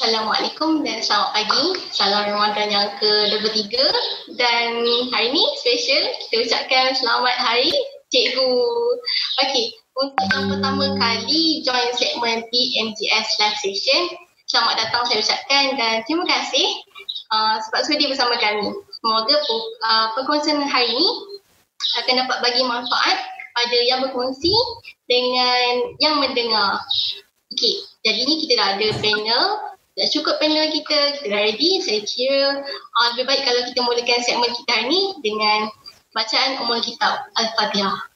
Assalamualaikum dan selamat pagi. Salam Ramadan yang ke-23 dan hari ini special kita ucapkan selamat hari cikgu. Okey, untuk yang pertama kali join segmen PMGS live session, selamat datang saya ucapkan dan terima kasih uh, sebab sudi bersama kami. Semoga uh, perkongsian hari ini akan dapat bagi manfaat pada yang berkongsi dengan yang mendengar. Okey, jadi ni kita dah ada panel. Dah cukup panel kita, kita dah ready. Saya kira uh, lebih baik kalau kita mulakan segmen kita ni dengan bacaan umul kitab Al-Fatihah.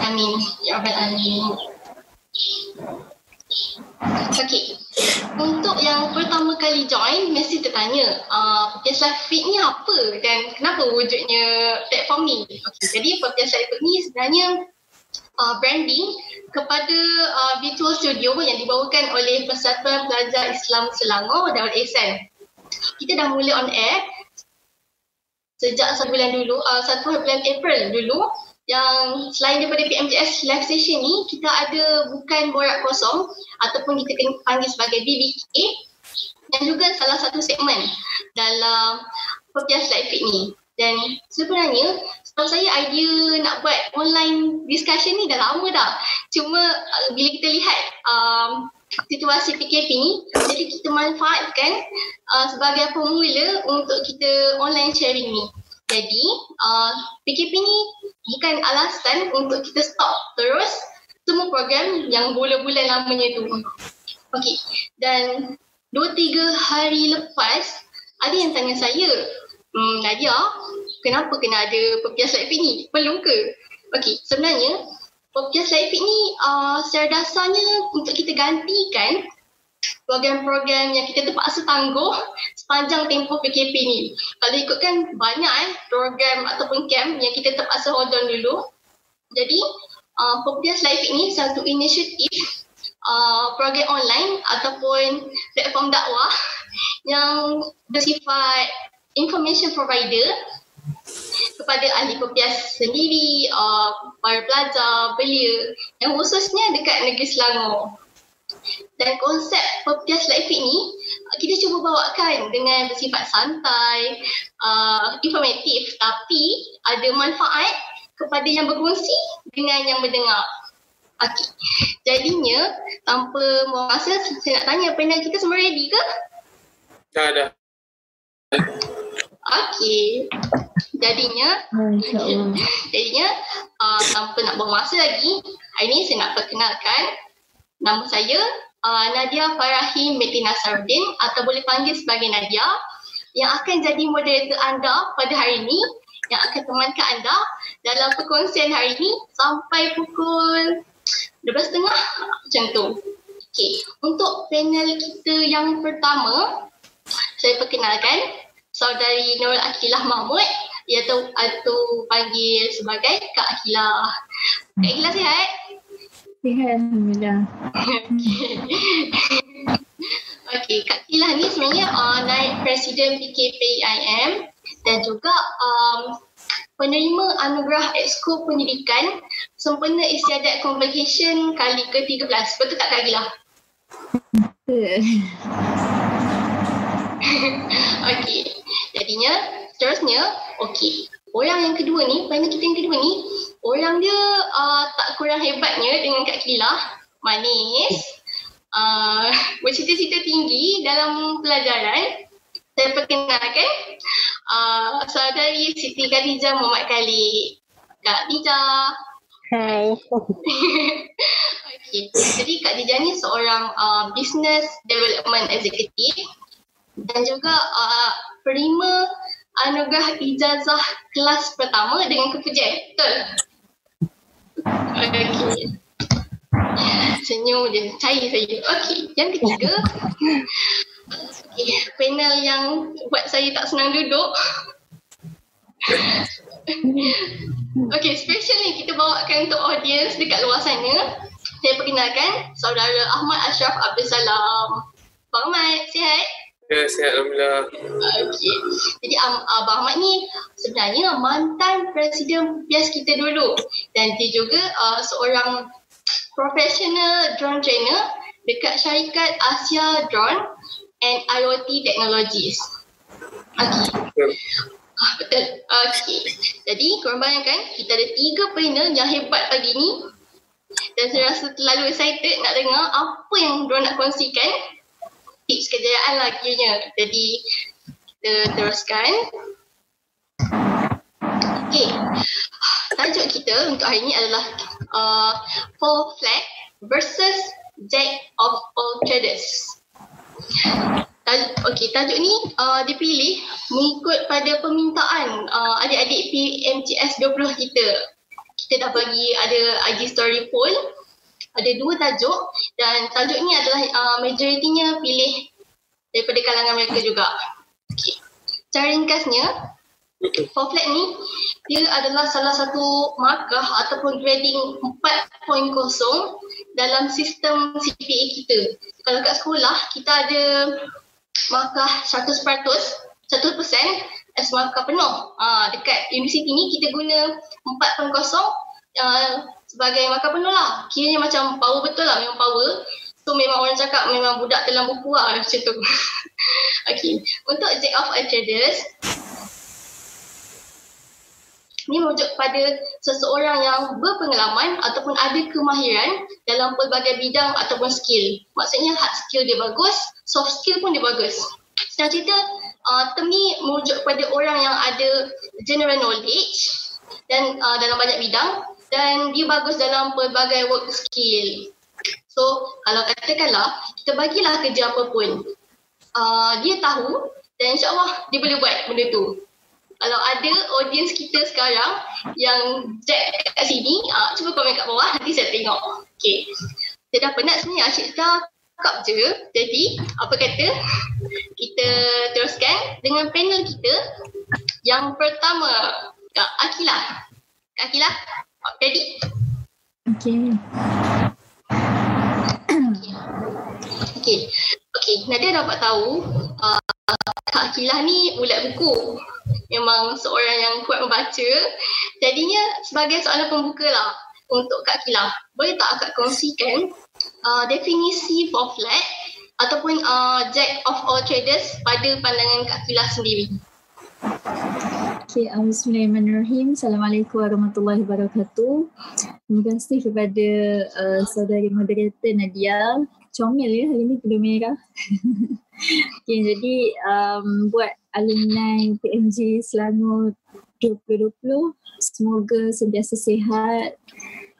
Amin. Ya Rabbal Alamin. Okay. Untuk yang pertama kali join, mesti tertanya, uh, Feed ni apa dan kenapa wujudnya platform ni? Okay. Jadi, Podcast Live Feed ni sebenarnya uh, branding kepada uh, virtual studio yang dibawakan oleh Persatuan Pelajar Islam Selangor dan ASN. Kita dah mula on air sejak satu bulan dulu, uh, satu bulan April dulu yang selain daripada PMJS live session ni kita ada bukan borak kosong ataupun kita panggil sebagai BBK dan juga salah satu segmen dalam podcast live feed ni. Dan sebenarnya sebab saya idea nak buat online discussion ni dah lama dah. Cuma uh, bila kita lihat um, situasi PKP ni jadi kita manfaatkan uh, sebagai pemula untuk kita online sharing ni jadi uh, PKP ni bukan alasan untuk kita stop terus semua program yang bulan-bulan lamanya tu. Okey. Dan dua tiga hari lepas ada yang tanya saya, hmm, Nadia, kenapa kena ada Pepias Live ni? Perlu ke? Okey, sebenarnya Pepias Live ni uh, secara dasarnya untuk kita gantikan program-program yang kita terpaksa tangguh sepanjang tempoh PKP ni. Kalau ikutkan banyak eh program ataupun camp yang kita terpaksa hold on dulu. Jadi, uh, Popias Live ini satu inisiatif uh, program online ataupun platform dakwah yang bersifat information provider kepada ahli Popias sendiri, uh, para pelajar, belia yang khususnya dekat negeri Selangor. Dan konsep podcast live feed ni kita cuba bawakan dengan bersifat santai, uh, informatif tapi ada manfaat kepada yang berkongsi dengan yang mendengar. Okay. Jadinya tanpa buang masa saya nak tanya panel kita semua ready ke? Dah dah. Okay. Jadinya jadinya uh, tanpa nak buang masa lagi hari ni saya nak perkenalkan Nama saya uh, Nadia Farahi Meti Nasaruddin atau boleh panggil sebagai Nadia yang akan jadi moderator anda pada hari ini yang akan temankan anda dalam perkongsian hari ini sampai pukul 12.30 macam tu. Okay. Untuk panel kita yang pertama, saya perkenalkan saudari Nurul Akilah Mahmud iaitu atau panggil sebagai Kak Akilah. Kak Akilah sihat? Sihat, Alhamdulillah. Okey, Kak Kilah ni sebenarnya uh, naik Presiden PKPIM dan juga um, penerima anugerah Exco Pendidikan sempena istiadat convocation kali ke-13. Betul tak Kak Kilah? Betul. okey, jadinya seterusnya, okey. Orang yang kedua ni, panel kita yang kedua ni, orang dia uh, tak kurang hebatnya dengan Kak Kilah. Manis. Uh, bercita-cita tinggi dalam pelajaran. Saya perkenalkan uh, saudari Siti Khadijah Muhammad Khalid. Kak Khadijah. Hai. okay. Jadi Kak Khadijah ni seorang uh, business development executive dan juga uh, perima anugerah ijazah kelas pertama dengan kepujian. Betul? Okay. Senyum je, cair saja. Okey, yang ketiga. Okay, panel yang buat saya tak senang duduk. Okey, special ni kita bawakan untuk audience dekat luar sana. Saya perkenalkan saudara Ahmad Ashraf Abdul Salam. Bang Ahmad, sihat? Ya, sihat Alhamdulillah. Okey. Jadi um, Abang Ahmad ni sebenarnya mantan Presiden PIAS kita dulu. Dan dia juga uh, seorang professional drone trainer dekat syarikat Asia Drone and IoT Technologies. Okey. Ah, betul. Okey. Jadi korang bayangkan kita ada tiga panel yang hebat pagi ni. Dan saya rasa terlalu excited nak dengar apa yang diorang nak kongsikan tips kejayaan lah kiranya. Jadi kita teruskan. Okay. Tajuk kita untuk hari ini adalah uh, Four Flag versus Jack of All Traders. Okey, tajuk ni uh, dipilih mengikut pada permintaan uh, adik-adik PMTS 20 kita. Kita dah bagi ada IG story poll ada dua tajuk dan tajuk ni adalah uh, majoritinya pilih daripada kalangan mereka juga. Okay. Cara ringkasnya, for flat ni, dia adalah salah satu markah ataupun grading 4.0 dalam sistem CPA kita. Kalau kat sekolah, kita ada markah 100%, 100% as markah penuh. Uh, dekat universiti ni, kita guna 4.0 uh, sebagai markah penuh lah. Kiranya macam power betul lah, memang power. So memang orang cakap memang budak dalam buku lah macam tu. okay. Untuk Jack of all traders, ni merujuk pada seseorang yang berpengalaman ataupun ada kemahiran dalam pelbagai bidang ataupun skill. Maksudnya hard skill dia bagus, soft skill pun dia bagus. Secara cerita, uh, term ni merujuk pada orang yang ada general knowledge dan uh, dalam banyak bidang dan dia bagus dalam pelbagai work skill. So kalau katakanlah kita bagilah kerja apa pun, uh, dia tahu dan insyaAllah dia boleh buat benda tu. Kalau ada audience kita sekarang yang jack kat sini, uh, cuba komen kat bawah nanti saya tengok. Okay. Saya dah penat sebenarnya Asyik cakap je. Jadi apa kata kita teruskan dengan panel kita yang pertama uh, Akilah. Akilah, Ready? Okay. okay. Okay, Nadia dapat tahu uh, Kak Akilah ni ulat buku. Memang seorang yang kuat membaca. Jadinya sebagai soalan pembuka lah untuk Kak Akilah. Boleh tak akak kongsikan uh, definisi for flat ataupun uh, jack of all traders pada pandangan Kak Akilah sendiri? Okay, um, Bismillahirrahmanirrahim. Assalamualaikum warahmatullahi wabarakatuh. Terima kasih kepada uh, saudari moderator Nadia. Comel ya hari ni kuda merah. okay, jadi um, buat alumni PMG Selangor 2020, semoga sentiasa sihat,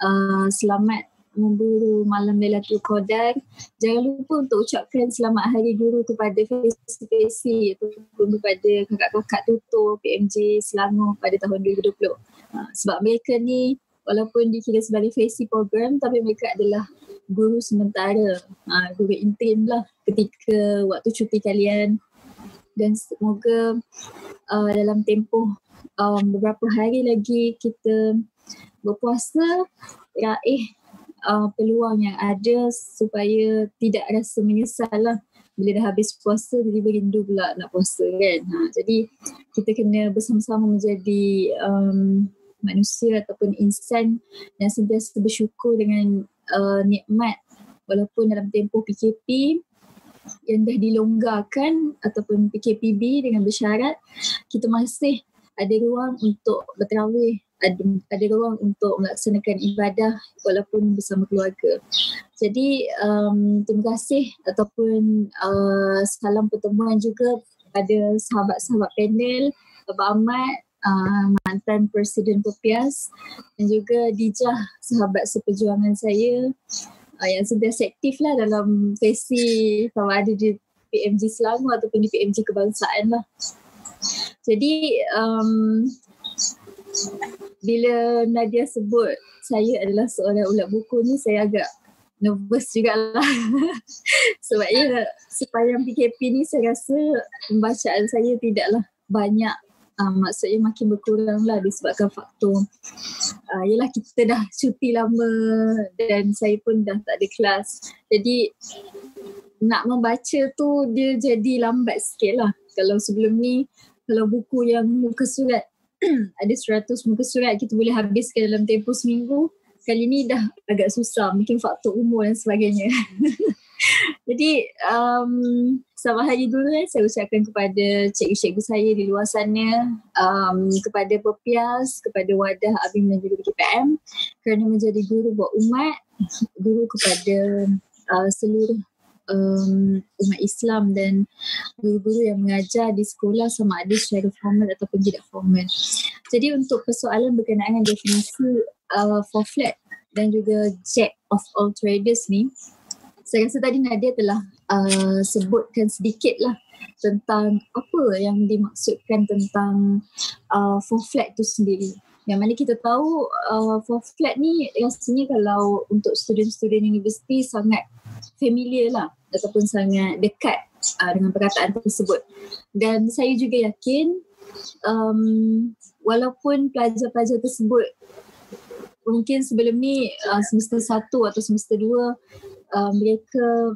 uh, selamat memburu malam Lailatul Qadar. Jangan lupa untuk ucapkan selamat hari guru kepada fesi-fesi ataupun kepada kakak-kakak tutor PMJ Selangor pada tahun 2020. Uh, sebab mereka ni walaupun dikira sebagai fesi program tapi mereka adalah guru sementara, uh, guru interim lah ketika waktu cuti kalian dan semoga uh, dalam tempoh um, beberapa hari lagi kita berpuasa raih uh, peluang yang ada supaya tidak rasa menyesal lah. Bila dah habis puasa jadi berindu pula nak puasa kan. Ha, jadi kita kena bersama-sama menjadi um, manusia ataupun insan yang sentiasa bersyukur dengan uh, nikmat walaupun dalam tempoh PKP yang dah dilonggarkan ataupun PKPB dengan bersyarat kita masih ada ruang untuk berterawih ada, ada ruang untuk melaksanakan ibadah walaupun bersama keluarga. Jadi um, terima kasih ataupun uh, salam pertemuan juga pada sahabat-sahabat panel, Abang Ahmad, uh, mantan Presiden Popias dan juga Dijah, sahabat seperjuangan saya uh, yang sentiasa aktif lah dalam sesi sama ada di PMG Selangor ataupun di PMG Kebangsaan lah. Jadi um, bila Nadia sebut saya adalah seorang ulat buku ni saya agak nervous jugalah. Sebab ya sepanjang PKP ni saya rasa pembacaan saya tidaklah banyak. Uh, maksudnya makin berkurang lah disebabkan faktor uh, yelah kita dah cuti lama dan saya pun dah tak ada kelas. Jadi nak membaca tu dia jadi lambat sikit lah. Kalau sebelum ni, kalau buku yang muka surat, ada 100 muka surat kita boleh habiskan dalam tempoh seminggu. Kali ni dah agak susah, mungkin faktor umur dan sebagainya. Jadi um, selamat hari dulu eh, saya ucapkan kepada cikgu-cikgu saya di luar sana, um, kepada Pepias, kepada Wadah Abim dan juga KPM kerana menjadi guru buat umat, guru kepada uh, seluruh um, umat Islam dan guru-guru yang mengajar di sekolah sama ada secara formal ataupun tidak formal. Jadi untuk persoalan berkenaan dengan definisi uh, for flat dan juga jack of all traders ni, saya rasa tadi Nadia telah uh, sebutkan sedikit lah tentang apa yang dimaksudkan tentang uh, four flat tu sendiri. Yang mana kita tahu uh, four flat ni rasanya kalau untuk student-student universiti sangat familiar lah ataupun sangat dekat uh, dengan perkataan tersebut. Dan saya juga yakin um, walaupun pelajar-pelajar tersebut mungkin sebelum ni uh, semester satu atau semester dua uh, mereka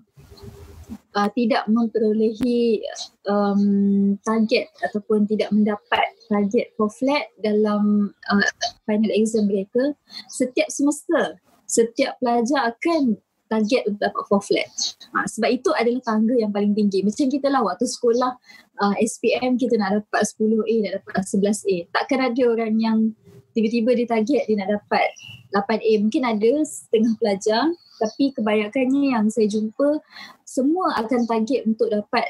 uh, tidak memperolehi um, target ataupun tidak mendapat target for flat dalam uh, final exam mereka setiap semester setiap pelajar akan target untuk dapat for flat. Ha, sebab itu adalah tangga yang paling tinggi. Macam kita lah waktu sekolah uh, SPM kita nak dapat 10A, nak dapat 11A. Takkan ada orang yang tiba-tiba dia target dia nak dapat 8A. Mungkin ada setengah pelajar tapi kebanyakannya yang saya jumpa semua akan target untuk dapat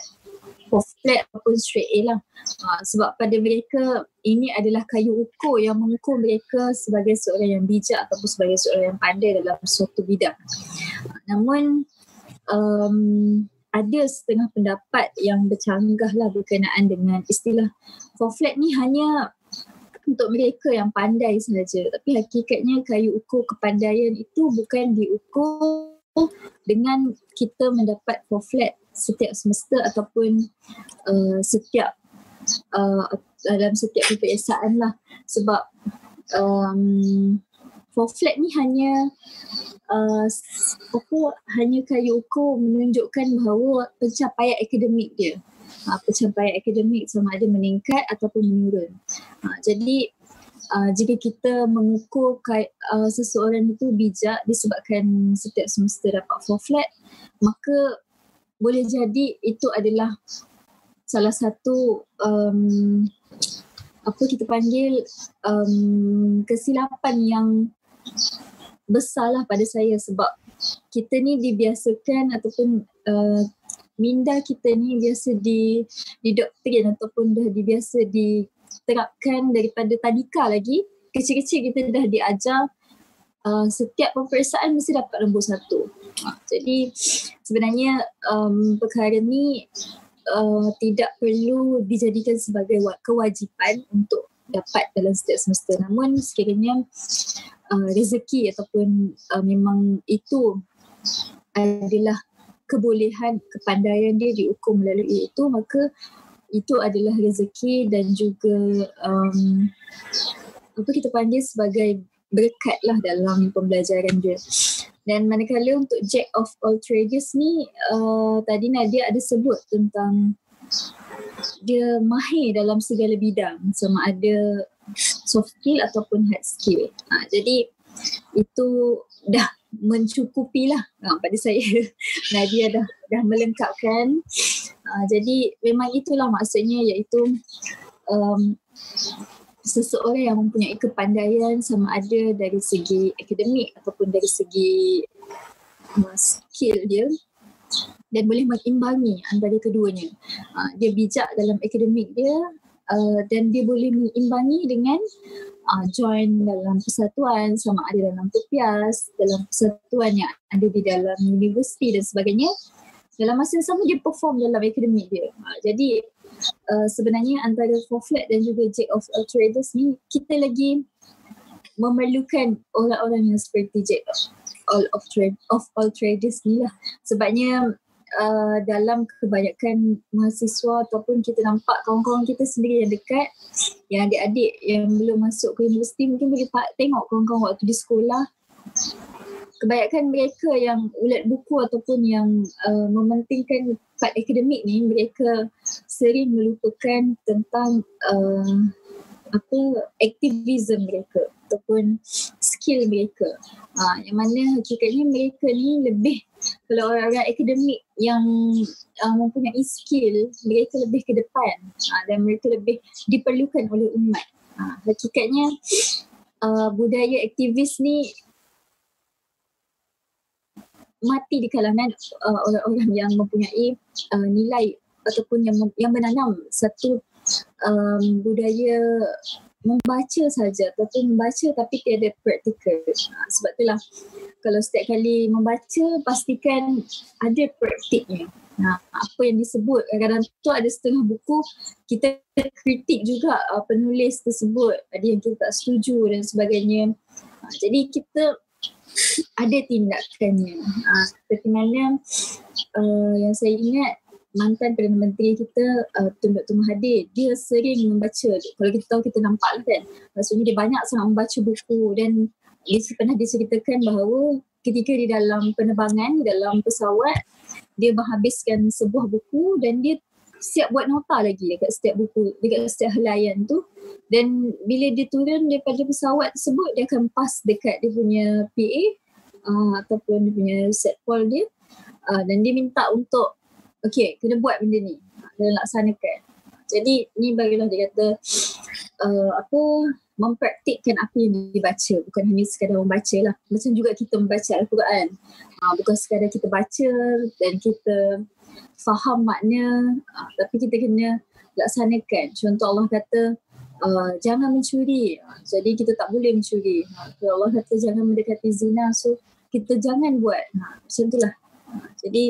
flat ataupun straight A lah. Ha, sebab pada mereka ini adalah kayu ukur yang mengukur mereka sebagai seorang yang bijak ataupun sebagai seorang yang pandai dalam suatu bidang. Ha, namun um, ada setengah pendapat yang bercanggah lah berkenaan dengan istilah for flat ni hanya untuk mereka yang pandai saja. Tapi hakikatnya kayu ukur kepandaian itu bukan diukur dengan kita mendapat for flat setiap semester ataupun uh, setiap uh, dalam setiap peperiksaan lah. Sebab um, for flat ni hanya uh, apa hanya kayu ukur menunjukkan bahawa pencapaian akademik dia uh, pencapaian akademik sama ada meningkat ataupun menurun. Uh, jadi uh, jika kita mengukur uh, seseorang itu bijak disebabkan setiap semester dapat four flat, maka boleh jadi itu adalah salah satu um, apa kita panggil um, kesilapan yang besarlah pada saya sebab kita ni dibiasakan ataupun uh, minda kita ni biasa di didoktrin ataupun dah dibiasa diterapkan daripada tadika lagi. Kecil-kecil kita dah diajar uh, setiap peperiksaan mesti dapat nombor satu. Uh, jadi sebenarnya um, perkara ni uh, tidak perlu dijadikan sebagai kewajipan untuk dapat dalam setiap semester namun sekiranya uh, rezeki ataupun uh, memang itu adalah kebolehan kepandaian dia diukur melalui itu maka itu adalah rezeki dan juga um, apa kita panggil sebagai berkat lah dalam pembelajaran dia. Dan manakala untuk Jack of all trades ni uh, tadi Nadia ada sebut tentang dia mahir dalam segala bidang sama ada soft skill ataupun hard skill. Ha, jadi itu dah mencukupi lah ha, pada saya. Nadia dah dah melengkapkan. Ha, jadi memang itulah maksudnya iaitu um, seseorang yang mempunyai kepandaian sama ada dari segi akademik ataupun dari segi uh, skill dia dan boleh mengimbangi antara keduanya. Uh, dia bijak dalam akademik dia uh, dan dia boleh mengimbangi dengan join dalam persatuan sama ada dalam PPIAS, dalam persatuan yang ada di dalam universiti dan sebagainya. Dalam masa yang sama dia perform dalam akademik dia. Jadi uh, sebenarnya antara four flat dan juga Jack of all traders ni kita lagi memerlukan orang-orang yang seperti Jack all of trade of all traders ni lah. Sebabnya uh, dalam kebanyakan mahasiswa ataupun kita nampak kawan-kawan kita sendiri yang dekat yang adik-adik yang belum masuk ke universiti mungkin boleh tengok kawan-kawan waktu di sekolah kebanyakan mereka yang ulat buku ataupun yang uh, mementingkan part akademik ni mereka sering melupakan tentang uh, apa aktivism mereka ataupun skill mereka. Uh, yang mana hakikatnya mereka ni lebih kalau orang-orang akademik yang uh, mempunyai skill mereka lebih ke depan uh, dan mereka lebih diperlukan oleh umat. Uh, hakikatnya uh, budaya aktivis ni mati di kalangan uh, orang-orang yang mempunyai uh, nilai ataupun yang yang menanam satu um, budaya membaca saja ataupun membaca tapi tiada praktikal. Uh, sebab itulah kalau setiap kali membaca pastikan ada praktiknya. Nah, apa yang disebut kadang-kadang tu ada setengah buku kita kritik juga uh, penulis tersebut ada yang kita tak setuju dan sebagainya. Uh, jadi kita ada tindakannya. Uh, seperti mana uh, yang saya ingat mantan Perdana Menteri kita uh, Tun Dr. Mahathir dia sering membaca kalau kita tahu kita nampak kan maksudnya dia banyak sangat membaca buku dan dia pernah diceritakan bahawa ketika di dalam penerbangan di dalam pesawat dia menghabiskan sebuah buku dan dia siap buat nota lagi dekat setiap buku dekat setiap helaian tu dan bila dia turun daripada pesawat tersebut dia akan pas dekat dia punya PA uh, ataupun dia punya set call dia uh, dan dia minta untuk okay kena buat benda ni dan laksanakan jadi ni bagilah dia kata uh, apa mempraktikkan apa yang dibaca bukan hanya sekadar membaca lah macam juga kita membaca Al-Quran uh, bukan sekadar kita baca dan kita faham makna uh, tapi kita kena laksanakan contoh Allah kata Uh, jangan mencuri. Jadi kita tak boleh mencuri. Uh, Allah kata jangan mendekati zina. So kita jangan buat. Uh, macam itulah. Uh, jadi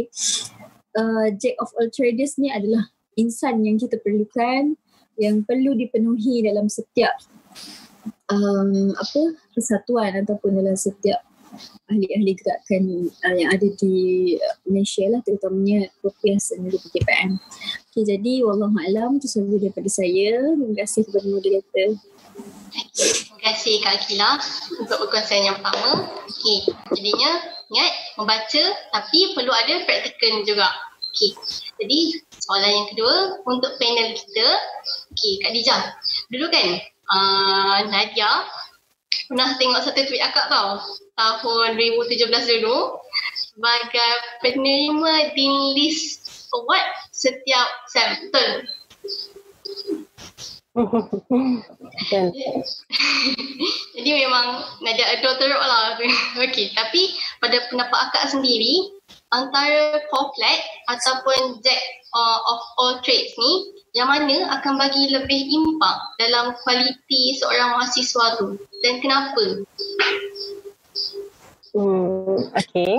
uh, jack of all trades ni adalah insan yang kita perlukan yang perlu dipenuhi dalam setiap um, apa kesatuan ataupun dalam setiap ahli-ahli gerakan uh, yang ada di Malaysia lah terutamanya Propias dan PKPM. Okay, jadi Wallahualam itu sahaja daripada saya. Terima kasih kepada moderator. Terima kasih Kak Akila untuk perkongsian yang pertama. Okay, jadinya ingat membaca tapi perlu ada praktikal juga. Okay, jadi soalan yang kedua untuk panel kita. Okay, Kak Dija. Dulu kan uh, Nadia pernah tengok satu tweet akak tau tahun 2017 dulu sebagai penerima di list award setiap sem. Betul? Jadi memang Nadia adore teruk lah. okay, tapi pada pendapat akak sendiri, antara Poplet ataupun Jack uh, of all trades ni, yang mana akan bagi lebih impak dalam kualiti seorang mahasiswa tu dan kenapa? Hmm, okay.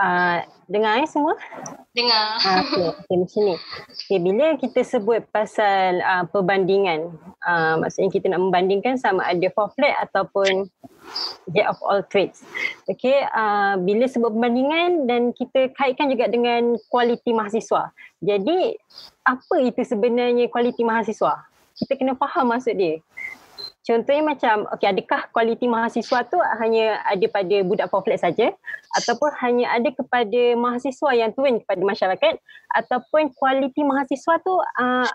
Uh, dengar eh semua? Dengar. Uh, okay. okay, macam ni. Okay, bila kita sebut pasal uh, perbandingan, uh, maksudnya kita nak membandingkan sama ada for flat ataupun jack of all trades. Okay, uh, bila sebut perbandingan dan kita kaitkan juga dengan kualiti mahasiswa. Jadi, apa itu sebenarnya kualiti mahasiswa? Kita kena faham maksud dia. Contohnya macam, okay, adakah kualiti mahasiswa tu hanya ada pada budak poflet saja ataupun hanya ada kepada mahasiswa yang turun kepada masyarakat ataupun kualiti mahasiswa tu uh,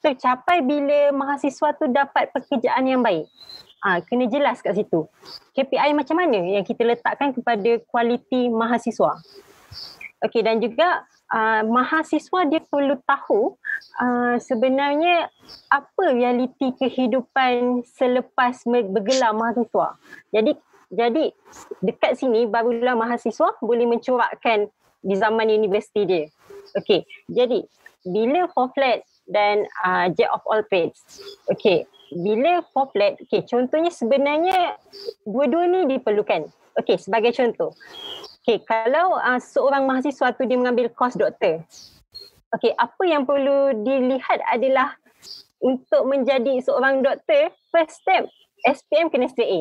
tercapai bila mahasiswa tu dapat pekerjaan yang baik. Uh, kena jelas kat situ. KPI macam mana yang kita letakkan kepada kualiti mahasiswa. Okay, dan juga uh, mahasiswa dia perlu tahu uh, sebenarnya apa realiti kehidupan selepas bergelar mahasiswa. Jadi jadi dekat sini barulah mahasiswa boleh mencorakkan di zaman universiti dia. Okey, jadi bila for flat dan uh, jack of all trades. Okey, bila for flat, okey contohnya sebenarnya dua-dua ni diperlukan. Okey, sebagai contoh. Okay, kalau uh, seorang mahasiswa tu dia mengambil kos doktor, okay, apa yang perlu dilihat adalah untuk menjadi seorang doktor, first step, SPM kena straight A.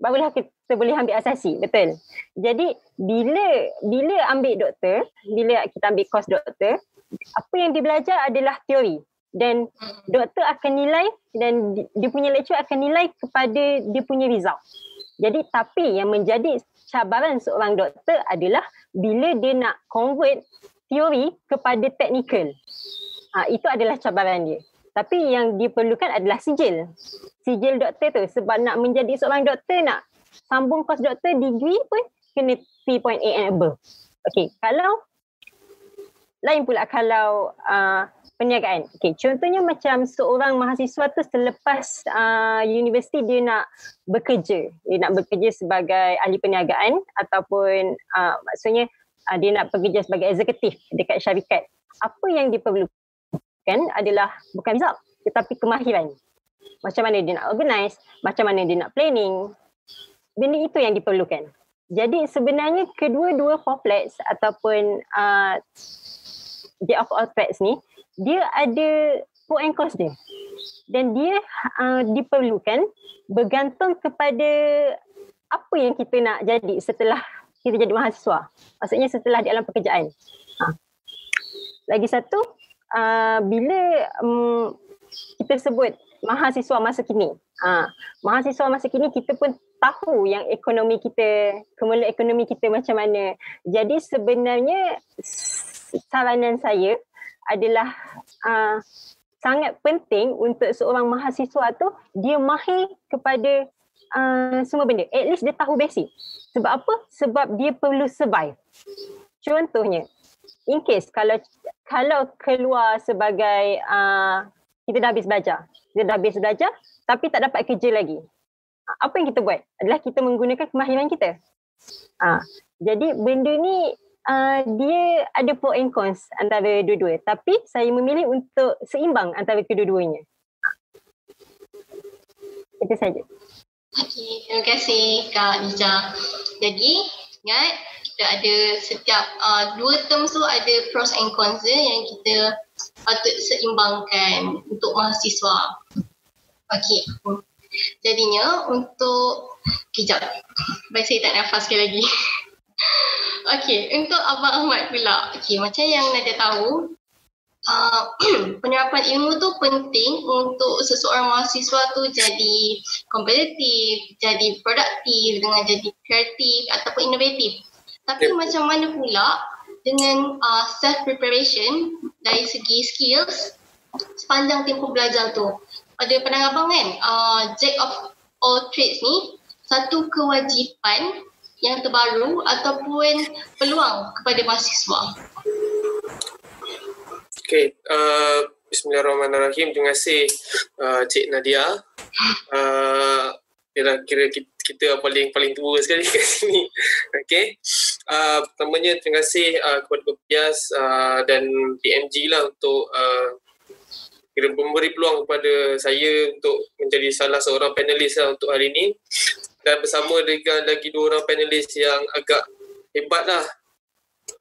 Barulah kita boleh ambil asasi, betul? Jadi, bila bila ambil doktor, bila kita ambil kos doktor, apa yang dia belajar adalah teori. Dan doktor akan nilai dan dia punya lecturer akan nilai kepada dia punya result. Jadi, tapi yang menjadi cabaran seorang doktor adalah bila dia nak convert teori kepada teknikal. Ha, itu adalah cabaran dia. Tapi yang diperlukan adalah sijil. Sijil doktor tu sebab nak menjadi seorang doktor nak sambung kos doktor degree pun kena 3.8 and above. Okay, kalau lain pula kalau uh, perniagaan. Okay, contohnya macam seorang mahasiswa tu selepas uh, universiti dia nak bekerja. Dia nak bekerja sebagai ahli perniagaan ataupun uh, maksudnya uh, dia nak bekerja sebagai eksekutif dekat syarikat. Apa yang diperlukan adalah bukan result tetapi kemahiran. Macam mana dia nak organize, macam mana dia nak planning. Benda itu yang diperlukan. Jadi sebenarnya kedua-dua complex ataupun uh, Jet of all trades ni dia ada pro and cons dia. Dan dia uh, diperlukan bergantung kepada apa yang kita nak jadi setelah kita jadi mahasiswa. Maksudnya setelah di alam pekerjaan. Ha. lagi satu uh, bila um, kita sebut mahasiswa masa kini. Ha. mahasiswa masa kini kita pun tahu yang ekonomi kita kemuliaan ekonomi kita macam mana. Jadi sebenarnya saranan saya adalah uh, sangat penting untuk seorang mahasiswa tu dia mahir kepada uh, semua benda. At least dia tahu basic. Sebab apa? Sebab dia perlu survive. Contohnya, in case kalau kalau keluar sebagai uh, kita dah habis belajar. Kita dah habis belajar tapi tak dapat kerja lagi. Apa yang kita buat? Adalah kita menggunakan kemahiran kita. Uh, jadi benda ni uh, dia ada pro and cons antara dua-dua tapi saya memilih untuk seimbang antara kedua-duanya. Itu saja. Okey, terima kasih Kak Nija. Jadi, ingat kita ada setiap uh, dua term tu ada pros and cons dia yang kita patut seimbangkan untuk mahasiswa. Okey. Jadinya untuk kejap. Baik saya tak nafas sekali lagi. Okey, untuk Abang Ahmad pula. Okey, macam yang Nadia tahu, uh, penyerapan ilmu tu penting untuk seseorang mahasiswa tu jadi kompetitif, jadi produktif, dengan jadi kreatif ataupun inovatif. Tapi yep. macam mana pula dengan uh, self preparation dari segi skills sepanjang tempoh belajar tu? Pada pandangan abang kan, uh, jack of all trades ni satu kewajipan yang terbaru ataupun peluang kepada mahasiswa? Okay, uh, Bismillahirrahmanirrahim. Terima kasih uh, Cik Nadia. Uh, kira kita, kita paling paling tua sekali kat sini. Okay. Uh, pertamanya terima kasih uh, kepada Pepias uh, dan PMG lah untuk uh, kira memberi peluang kepada saya untuk menjadi salah seorang panelis lah untuk hari ini dan bersama dengan lagi dua orang panelis yang agak hebat lah.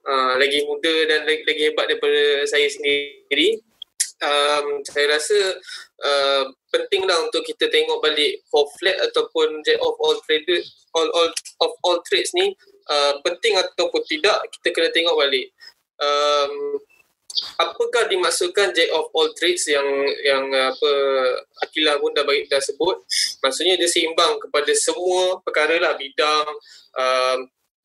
Uh, lagi muda dan lagi, lagi hebat daripada saya sendiri. Um, saya rasa uh, penting lah untuk kita tengok balik for flat ataupun jack of all trades all, all of all trades ni uh, penting ataupun tidak kita kena tengok balik. Um, apakah dimaksudkan jack of all trades yang yang apa Akilah pun dah bagi dah sebut? Maksudnya dia seimbang kepada semua perkara lah bidang uh,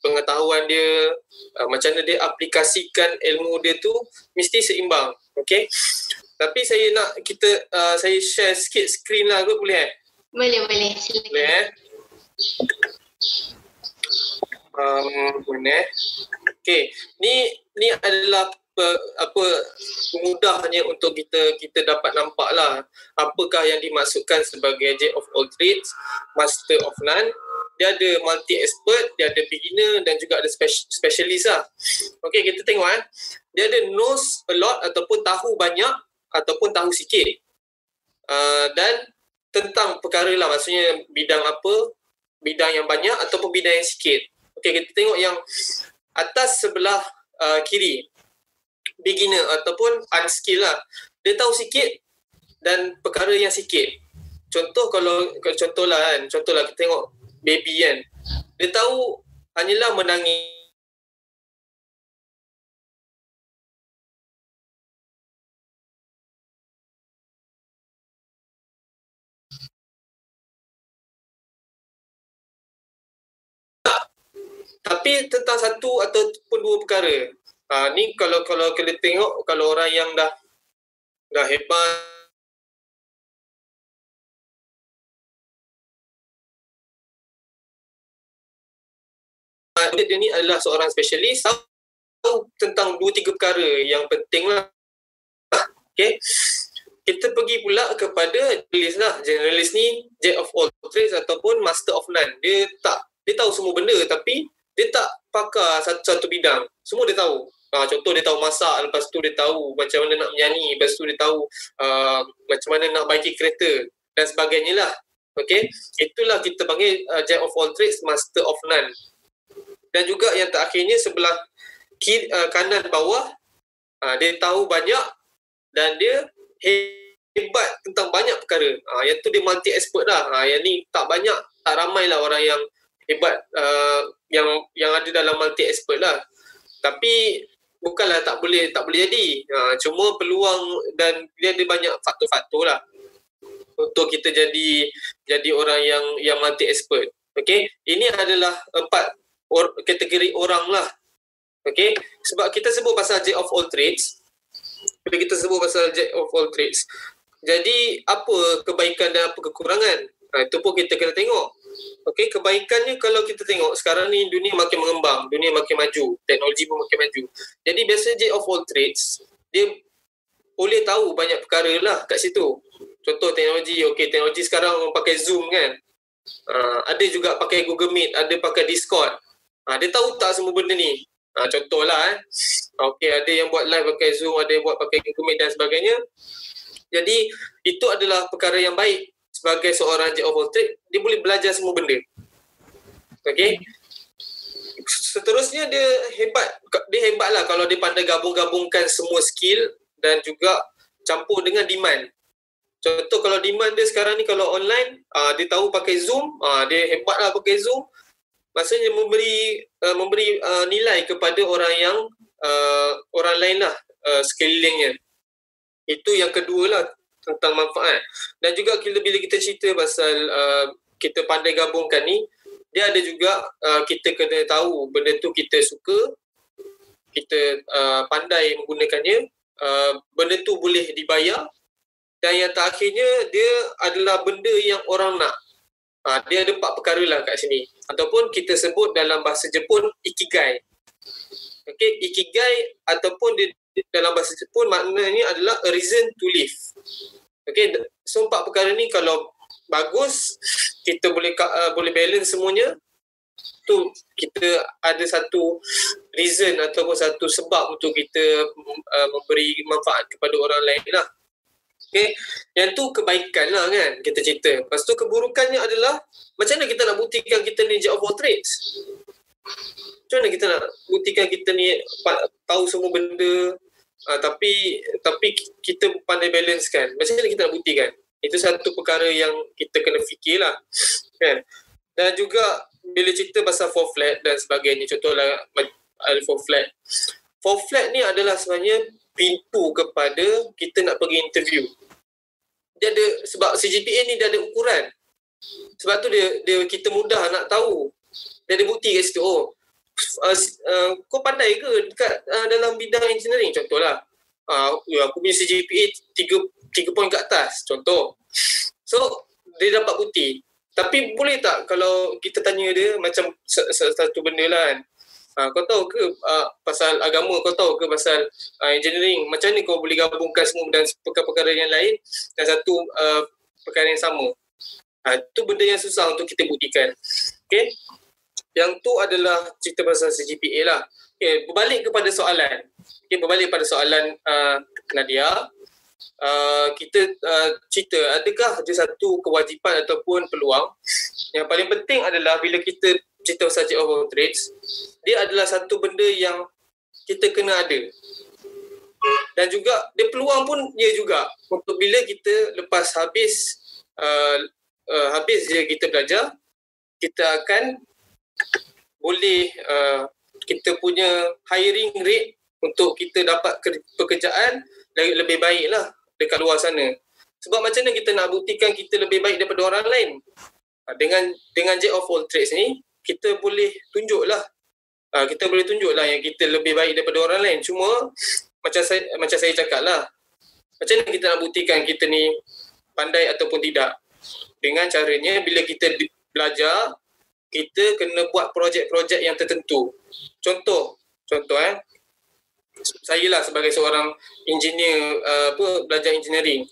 pengetahuan dia uh, macam mana dia aplikasikan ilmu dia tu mesti seimbang okey? Tapi saya nak kita uh, saya share sikit screen lah kot boleh eh? Boleh boleh silakan. Boleh eh? Um, boleh. Okey ni ni adalah apa mudahnya untuk kita kita dapat nampak lah apakah yang dimaksudkan sebagai jack of all trades master of none. Dia ada multi expert dia ada beginner dan juga ada specialist lah. Okey kita tengok eh. Dia ada knows a lot ataupun tahu banyak ataupun tahu sikit. Uh, dan tentang perkara lah maksudnya bidang apa bidang yang banyak ataupun bidang yang sikit. Okey kita tengok yang atas sebelah uh, kiri beginner ataupun unskill lah. Dia tahu sikit dan perkara yang sikit. Contoh kalau, kalau contohlah kan, contohlah kita tengok baby kan. Dia tahu hanyalah menangis tapi tentang satu ataupun dua perkara. Ha, ni kalau kalau kita tengok kalau orang yang dah dah hebat dia ni adalah seorang spesialis tahu tentang dua tiga perkara yang penting lah. Okay. Kita pergi pula kepada jurnalis lah. Jurnalis ni jack of all trades ataupun master of none. Dia tak, dia tahu semua benda tapi dia tak pakar satu-satu bidang. Semua dia tahu. Ha, contoh dia tahu masak, lepas tu dia tahu macam mana nak menyanyi, lepas tu dia tahu uh, macam mana nak baiki kereta dan sebagainya lah. Okay. Itulah kita panggil uh, jack of all trades, master of none. Dan juga yang terakhirnya sebelah kiri, uh, kanan bawah uh, dia tahu banyak dan dia hebat tentang banyak perkara. Uh, yang tu dia multi expert lah. Uh, yang ni tak banyak, tak ramai lah orang yang hebat uh, yang yang ada dalam multi expert lah. Tapi bukanlah tak boleh tak boleh jadi. Uh, cuma peluang dan dia ada banyak faktor-faktor lah untuk kita jadi jadi orang yang yang multi expert. Okay, ini adalah empat or, kategori orang lah Okay, sebab kita sebut pasal jack of all trades. Bila kita sebut pasal jack of all trades, jadi apa kebaikan dan apa kekurangan? Ha, itu pun kita kena tengok. Okay, kebaikannya kalau kita tengok sekarang ni dunia makin mengembang, dunia makin maju, teknologi pun makin maju. Jadi biasa jack of all trades, dia boleh tahu banyak perkara lah kat situ. Contoh teknologi, okay, teknologi sekarang pakai Zoom kan. Uh, ada juga pakai Google Meet, ada pakai Discord. Uh, dia tahu tak semua benda ni. Ha, contohlah eh. Okey, ada yang buat live pakai Zoom, ada yang buat pakai Google Meet dan sebagainya. Jadi, itu adalah perkara yang baik sebagai seorang jack of all trade, dia boleh belajar semua benda. Okey. Seterusnya dia hebat. Dia hebatlah kalau dia pandai gabung-gabungkan semua skill dan juga campur dengan demand. Contoh kalau demand dia sekarang ni kalau online, uh, dia tahu pakai Zoom, uh, dia hebatlah pakai Zoom, maksudnya memberi uh, memberi uh, nilai kepada orang yang uh, orang lain lah uh, sekelilingnya. Itu yang kedua lah tentang manfaat. Dan juga bila, bila kita cerita pasal uh, kita pandai gabungkan ni, dia ada juga uh, kita kena tahu benda tu kita suka, kita uh, pandai menggunakannya, uh, benda tu boleh dibayar dan yang terakhirnya dia adalah benda yang orang nak. Ha, dia ada empat perkara lah kat sini. Ataupun kita sebut dalam bahasa Jepun, ikigai. Okay, ikigai ataupun di, dalam bahasa Jepun maknanya adalah a reason to live. Okay, so empat perkara ni kalau bagus, kita boleh uh, boleh balance semuanya, tu kita ada satu reason ataupun satu sebab untuk kita uh, memberi manfaat kepada orang lain lah. Okay. Yang tu kebaikan lah kan kita cerita. Lepas tu keburukannya adalah macam mana kita nak buktikan kita ni jack of all trades? Macam mana kita nak buktikan kita ni tahu semua benda uh, tapi tapi kita pandai balance kan? Macam mana kita nak buktikan? Itu satu perkara yang kita kena fikirlah. Kan? Dan juga bila cerita pasal four flat dan sebagainya, contohlah four flat. Four flat ni adalah sebenarnya pintu kepada kita nak pergi interview dia ada sebab CGPA ni dia ada ukuran. Sebab tu dia dia kita mudah nak tahu. Dia ada bukti kat situ. Oh, uh, uh, kau pandai ke dekat uh, dalam bidang engineering contohlah. Uh, aku punya CGPA 3 3 poin ke atas contoh. So dia dapat bukti. Tapi boleh tak kalau kita tanya dia macam satu benda lah kan. Uh, kau tahu ke uh, pasal agama, kau tahu ke pasal uh, engineering, macam ni kau boleh gabungkan semua dan perkara-perkara yang lain dan satu uh, perkara yang sama. Itu benda yang susah untuk kita buktikan. Okay. Yang tu adalah cerita pasal CGPA lah. Okay, berbalik kepada soalan. Okay, berbalik pada soalan uh, Nadia. Uh, kita uh, cerita adakah ada satu kewajipan ataupun peluang yang paling penting adalah bila kita cerita pasal Jack of all trades, dia adalah satu benda yang kita kena ada. Dan juga dia peluang pun dia juga untuk bila kita lepas habis uh, uh, habis je kita belajar, kita akan boleh uh, kita punya hiring rate untuk kita dapat pekerjaan lebih baik lah dekat luar sana. Sebab macam mana kita nak buktikan kita lebih baik daripada orang lain? Uh, dengan dengan Jack of all trades ni, kita boleh tunjuklah uh, kita boleh tunjuk lah yang kita lebih baik daripada orang lain. Cuma macam saya macam saya cakap lah, macam mana kita nak buktikan kita ni pandai ataupun tidak? Dengan caranya bila kita belajar, kita kena buat projek-projek yang tertentu. Contoh, contoh eh, saya lah sebagai seorang engineer uh, apa belajar engineering.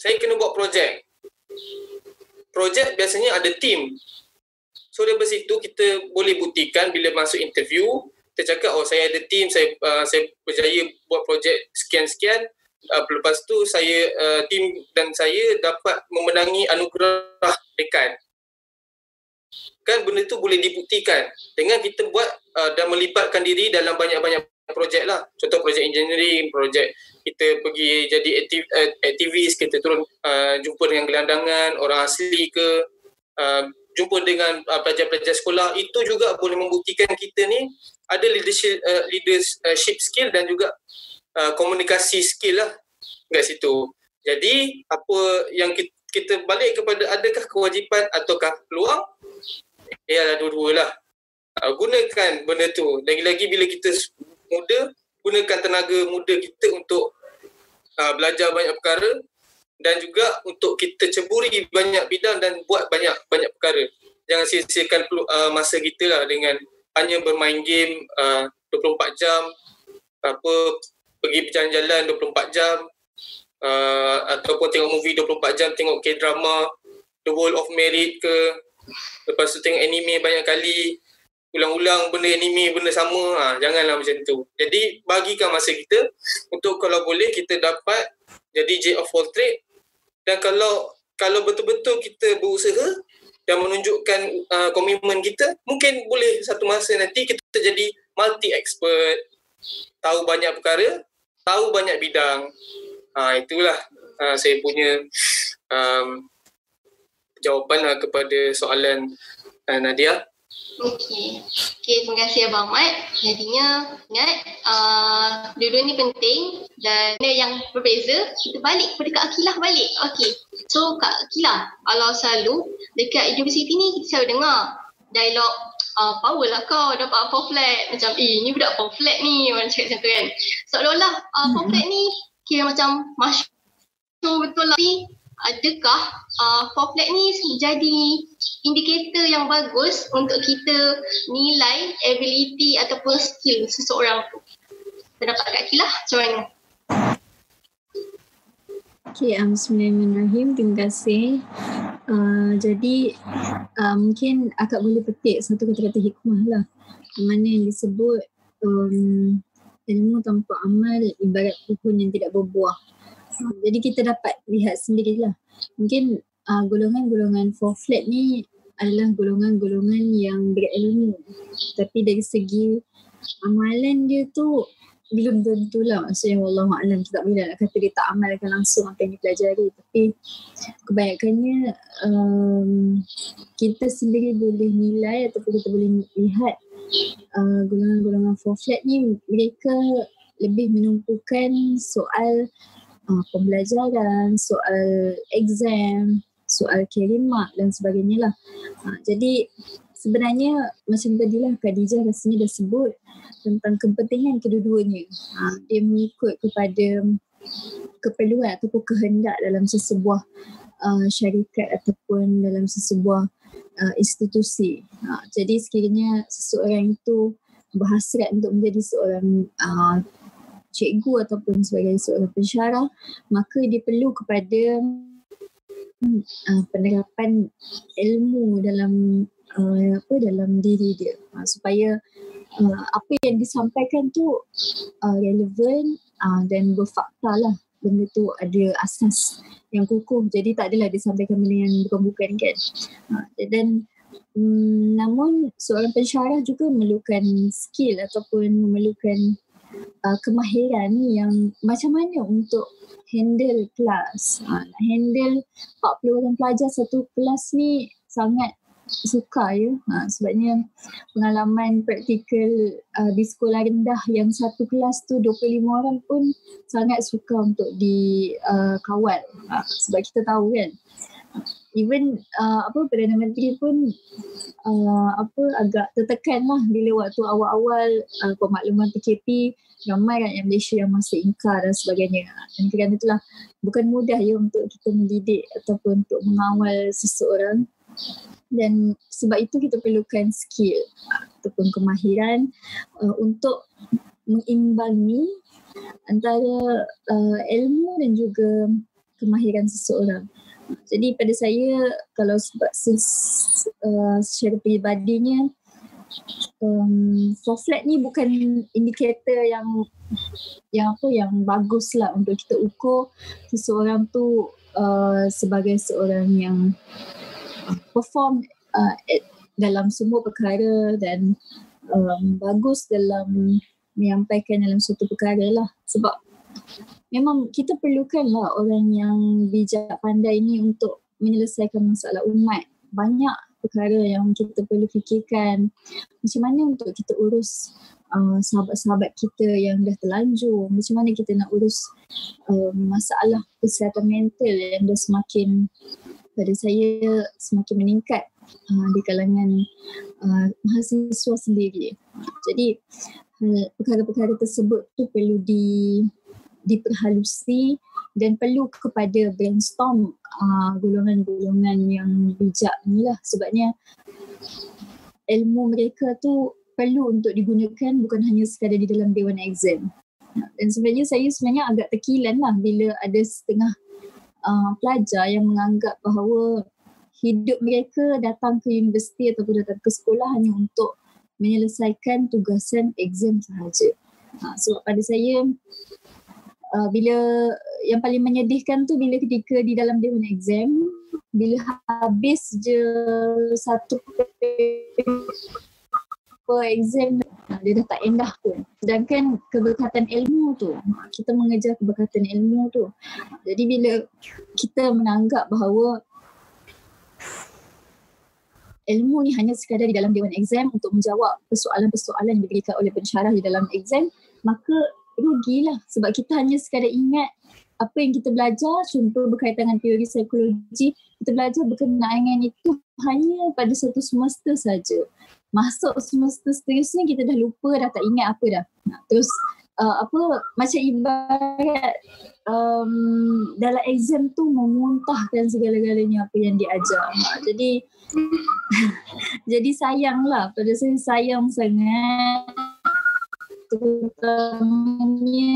Saya kena buat projek. Projek biasanya ada team. So dari situ kita boleh buktikan bila masuk interview, kita cakap oh saya ada team, saya uh, saya berjaya buat projek sekian-sekian. Uh, lepas tu saya uh, team dan saya dapat memenangi anugerah dekan. Kan benda tu boleh dibuktikan dengan kita buat uh, dan melibatkan diri dalam banyak-banyak projek lah. Contoh projek engineering, projek kita pergi jadi aktiv, uh, aktivis, kita turun uh, jumpa dengan gelandangan, orang asli ke, uh, jumpa dengan uh, pelajar-pelajar sekolah itu juga boleh membuktikan kita ni ada leadership uh, leadership skill dan juga uh, komunikasi skill lah kat situ. Jadi apa yang kita, kita balik kepada adakah kewajipan ataukah peluang? Ya dua-dua lah. Uh, gunakan benda tu. Lagi-lagi bila kita muda, gunakan tenaga muda kita untuk uh, belajar banyak perkara dan juga untuk kita ceburi banyak bidang dan buat banyak banyak perkara. Jangan sia-siakan uh, masa kita lah dengan hanya bermain game uh, 24 jam, apa pergi berjalan-jalan 24 jam, uh, ataupun tengok movie 24 jam, tengok K-drama, The World of Merit ke, lepas tu tengok anime banyak kali, ulang-ulang benda anime, benda sama, ha, janganlah macam tu. Jadi bagikan masa kita untuk kalau boleh kita dapat jadi J of all trade. Dan kalau kalau betul-betul kita berusaha dan menunjukkan uh, komitmen kita mungkin boleh satu masa nanti kita jadi multi expert tahu banyak perkara tahu banyak bidang. Uh, itulah uh, saya punya um, jawapan lah kepada soalan uh, Nadia Okey. Okey, terima kasih Abang Mat. Jadinya, ingat, uh, dua-dua ni penting dan yang berbeza, kita balik kepada Kak Akilah balik. Okey. So, Kak Akilah, kalau selalu dekat universiti ni, kita selalu dengar dialog uh, power lah kau dapat four flat. Macam, eh, ni budak four flat ni. Orang cakap macam tu kan. Seolah-olah uh, four flat ni kira macam masyur betul lah. Tapi, adakah uh, flat ni jadi indikator yang bagus untuk kita nilai ability ataupun skill seseorang tu. Pendapat Kak Kila, macam mana? Okay, um, Bismillahirrahmanirrahim. Terima kasih. Uh, jadi, uh, mungkin akak boleh petik satu kata-kata hikmah lah. Mana yang disebut um, ilmu tanpa amal ibarat pohon yang tidak berbuah. Jadi kita dapat lihat sendirilah. Mungkin uh, golongan-golongan four flat ni adalah golongan-golongan yang berilmu. Tapi dari segi amalan dia tu belum tentulah maksudnya Allah Alam kita tak boleh nak kata dia tak amalkan langsung apa yang dipelajari tapi kebanyakannya um, kita sendiri boleh nilai ataupun kita boleh lihat uh, golongan-golongan four flat ni mereka lebih menumpukan soal uh, pembelajaran, soal exam, soal kirimat dan sebagainya lah. Ha, jadi sebenarnya macam tadi lah Khadijah rasanya dah sebut tentang kepentingan kedua-duanya. Ha, dia mengikut kepada keperluan ataupun kehendak dalam sesebuah uh, syarikat ataupun dalam sesebuah uh, institusi. Ha, jadi sekiranya seseorang itu berhasrat untuk menjadi seorang uh, cikgu ataupun sebagai seorang pensyarah maka dia perlu kepada uh, penerapan ilmu dalam uh, apa dalam diri dia. Uh, supaya uh, apa yang disampaikan tu uh, relevan uh, dan berfakta lah. Benda tu ada asas yang kukuh. Jadi tak adalah disampaikan benda yang bukan-bukan kan. Uh, dan um, namun seorang pensyarah juga memerlukan skill ataupun memerlukan uh, kemahiran yang macam mana untuk handle kelas. Nak handle 40 orang pelajar satu kelas ni sangat suka ya. Ha, sebabnya pengalaman praktikal uh, di sekolah rendah yang satu kelas tu 25 orang pun sangat suka untuk dikawal. Uh, ha, sebab kita tahu kan even uh, apa Perdana Menteri pun uh, apa agak tertekan lah bila waktu awal-awal uh, pemakluman PKP ramai rakyat Malaysia yang masih ingkar dan sebagainya. Dan kerana itulah bukan mudah ya untuk kita mendidik ataupun untuk mengawal seseorang dan sebab itu kita perlukan skill ataupun kemahiran uh, untuk mengimbangi antara uh, ilmu dan juga kemahiran seseorang. Jadi pada saya kalau sebab uh, secara peribadinya um, for flat ni bukan indikator yang yang apa yang bagus lah untuk kita ukur seseorang tu uh, sebagai seorang yang perform uh, dalam semua perkara dan um, bagus dalam menyampaikan dalam suatu perkara lah. Sebab memang kita perlukan lah orang yang bijak pandai ni untuk menyelesaikan masalah umat. Banyak perkara yang kita perlu fikirkan macam mana untuk kita urus uh, sahabat-sahabat kita yang dah terlanjur. Macam mana kita nak urus uh, masalah kesihatan mental yang dah semakin pada saya semakin meningkat uh, di kalangan uh, mahasiswa sendiri. Jadi perkara-perkara tersebut tu perlu di diperhalusi dan perlu kepada brainstorm uh, golongan-golongan yang bijak ni lah sebabnya ilmu mereka tu perlu untuk digunakan bukan hanya sekadar di dalam dewan exam. Dan sebenarnya saya sebenarnya agak terkilan lah bila ada setengah uh, pelajar yang menganggap bahawa hidup mereka datang ke universiti ataupun datang ke sekolah hanya untuk menyelesaikan tugasan exam sahaja. Ha, sebab pada saya uh, bila yang paling menyedihkan tu bila ketika di dalam dewan exam bila habis je satu per exam ha, dia dah tak endah pun. Sedangkan keberkatan ilmu tu, kita mengejar keberkatan ilmu tu. Jadi bila kita menanggap bahawa ilmu ni hanya sekadar di dalam dewan exam untuk menjawab persoalan-persoalan yang diberikan oleh pensyarah di dalam exam, maka rugilah sebab kita hanya sekadar ingat apa yang kita belajar, contoh berkaitan dengan teori psikologi, kita belajar berkenaan dengan itu hanya pada satu semester saja. Masuk semester seterusnya kita dah lupa, dah tak ingat apa dah. Terus uh, apa macam ibarat um, dalam exam tu memuntahkan segala-galanya apa yang diajar. Jadi jadi sayanglah pada saya sayang sangat terutamanya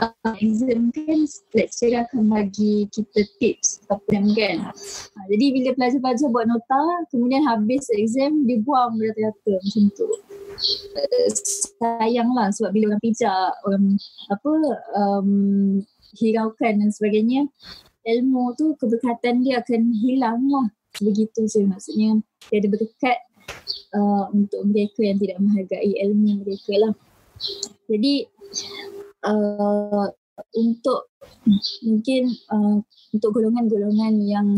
uh, exam kan lecturer akan bagi kita tips apa kan. Uh, jadi bila pelajar-pelajar buat nota kemudian habis exam dia buang rata-rata macam tu. Uh, sayang lah sebab bila orang pijak orang apa um, hiraukan dan sebagainya ilmu tu keberkatan dia akan hilang lah. Begitu je maksudnya. Dia ada berdekat uh, untuk mereka yang tidak menghargai ilmu mereka lah. Jadi uh, untuk mungkin uh, untuk golongan-golongan yang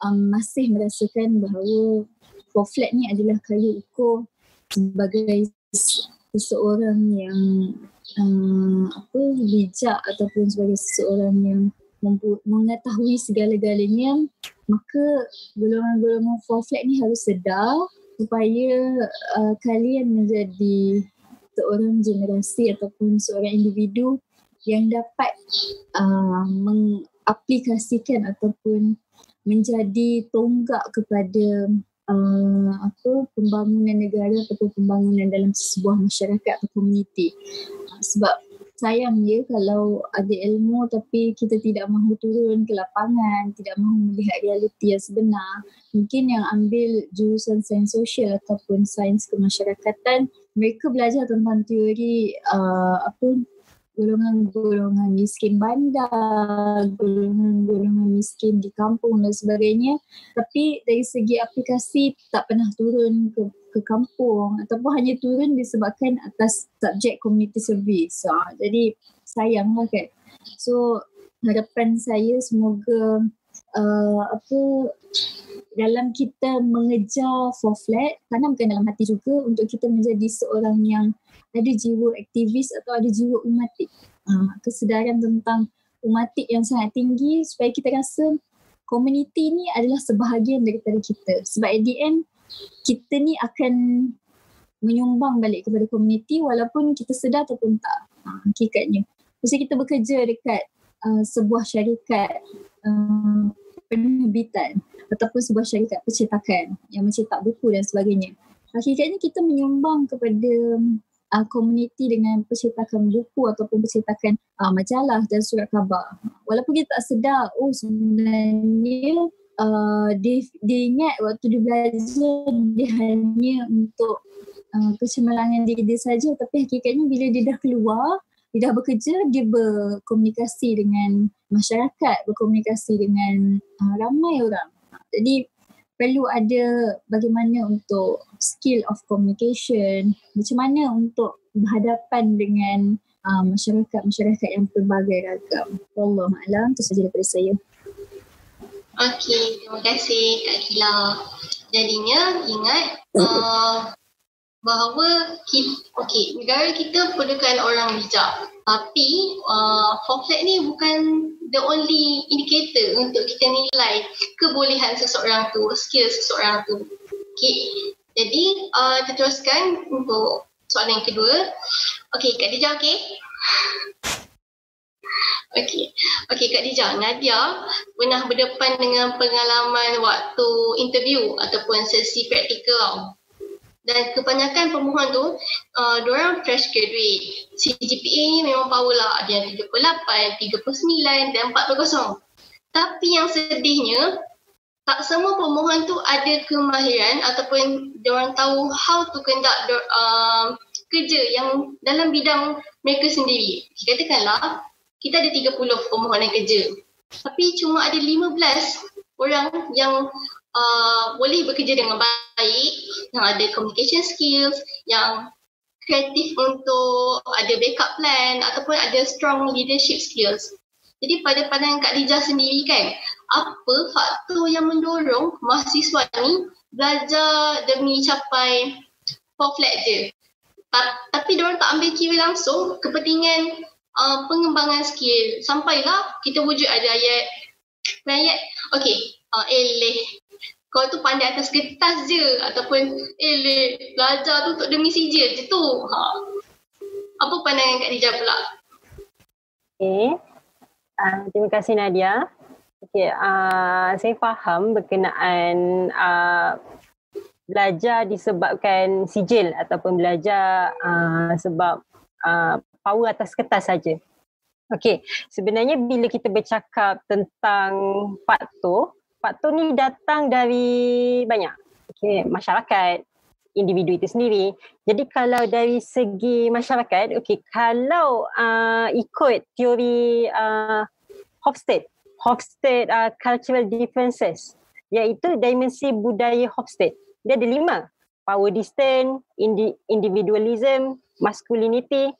um, masih merasakan bahawa for flat ni adalah kayu ukur sebagai seseorang yang um, apa bijak ataupun sebagai seseorang yang mengetahui segala-galanya maka golongan-golongan for flat ni harus sedar supaya uh, kalian menjadi seorang generasi ataupun seorang individu yang dapat uh, mengaplikasikan ataupun menjadi tonggak kepada uh, apa pembangunan negara ataupun pembangunan dalam sebuah masyarakat atau komuniti. Sebab sayang ya kalau ada ilmu tapi kita tidak mahu turun ke lapangan, tidak mahu melihat realiti yang sebenar. Mungkin yang ambil jurusan sains sosial ataupun sains kemasyarakatan, mereka belajar tentang teori uh, apa golongan-golongan miskin bandar, golongan-golongan miskin di kampung dan sebagainya. Tapi dari segi aplikasi tak pernah turun ke ke kampung ataupun hanya turun disebabkan atas subjek community service. Ha, jadi sayanglah kan. So harapan saya semoga uh, apa dalam kita mengejar for flat tanamkan dalam hati juga untuk kita menjadi seorang yang ada jiwa aktivis atau ada jiwa umatik. Uh, kesedaran tentang umatik yang sangat tinggi supaya kita rasa komuniti ni adalah sebahagian daripada kita. Sebab at the end, kita ni akan menyumbang balik kepada komuniti walaupun kita sedar ataupun tak. Ha, hakikatnya. Mesti kita bekerja dekat uh, sebuah syarikat uh, penerbitan ataupun sebuah syarikat percetakan yang mencetak buku dan sebagainya. Hakikatnya kita menyumbang kepada uh, komuniti dengan percetakan buku ataupun percetakan uh, majalah dan surat khabar. Walaupun kita tak sedar, oh sebenarnya uh, dia ingat waktu dia belajar dia hanya untuk uh, kecemerlangan diri dia saja tapi hakikatnya bila dia dah keluar dia dah bekerja, dia berkomunikasi dengan masyarakat, berkomunikasi dengan uh, ramai orang. Jadi perlu ada bagaimana untuk skill of communication, macam mana untuk berhadapan dengan uh, masyarakat-masyarakat yang pelbagai ragam. Allah Alam, itu saja daripada saya. Okey, terima kasih Kak Kila. Jadinya ingat uh, bahawa kita, okay, negara kita perlukan orang bijak. Tapi uh, flat ni bukan the only indicator untuk kita nilai kebolehan seseorang tu, skill seseorang tu. Okay. Jadi uh, kita teruskan untuk soalan yang kedua. Okay, Kak Dija okay? Okay. Okay, Kak Dija, Nadia pernah berdepan dengan pengalaman waktu interview ataupun sesi praktikal dan kebanyakan pemohon tu uh, diorang fresh graduate. CGPA ni memang power lah ada yang 38, 39 dan 40 tapi yang sedihnya tak semua pemohon tu ada kemahiran ataupun diorang tahu how to conduct uh, kerja yang dalam bidang mereka sendiri. Katakanlah kita ada 30 pemohonan kerja. Tapi cuma ada 15 orang yang uh, boleh bekerja dengan baik, yang ada communication skills, yang kreatif untuk ada backup plan ataupun ada strong leadership skills. Jadi pada pandangan Kak Lija sendiri kan, apa faktor yang mendorong mahasiswa ni belajar demi capai four flat je? Tapi diorang tak ambil kira langsung kepentingan uh, pengembangan skill. Sampailah kita wujud ada ayat. Ayat, okay, uh, eleh kau tu pandai atas kertas je ataupun eh le, belajar tu untuk demi sijil je tu. Ha. Apa pandangan Kak Dija pula? Okay. Uh, terima kasih Nadia. Okay, uh, saya faham berkenaan uh, belajar disebabkan sijil ataupun belajar uh, sebab uh, power atas kertas saja. Okey, sebenarnya bila kita bercakap tentang faktor, faktor ni datang dari banyak okay, masyarakat individu itu sendiri. Jadi kalau dari segi masyarakat, okay, kalau uh, ikut teori uh, Hofstede, Hofstede uh, cultural differences, iaitu dimensi budaya Hofstede. Dia ada lima. Power distance, indi- individualism, masculinity,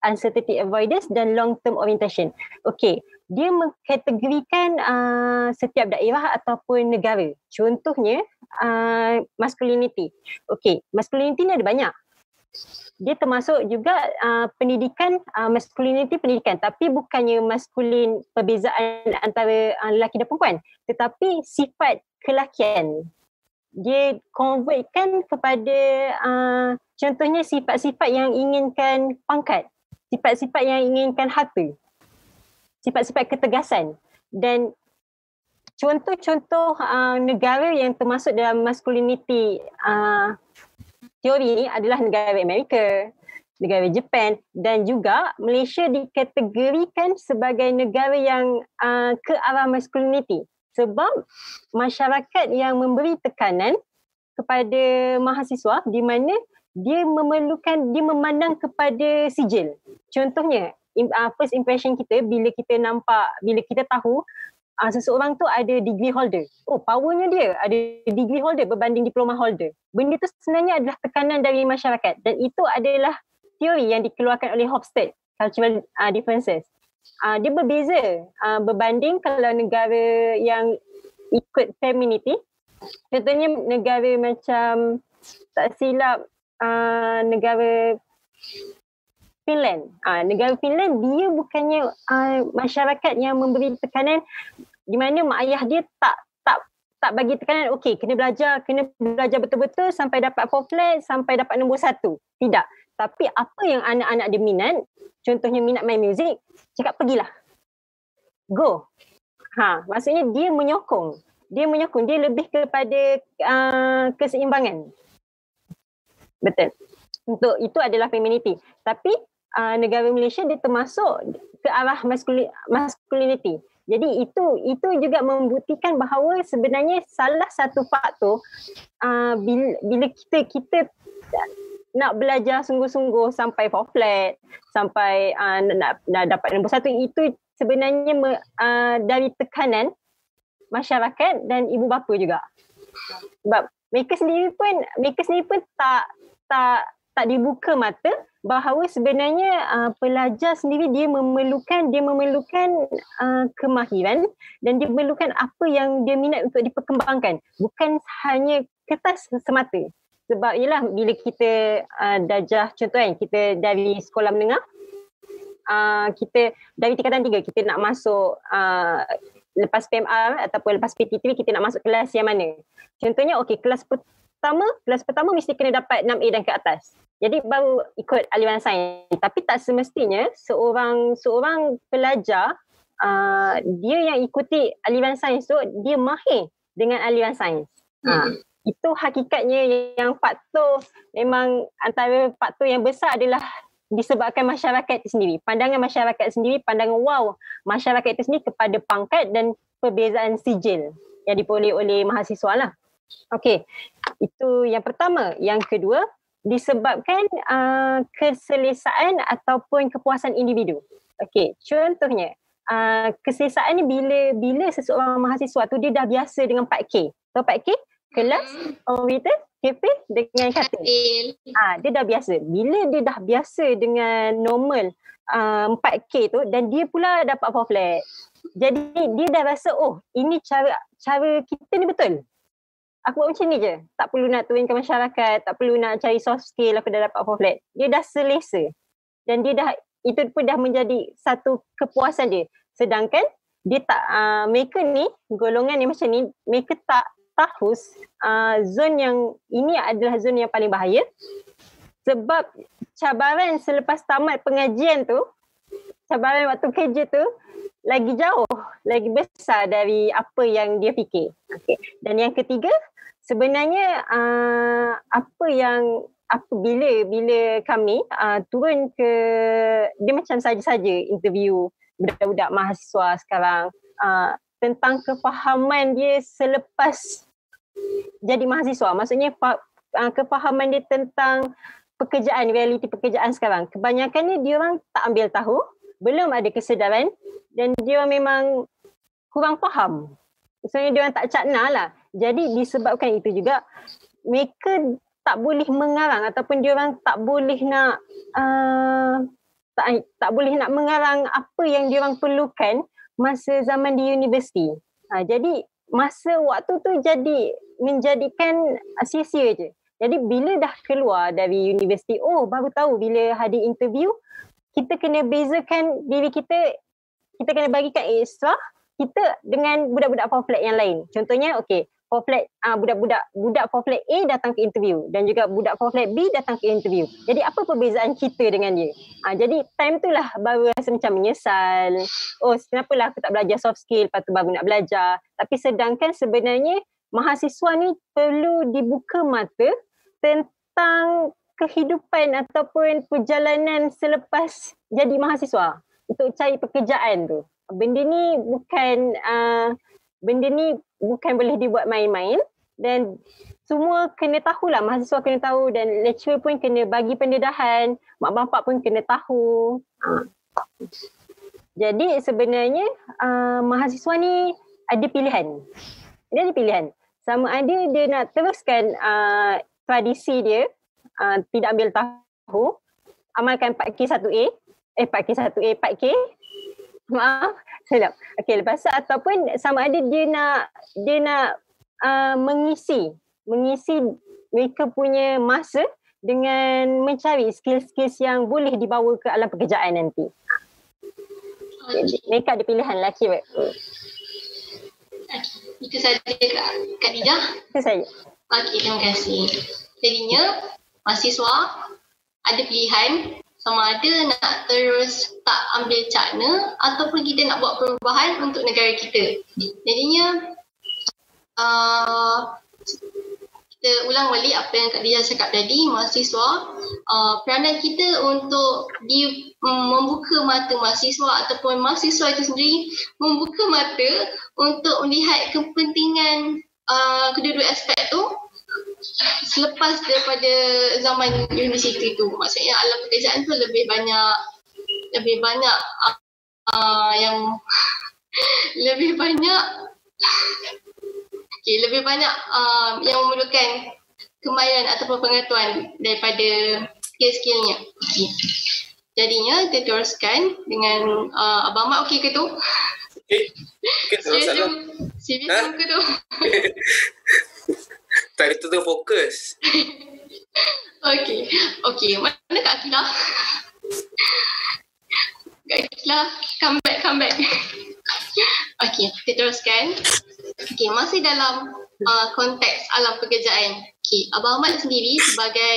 uncertainty avoidance dan long term orientation. Okay, dia mengkategorikan uh, setiap daerah ataupun negara. Contohnya uh, masculinity. Okey, masculinity ni ada banyak. Dia termasuk juga uh, pendidikan uh, masculinity pendidikan tapi bukannya maskulin perbezaan antara uh, lelaki dan perempuan tetapi sifat kelakian. Dia convertkan kepada uh, contohnya sifat-sifat yang inginkan pangkat, sifat-sifat yang inginkan harta sifat-sifat ketegasan dan contoh-contoh uh, negara yang termasuk dalam masculinity uh, teori ini adalah negara Amerika, negara Jepun dan juga Malaysia dikategorikan sebagai negara yang uh, ke arah masculinity sebab masyarakat yang memberi tekanan kepada mahasiswa di mana dia memerlukan dia memandang kepada sijil. Contohnya uh, first impression kita bila kita nampak bila kita tahu uh, seseorang tu ada degree holder. Oh, powernya dia ada degree holder berbanding diploma holder. Benda tu sebenarnya adalah tekanan dari masyarakat dan itu adalah teori yang dikeluarkan oleh Hofstede, cultural uh, differences. Uh, dia berbeza uh, berbanding kalau negara yang ikut femininity. Contohnya negara macam tak silap uh, negara Finland. Uh, negara Finland dia bukannya uh, masyarakat yang memberi tekanan di mana mak ayah dia tak tak tak bagi tekanan okey kena belajar kena belajar betul-betul sampai dapat four flat sampai dapat nombor satu. Tidak. Tapi apa yang anak-anak dia minat, contohnya minat main muzik, cakap pergilah. Go. Ha, maksudnya dia menyokong. Dia menyokong, dia lebih kepada uh, keseimbangan. Betul. Untuk itu adalah femininity. Tapi uh, negara Malaysia dia termasuk ke arah masculinity. Jadi itu itu juga membuktikan bahawa sebenarnya salah satu faktor uh, bila, bila kita kita nak belajar sungguh-sungguh sampai for flat, sampai uh, nak, nak dapat nombor satu itu sebenarnya me, uh, dari tekanan masyarakat dan ibu bapa juga. Sebab mereka sendiri pun mereka sendiri pun tak tak tak dibuka mata bahawa sebenarnya uh, pelajar sendiri dia memerlukan dia memerlukan uh, kemahiran dan dia memerlukan apa yang dia minat untuk diperkembangkan. Bukan hanya kertas semata. Sebab ialah bila kita uh, darjah contoh kan kita dari sekolah menengah uh, kita dari tingkatan tiga kita nak masuk uh, lepas PMR ataupun lepas PTT kita nak masuk kelas yang mana? Contohnya okey kelas pertama kelas pertama mesti kena dapat 6A dan ke atas jadi baru ikut aliran sains. Tapi tak semestinya seorang seorang pelajar uh, dia yang ikuti aliran sains tu dia mahir dengan aliran sains. Hmm. Uh, itu hakikatnya yang faktor memang antara faktor yang besar adalah disebabkan masyarakat itu sendiri. Pandangan masyarakat sendiri, pandangan wow masyarakat itu sendiri kepada pangkat dan perbezaan sijil yang diperoleh oleh mahasiswa lah. Okey, itu yang pertama. Yang kedua, disebabkan uh, keselesaan ataupun kepuasan individu. Okey, contohnya uh, keselesaan ni bila bila seseorang mahasiswa tu dia dah biasa dengan 4K. Tahu 4K? Kelas, komputer, kafe dengan katil. Ah, dia dah biasa. Bila dia dah biasa dengan normal uh, 4K tu dan dia pula dapat four flat. Jadi dia dah rasa oh ini cara cara kita ni betul aku buat macam ni je. Tak perlu nak turunkan masyarakat, tak perlu nak cari soft skill aku dah dapat four flat. Dia dah selesa. Dan dia dah, itu pun dah menjadi satu kepuasan dia. Sedangkan dia tak, uh, mereka ni, golongan ni macam ni, mereka tak tahu uh, zon yang, ini adalah zon yang paling bahaya. Sebab cabaran selepas tamat pengajian tu, cabaran waktu kerja tu, lagi jauh, lagi besar dari apa yang dia fikir. Okay. Dan yang ketiga, sebenarnya uh, apa yang apa bila kami uh, turun ke dia macam saja-saja interview budak-budak mahasiswa sekarang uh, tentang kefahaman dia selepas jadi mahasiswa maksudnya uh, kefahaman dia tentang pekerjaan realiti pekerjaan sekarang kebanyakannya dia orang tak ambil tahu belum ada kesedaran dan dia memang kurang faham maksudnya dia orang tak cakna lah jadi disebabkan itu juga mereka tak boleh mengarang ataupun dia orang tak boleh nak uh, tak tak boleh nak mengarang apa yang dia orang perlukan masa zaman di universiti. Ha, jadi masa waktu tu jadi menjadikan sia-sia je. Jadi bila dah keluar dari universiti, oh baru tahu bila hadir interview, kita kena bezakan diri kita, kita kena bagikan extra kita dengan budak-budak flat yang lain. Contohnya, okay, for flat uh, budak-budak budak flat A datang ke interview dan juga budak flat B datang ke interview. Jadi apa perbezaan kita dengan dia? Uh, jadi time tu lah baru rasa macam menyesal. Oh kenapa lah aku tak belajar soft skill lepas tu baru nak belajar. Tapi sedangkan sebenarnya mahasiswa ni perlu dibuka mata tentang kehidupan ataupun perjalanan selepas jadi mahasiswa untuk cari pekerjaan tu. Benda ni bukan uh, benda ni bukan boleh dibuat main-main dan semua kena tahulah mahasiswa kena tahu dan lecturer pun kena bagi pendedahan, mak bapak pun kena tahu. Ha. Jadi sebenarnya uh, mahasiswa ni ada pilihan. Dia ada pilihan. Sama ada dia nak teruskan uh, tradisi dia, uh, tidak ambil tahu, amalkan 4K 1A, eh 4K 1A, 4K. Maaf, Silap. Okey, lepas tu ataupun sama ada dia nak dia nak uh, mengisi mengisi mereka punya masa dengan mencari skill-skill yang boleh dibawa ke alam pekerjaan nanti. Mereka ada pilihan lelaki. Okay. Itu saja Kak Khadijah. Itu saja. Okey, terima kasih. Jadinya, mahasiswa ada pilihan sama ada nak terus tak ambil cakna ataupun kita nak buat perubahan untuk negara kita. Jadinya, uh, kita ulang balik apa yang Kak Dia cakap tadi, mahasiswa, uh, peranan kita untuk di, um, membuka mata mahasiswa ataupun mahasiswa itu sendiri membuka mata untuk melihat kepentingan uh, kedua-dua aspek tu selepas daripada zaman universiti tu. Maksudnya alam pekerjaan tu lebih banyak lebih banyak uh, yang lebih banyak Okay, lebih banyak uh, yang memerlukan kemahiran ataupun pengetahuan daripada skill-skillnya. Okay. Jadinya kita teruskan dengan uh, Abang Mat okey ke tu? Okey. Okay, Serius Serius Ha? ke tu? Tak kita tu fokus. Okey. Okey, mana Kak Akilah? Kak Akilah, come back, come back. Okey, kita teruskan. Okey, masih dalam uh, konteks alam pekerjaan. Okey, Abang Ahmad sendiri sebagai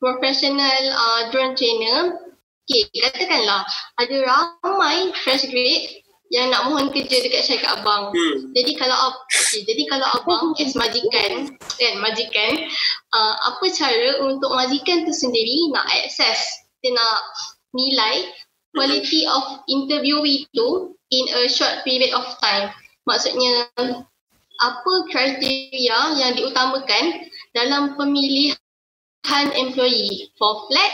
professional uh, drone trainer, okey, katakanlah ada ramai fresh grade yang nak mohon kerja dekat syarikat abang. Hmm. Jadi kalau okay, jadi kalau abang as majikan kan majikan uh, apa cara untuk majikan tu sendiri nak access dia nak nilai quality of interviewee tu in a short period of time. Maksudnya apa kriteria yang diutamakan dalam pemilihan employee for flat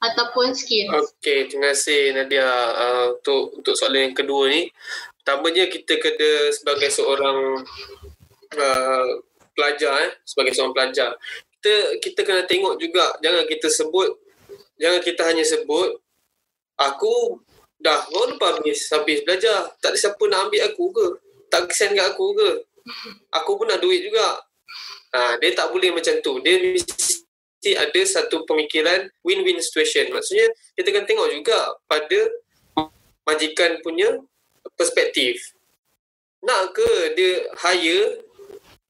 ataupun skill. Okey, terima kasih Nadia uh, untuk untuk soalan yang kedua ni. Pertamanya kita kena sebagai seorang uh, pelajar eh, sebagai seorang pelajar. Kita kita kena tengok juga jangan kita sebut jangan kita hanya sebut aku dah lepas habis habis belajar. Tak ada siapa nak ambil aku ke? Tak kesian kat aku ke? Aku pun nak duit juga. Ha, dia tak boleh macam tu. Dia mesti ada satu pemikiran win-win situation. Maksudnya kita kena tengok juga pada majikan punya perspektif. Nak ke dia hire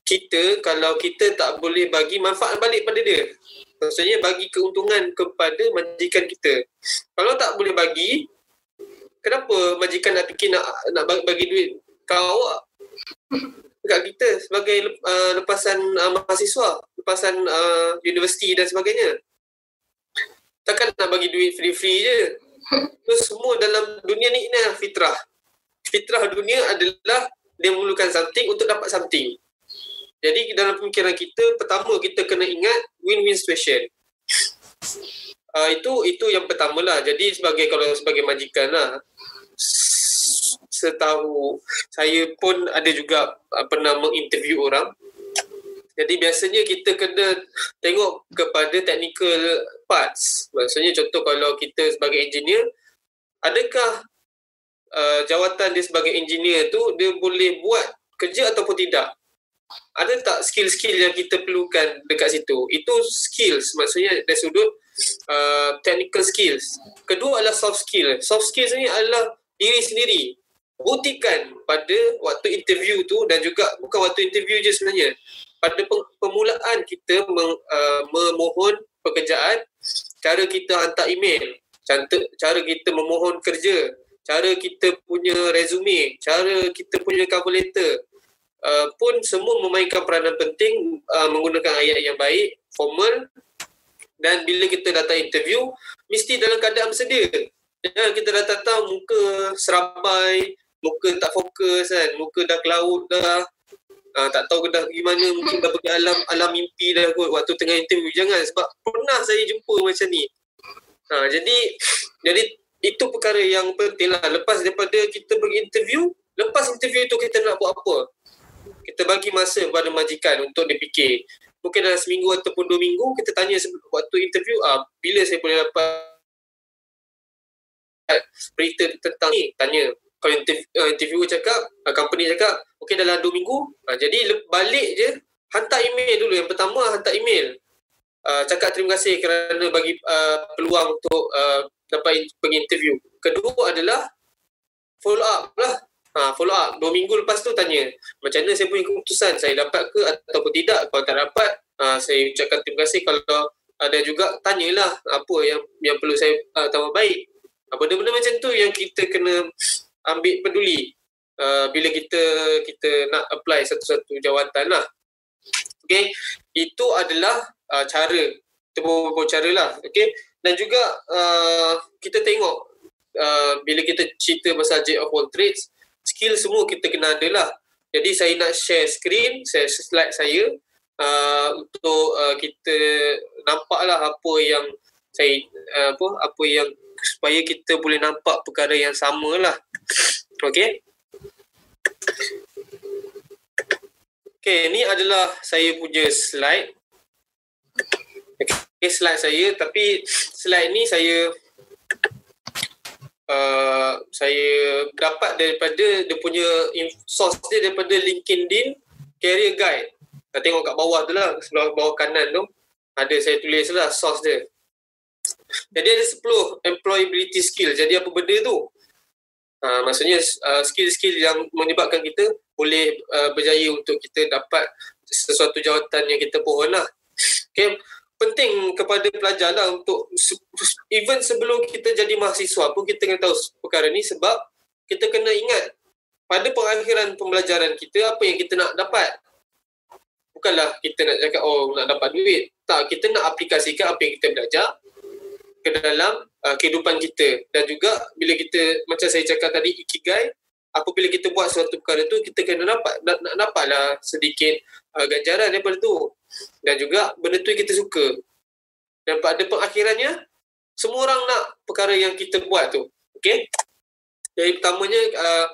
kita kalau kita tak boleh bagi manfaat balik pada dia? Maksudnya bagi keuntungan kepada majikan kita. Kalau tak boleh bagi, kenapa majikan nak fikir nak nak bagi, bagi duit kau? Dekat kita sebagai uh, lepasan uh, mahasiswa, lepasan uh, universiti dan sebagainya. Takkan nak bagi duit free-free je. Itu semua dalam dunia ni ini adalah fitrah. Fitrah dunia adalah dia memerlukan something untuk dapat something. Jadi dalam pemikiran kita, pertama kita kena ingat win-win situation. Uh, itu itu yang pertama lah. Jadi sebagai kalau sebagai majikan lah, setahu saya pun ada juga uh, pernah menginterview orang. Jadi biasanya kita kena tengok kepada technical parts. Maksudnya contoh kalau kita sebagai engineer, adakah uh, jawatan dia sebagai engineer tu dia boleh buat kerja ataupun tidak? Ada tak skill-skill yang kita perlukan dekat situ? Itu skills maksudnya dari sudut uh, technical skills. Kedua adalah soft skill. Soft skills ni adalah diri sendiri. Buktikan pada waktu interview tu dan juga bukan waktu interview je sebenarnya. Pada permulaan kita meng, uh, memohon pekerjaan, cara kita hantar email, cara kita memohon kerja, cara kita punya resume, cara kita punya cover letter, uh, pun semua memainkan peranan penting uh, menggunakan ayat yang baik, formal dan bila kita datang interview, mesti dalam keadaan bersedia. Jangan kita datang-datang muka serabai, muka tak fokus kan, muka dah kelaut dah, uh, tak tahu dah gimana, mungkin dah pergi alam alam mimpi dah kot waktu tengah interview. Jangan sebab pernah saya jumpa macam ni. Uh, jadi jadi itu perkara yang penting lah. Lepas daripada kita pergi interview, lepas interview tu kita nak buat apa? Kita bagi masa kepada majikan untuk dia fikir. Mungkin dalam seminggu ataupun dua minggu, kita tanya waktu interview, ah, bila saya boleh dapat berita tentang ni? Tanya. Kalau interview, uh, interviewer cakap, uh, company cakap, okey dalam dua minggu. Uh, jadi balik je, hantar email dulu. Yang pertama, hantar email. uh, cakap terima kasih kerana bagi uh, peluang untuk uh, dapat pergi interview. Kedua adalah follow up lah. Ha, follow up. Dua minggu lepas tu tanya, macam mana saya punya keputusan? Saya dapat ke ataupun tidak? Kalau tak dapat, uh, saya ucapkan terima kasih. Kalau ada juga, tanyalah apa yang yang perlu saya uh, tambah baik. Uh, benda-benda macam tu yang kita kena ambil peduli uh, bila kita kita nak apply satu-satu jawatan lah. Okay. Itu adalah uh, cara. Beberapa cara lah. Okay. Dan juga uh, kita tengok uh, bila kita cerita pasal J of all trades, skill semua kita kena ada lah. Jadi saya nak share screen, share slide saya uh, untuk uh, kita nampaklah apa yang saya uh, apa apa yang supaya kita boleh nampak perkara yang sama lah. Okay. Okay, ni adalah saya punya slide. Okay, slide saya tapi slide ni saya uh, saya dapat daripada dia punya source dia daripada LinkedIn career guide. Kita tengok kat bawah tu lah, sebelah bawah kanan tu. Ada saya tulis lah source dia. Jadi ada 10 employability skill. Jadi apa benda tu? Uh, maksudnya uh, skill-skill yang menyebabkan kita boleh uh, berjaya untuk kita dapat sesuatu jawatan yang kita pohon lah. Okay penting kepada pelajar lah untuk even sebelum kita jadi mahasiswa pun kita kena tahu perkara ni sebab kita kena ingat pada pengakhiran pembelajaran kita apa yang kita nak dapat bukanlah kita nak cakap oh nak dapat duit tak kita nak aplikasikan apa yang kita belajar ke dalam uh, kehidupan kita dan juga bila kita macam saya cakap tadi ikigai apabila kita buat suatu perkara tu kita kena dapat nak, nak dapatlah sedikit uh, ganjaran daripada tu dan juga benda tu kita suka. Dan pada pengakhirannya, semua orang nak perkara yang kita buat tu. Okay? Jadi pertamanya, uh,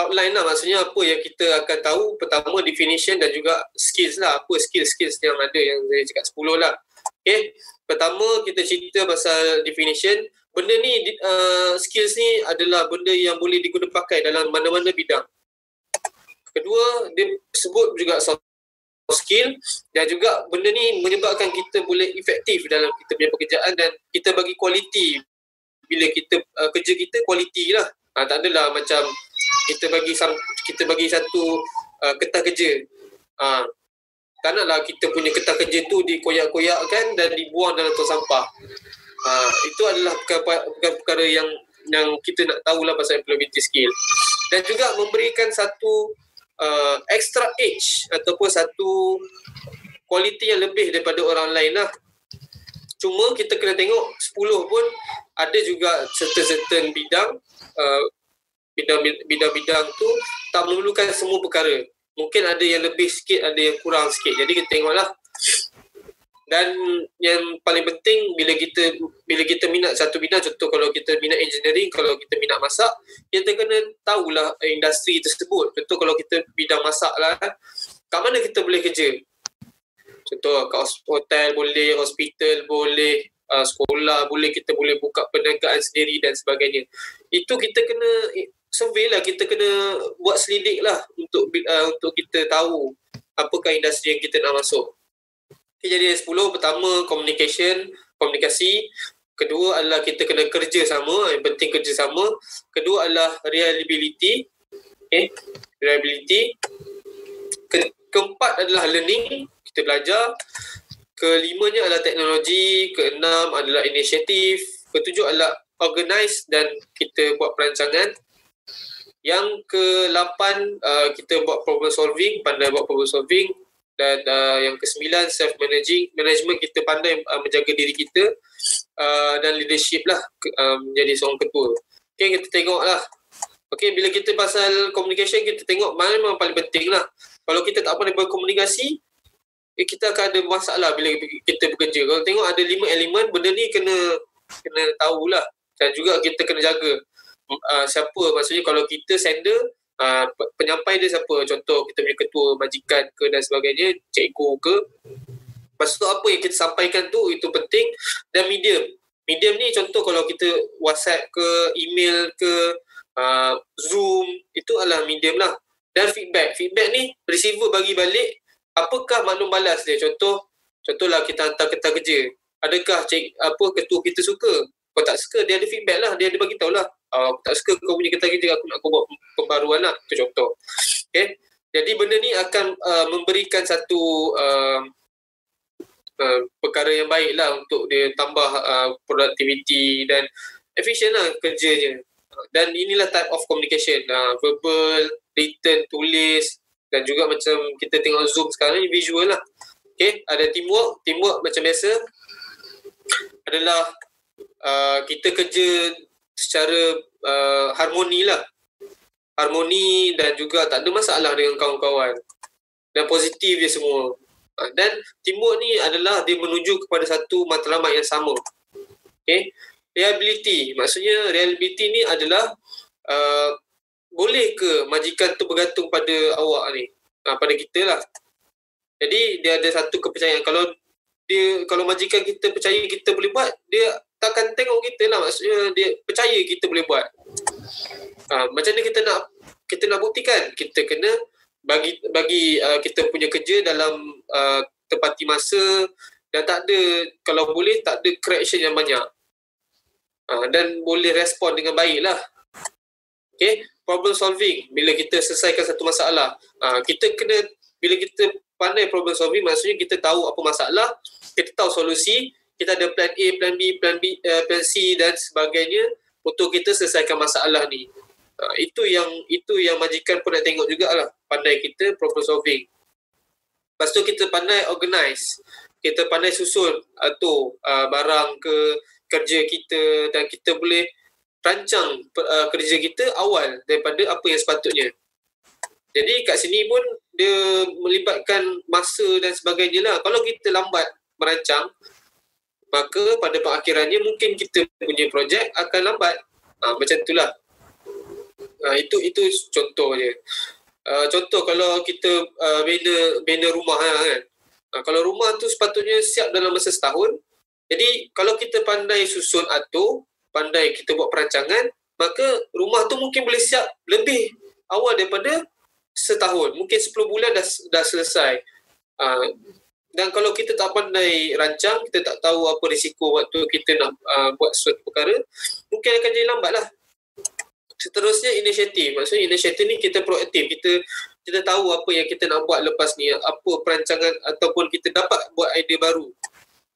outline lah maksudnya apa yang kita akan tahu. Pertama, definition dan juga skills lah. Apa skills-skills yang ada yang saya cakap 10 lah. Okay? Pertama, kita cerita pasal definition. Benda ni, uh, skills ni adalah benda yang boleh digunakan pakai dalam mana-mana bidang. Kedua, dia sebut juga soft skill dan juga benda ni menyebabkan kita boleh efektif dalam kita punya pekerjaan dan kita bagi kualiti bila kita uh, kerja kita kualiti lah ha, tak adalah macam kita bagi kita bagi satu uh, kertas kerja ha, tak naklah kita punya kertas kerja tu dikoyak-koyakkan dan dibuang dalam tong sampah ha, itu adalah perkara-perkara yang yang kita nak tahulah pasal employability skill dan juga memberikan satu uh, extra edge ataupun satu kualiti yang lebih daripada orang lain lah. Cuma kita kena tengok 10 pun ada juga certain-certain bidang uh, bidang-bidang tu tak memerlukan semua perkara. Mungkin ada yang lebih sikit, ada yang kurang sikit. Jadi kita tengoklah. Dan yang paling penting bila kita bila kita minat satu bidang contoh kalau kita minat engineering kalau kita minat masak kita kena tahulah industri tersebut. Contoh kalau kita bidang masak lah kat mana kita boleh kerja? Contoh kat hotel boleh hospital boleh uh, sekolah boleh kita boleh buka perniagaan sendiri dan sebagainya. Itu kita kena survey lah kita kena buat selidik lah untuk uh, untuk kita tahu apakah industri yang kita nak masuk Okay, jadi 10 pertama communication, komunikasi. Kedua adalah kita kena kerja sama, yang penting kerja sama. Kedua adalah reliability. Okay. Reliability. Ke- keempat adalah learning, kita belajar. Kelimanya adalah teknologi, keenam adalah inisiatif, ketujuh adalah organize dan kita buat perancangan. Yang ke-8 uh, kita buat problem solving, pandai buat problem solving dan uh, yang kesembilan self managing management kita pandai uh, menjaga diri kita uh, dan leadership lah uh, menjadi seorang ketua. Okay kita tengok lah. Okay bila kita pasal communication kita tengok mana yang paling penting lah. Kalau kita tak pandai berkomunikasi eh, kita akan ada masalah bila kita bekerja. Kalau tengok ada lima elemen benda ni kena kena tahulah dan juga kita kena jaga uh, siapa maksudnya kalau kita sender uh, penyampai dia siapa contoh kita punya ketua majikan ke dan sebagainya cikgu ke tu apa yang kita sampaikan tu itu penting dan medium medium ni contoh kalau kita whatsapp ke email ke uh, zoom itu adalah medium lah dan feedback feedback ni receiver bagi balik apakah maklum balas dia contoh Contohlah kita hantar kertas kerja. Adakah cik, apa ketua kita suka? Kalau tak suka, dia ada feedback lah. Dia ada bagi tahu lah. Uh, tak suka kau punya kertas kerja, aku nak kau buat pembaruan lah. Itu contoh. Okay. Jadi benda ni akan uh, memberikan satu uh, uh, perkara yang baik lah untuk dia tambah uh, productivity dan efisien lah kerjanya. Dan inilah type of communication. Uh, verbal, written, tulis dan juga macam kita tengok Zoom sekarang ni visual lah. Okay, ada teamwork. Teamwork macam biasa adalah uh, kita kerja secara uh, harmoni lah. Harmoni dan juga tak ada masalah dengan kawan-kawan. Dan positif dia semua. Ha, dan teamwork ni adalah dia menuju kepada satu matlamat yang sama. Okay? Reliability. Maksudnya reliability ni adalah uh, boleh ke majikan tu bergantung pada awak ni? Uh, pada kita lah. Jadi dia ada satu kepercayaan. Kalau dia kalau majikan kita percaya kita boleh buat dia takkan tengok kita lah. Maksudnya dia percaya kita boleh buat. Uh, macam ni kita nak kita nak buktikan? Kita kena bagi bagi uh, kita punya kerja dalam uh, tepati masa dan tak ada kalau boleh tak ada correction yang banyak. Uh, dan boleh respon dengan baik lah. Okay? Problem solving. Bila kita selesaikan satu masalah. Uh, kita kena bila kita pandai problem solving maksudnya kita tahu apa masalah kita tahu solusi kita ada plan A, plan B, plan B, uh, plan C dan sebagainya untuk kita selesaikan masalah ni. Uh, itu yang itu yang majikan pun nak tengok jugalah pandai kita problem solving. Lepas tu kita pandai organize. Kita pandai susun atur uh, barang ke kerja kita dan kita boleh rancang uh, kerja kita awal daripada apa yang sepatutnya. Jadi kat sini pun dia melibatkan masa dan sebagainya lah. Kalau kita lambat merancang, maka pada pengakhirannya mungkin kita punya projek akan lambat. Ha, macam itulah. Ha, itu itu contoh je. Uh, contoh kalau kita uh, bina, bina rumah kan. Uh, kalau rumah tu sepatutnya siap dalam masa setahun. Jadi kalau kita pandai susun atur, pandai kita buat perancangan, maka rumah tu mungkin boleh siap lebih awal daripada setahun. Mungkin 10 bulan dah dah selesai. Uh, dan kalau kita tak pandai rancang, kita tak tahu apa risiko waktu kita nak uh, buat suatu perkara, mungkin akan jadi lambat lah. Seterusnya inisiatif. Maksudnya inisiatif ni kita proaktif. Kita kita tahu apa yang kita nak buat lepas ni. Apa perancangan ataupun kita dapat buat idea baru.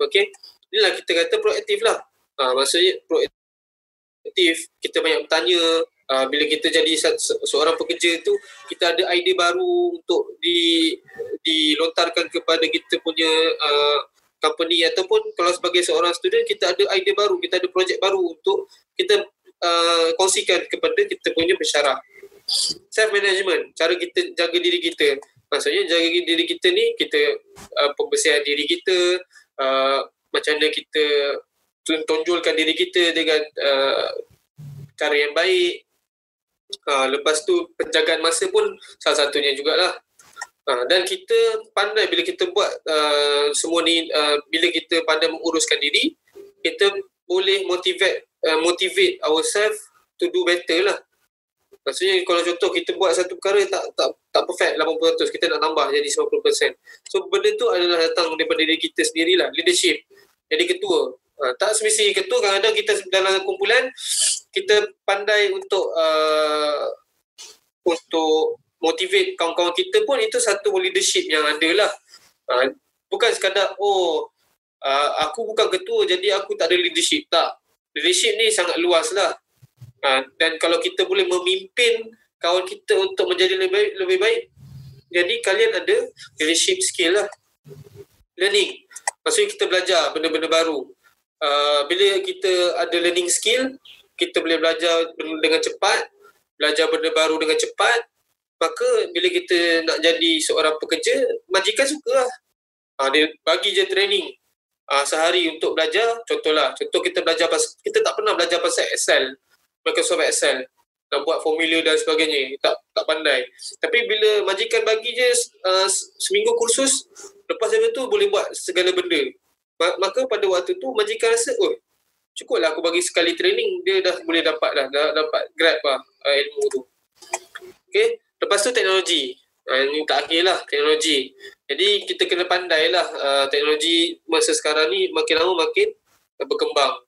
Okay. Inilah kita kata proaktif lah. Uh, maksudnya proaktif. Kita banyak bertanya, uh, bila kita jadi seorang pekerja tu kita ada idea baru untuk di dilontarkan kepada kita punya uh, company. Ataupun kalau sebagai seorang student kita ada idea baru kita ada projek baru untuk kita uh, kongsikan kepada kita punya pensyarah. Self management cara kita jaga diri kita. Maksudnya jaga diri kita ni kita uh, pembersihan diri kita uh, macam mana kita tonjolkan diri kita dengan uh, cara yang baik Ha, lepas tu penjagaan masa pun salah satunya jugalah. Ha, dan kita pandai bila kita buat uh, semua ni, uh, bila kita pandai menguruskan diri, kita boleh motivate uh, motivate ourselves to do better lah. Maksudnya kalau contoh kita buat satu perkara tak tak tak perfect 80%, kita nak tambah jadi 90%. So benda tu adalah datang daripada diri kita sendirilah, leadership. Jadi ketua. Ha, tak semestinya ketua kadang-kadang kita dalam kumpulan kita pandai untuk uh, untuk motivate kawan-kawan kita pun itu satu leadership yang ada lah. Uh, bukan sekadar oh uh, aku bukan ketua jadi aku tak ada leadership. Tak. Leadership ni sangat luas lah. Uh, dan kalau kita boleh memimpin kawan kita untuk menjadi lebih baik, lebih baik jadi kalian ada leadership skill lah. Learning. Maksudnya kita belajar benda-benda baru. Uh, bila kita ada learning skill, kita boleh belajar dengan cepat, belajar benda baru dengan cepat, maka bila kita nak jadi seorang pekerja, majikan suka lah. Ha, dia bagi je training ha, sehari untuk belajar, contohlah, contoh kita belajar pas, kita tak pernah belajar pasal Excel, Microsoft Excel, nak buat formula dan sebagainya, tak tak pandai. Tapi bila majikan bagi je uh, seminggu kursus, lepas itu boleh buat segala benda. Maka pada waktu tu majikan rasa, oh cukup lah aku bagi sekali training dia dah boleh dapat dah, dah dapat grab lah uh, ilmu tu okay lepas tu teknologi Uh, ini tak akhir lah teknologi. Jadi kita kena pandai lah uh, teknologi masa sekarang ni makin lama makin berkembang.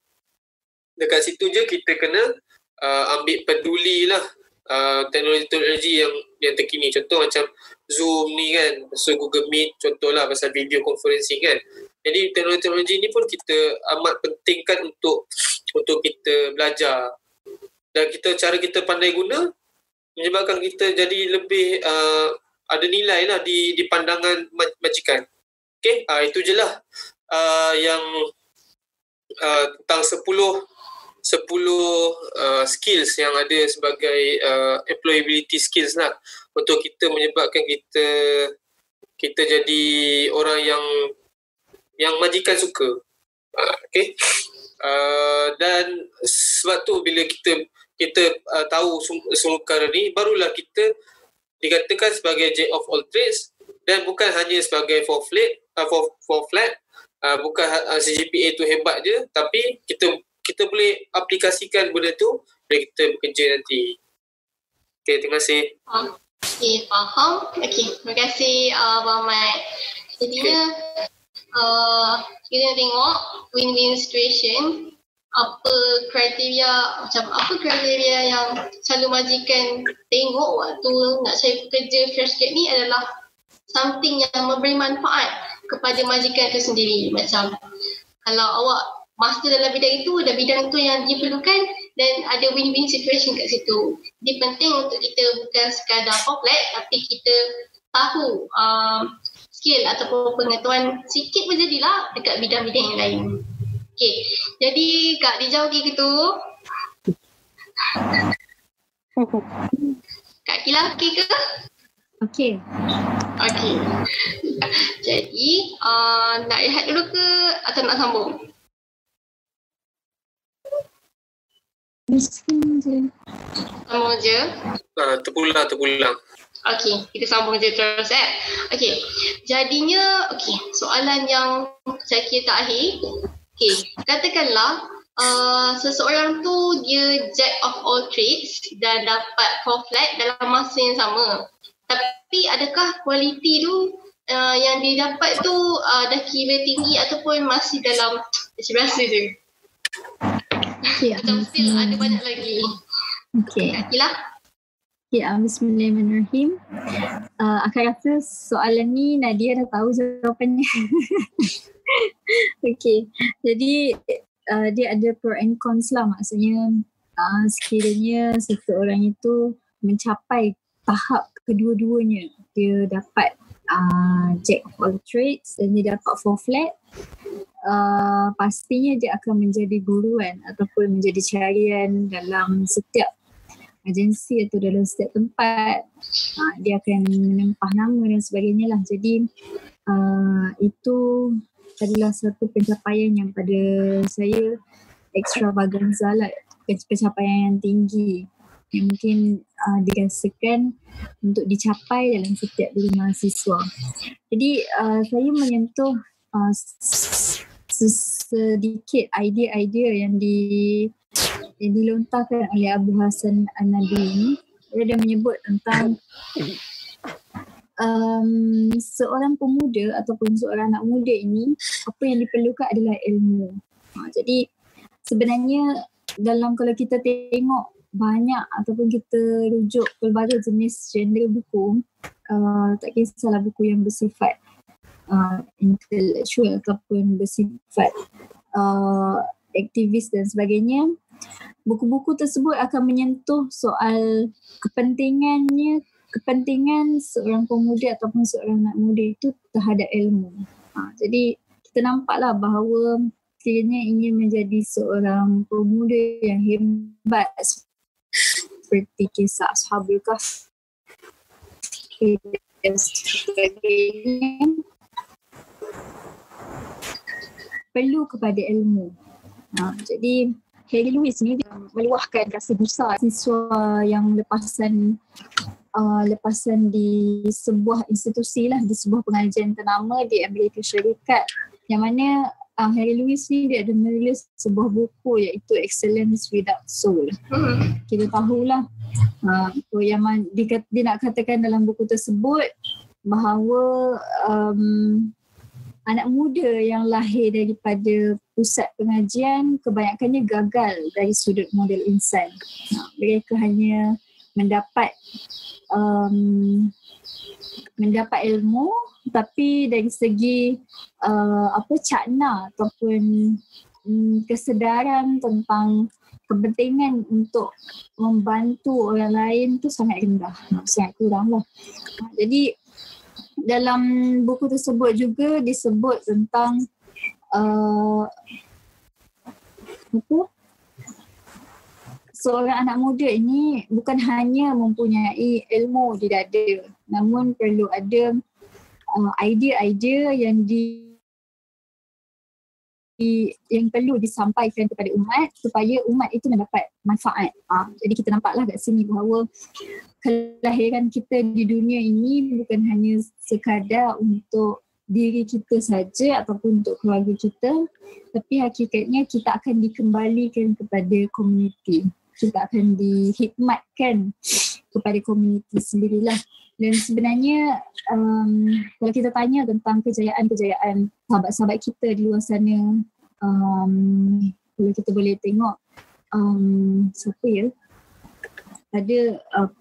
Dekat situ je kita kena uh, ambil peduli lah uh, teknologi-teknologi yang yang terkini. Contoh macam Zoom ni kan, so Google Meet contoh lah pasal video conferencing kan. Jadi teknologi-teknologi ni pun kita amat pentingkan untuk untuk kita belajar. Dan kita cara kita pandai guna menyebabkan kita jadi lebih uh, ada nilai lah di di pandangan majikan. Okay, uh, itu je lah uh, yang uh, tentang 10 10 uh, skills yang ada sebagai uh, employability skills lah untuk kita menyebabkan kita kita jadi orang yang yang majikan suka. Uh, okay. Uh, dan sebab tu bila kita kita uh, tahu semua perkara ni barulah kita dikatakan sebagai jack of all trades dan bukan hanya sebagai for flat uh, for for flat uh, bukan uh, CGPA tu hebat je tapi kita kita boleh aplikasikan benda tu bila kita bekerja nanti. Okay, terima kasih. Okay, faham. Okay, terima kasih uh, Abang Mat. Jadinya, okay. Uh, kita tengok win-win situation. Apa kriteria macam apa kriteria yang selalu majikan tengok waktu nak cari pekerja fresh grad ni adalah something yang memberi manfaat kepada majikan itu sendiri. Macam kalau awak master dalam bidang itu dan bidang itu yang diperlukan dan ada win-win situation kat situ. Jadi penting untuk kita bukan sekadar poplet tapi kita tahu um, skill ataupun pengetahuan sikit pun jadilah dekat bidang-bidang yang lain Okay. Jadi Kak Dija okey ke tu? Kak Kila okey ke? Okey. Okey. Jadi uh, nak lihat dulu ke atau nak sambung? Sambung je. Sambung je. Uh, terpulang, terpulang. Okey, kita sambung je terus eh. Okey. Jadinya, okey, soalan yang saya kira tak akhir. Okay, katakanlah uh, seseorang tu dia jack of all trades dan dapat four flat dalam masa yang sama. Tapi adakah kualiti tu uh, yang dia dapat tu uh, dah kira tinggi ataupun masih dalam biasa je? Okay, Macam still ada banyak lagi. Okay. Akilah. Um, Bismillahirrahmanirrahim. Uh, akan rasa soalan ni Nadia dah tahu jawapannya. okay, jadi uh, dia ada pro and cons lah maksudnya uh, sekiranya seseorang itu mencapai tahap kedua-duanya dia dapat uh, jack of all trades dan dia dapat four flat uh, pastinya dia akan menjadi guruan ataupun menjadi carian dalam setiap agensi atau dalam setiap tempat. Uh, dia akan menempah nama dan sebagainya lah. Jadi uh, itu adalah satu pencapaian yang pada saya extravaganza lah. Pencapaian yang tinggi. Yang mungkin uh, dirasakan untuk dicapai dalam setiap diri mahasiswa. Jadi uh, saya menyentuh uh, sedikit idea-idea yang di yang dilontarkan oleh Abu Hasan An-Nadi ini. Dia menyebut tentang um, seorang pemuda ataupun seorang anak muda ini apa yang diperlukan adalah ilmu. Ha, jadi sebenarnya dalam kalau kita tengok banyak ataupun kita rujuk pelbagai jenis genre buku uh, tak kisahlah buku yang bersifat uh, intellectual ataupun bersifat uh, aktivis dan sebagainya buku-buku tersebut akan menyentuh soal kepentingannya kepentingan seorang pemuda ataupun seorang anak muda itu terhadap ilmu. Ha, jadi kita nampaklah bahawa sekiranya ingin menjadi seorang pemuda yang hebat seperti kisah Ashabul Kahf dan sebagainya perlu kepada ilmu. Ha, jadi Harry Lewis ni meluahkan rasa besar siswa yang lepasan uh, lepasan di sebuah institusi lah di sebuah pengajian ternama di Amerika Syarikat yang mana uh, Harry Lewis ni dia ada menulis sebuah buku iaitu Excellence Without Soul. Kita tahulah uh, yang man, dia, dia nak katakan dalam buku tersebut bahawa um, anak muda yang lahir daripada pusat pengajian kebanyakannya gagal dari sudut model insan. Mereka hanya mendapat um, mendapat ilmu tapi dari segi uh, apa cakna ataupun um, kesedaran tentang kepentingan untuk membantu orang lain tu sangat rendah sangat kurang lah jadi dalam buku tersebut juga disebut tentang uh, apa seorang anak muda ini bukan hanya mempunyai ilmu di dada namun perlu ada uh, idea-idea yang di yang perlu disampaikan kepada umat supaya umat itu mendapat manfaat. Ha, jadi kita nampaklah kat sini bahawa kelahiran kita di dunia ini bukan hanya sekadar untuk diri kita saja ataupun untuk keluarga kita tapi hakikatnya kita akan dikembalikan kepada komuniti kita akan dihikmatkan kepada komuniti sendirilah. Dan sebenarnya um, kalau kita tanya tentang kejayaan-kejayaan sahabat-sahabat kita di luar sana, um, kalau kita boleh tengok um, siapa ya? Ada uh,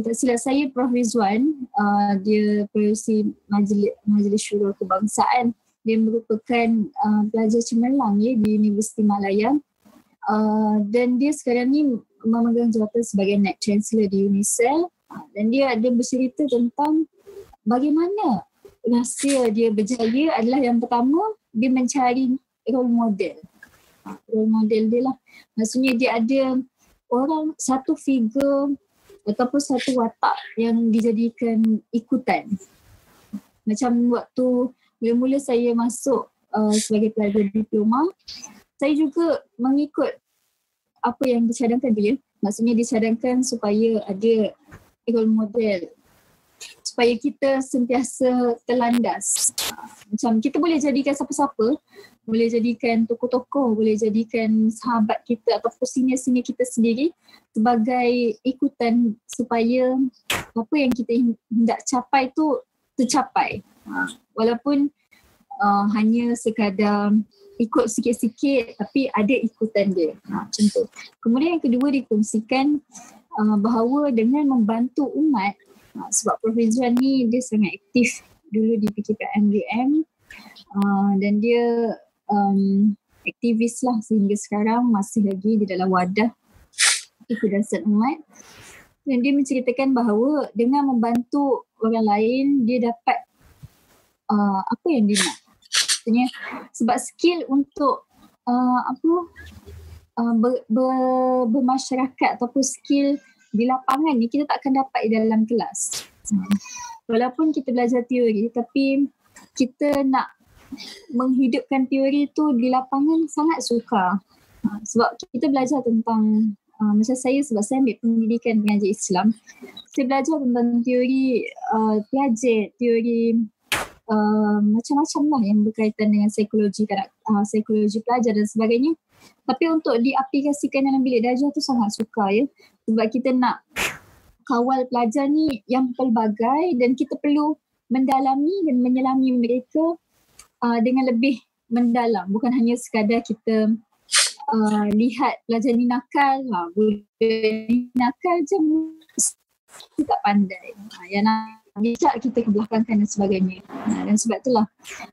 tak silap saya Prof. Rizwan, uh, dia perusi majlis, majlis syurul kebangsaan. Dia merupakan uh, pelajar cemerlang ya, di Universiti Malaya Uh, dan dia sekarang ni memegang jawatan sebagai net chancellor di UNICEF dan dia ada bercerita tentang bagaimana rahsia dia berjaya adalah yang pertama dia mencari role model. Uh, role model dia lah. Maksudnya dia ada orang satu figure ataupun satu watak yang dijadikan ikutan macam waktu mula-mula saya masuk uh, sebagai pelajar diploma saya juga mengikut apa yang dicadangkan dia. Maksudnya dicadangkan supaya ada role model supaya kita sentiasa terlandas. Macam kita boleh jadikan siapa-siapa, boleh jadikan tokoh-tokoh, boleh jadikan sahabat kita ataupun senior-senior kita sendiri sebagai ikutan supaya apa yang kita hendak capai tu tercapai. Ha, walaupun uh, hanya sekadar ikut sikit-sikit tapi ada ikutan dia. Ha, macam tu. Kemudian yang kedua dikongsikan uh, bahawa dengan membantu umat uh, sebab Prof. Rizwan ni dia sangat aktif dulu di PKPMDM uh, dan dia um, aktivis lah sehingga sekarang masih lagi di dalam wadah kekudasan umat dan dia menceritakan bahawa dengan membantu orang lain dia dapat uh, apa yang dia nak maksudnya sebab skill untuk uh, apa uh, ber, ber, bermasyarakat ataupun skill di lapangan ni kita tak akan dapat di dalam kelas. Walaupun kita belajar teori tapi kita nak menghidupkan teori tu di lapangan sangat suka. Uh, sebab kita belajar tentang uh, macam saya sebab saya ambil pendidikan mengajar Islam. Saya belajar tentang teori uh, Piaget, teori uh, macam-macam lah yang berkaitan dengan psikologi uh, psikologi pelajar dan sebagainya. Tapi untuk diaplikasikan dalam bilik darjah tu sangat suka ya. Sebab kita nak kawal pelajar ni yang pelbagai dan kita perlu mendalami dan menyelami mereka uh, dengan lebih mendalam. Bukan hanya sekadar kita uh, lihat pelajar ni nakal, ha, boleh nakal je kita tak pandai. Ha, yang nak bijak kita kebelakangkan dan sebagainya. Ha, dan sebab itulah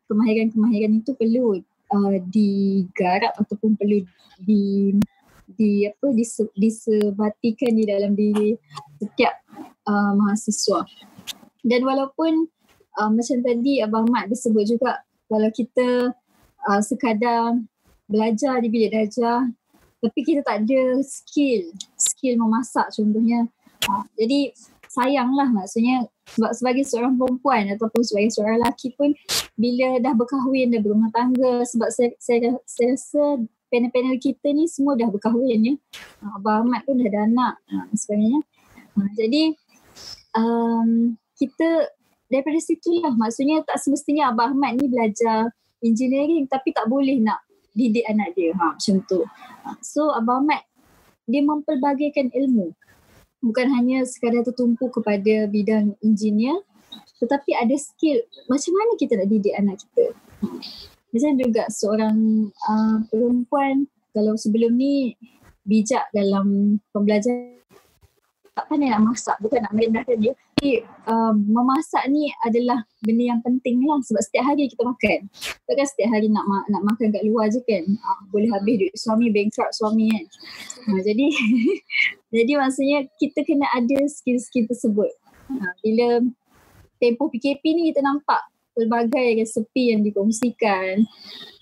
kemahiran-kemahiran itu perlu uh, digarap ataupun perlu di di apa dise, disebatikan di dalam diri setiap uh, mahasiswa. Dan walaupun uh, macam tadi Abang Mat disebut juga kalau kita uh, sekadar belajar di bilik darjah tapi kita tak ada skill, skill memasak contohnya. Uh, jadi sayanglah maksudnya sebab sebagai seorang perempuan ataupun sebagai seorang lelaki pun bila dah berkahwin dah berumah tangga sebab saya, saya, saya rasa panel-panel kita ni semua dah berkahwin ya. Ah, Abah Ahmad pun dah ada anak ah, sebagainya. Ah, jadi um, kita daripada situlah maksudnya tak semestinya Abah Ahmad ni belajar engineering tapi tak boleh nak didik anak dia ha, macam tu. So Abah Ahmad dia mempelbagaikan ilmu. Bukan hanya sekadar tertumpu kepada bidang engineer tetapi ada skill macam mana kita nak didik anak kita. Macam juga seorang uh, perempuan kalau sebelum ni bijak dalam pembelajaran tak pandai nak masak bukan nak merendahkan dia tapi um, memasak ni adalah benda yang penting lah sebab setiap hari kita makan. Takkan setiap hari nak ma- nak makan kat luar je kan? Uh, boleh habis duit suami bankrupt suami kan? Uh, jadi jadi maksudnya kita kena ada skill-skill tersebut. Uh, bila tempoh PKP ni kita nampak pelbagai resepi yang dikongsikan.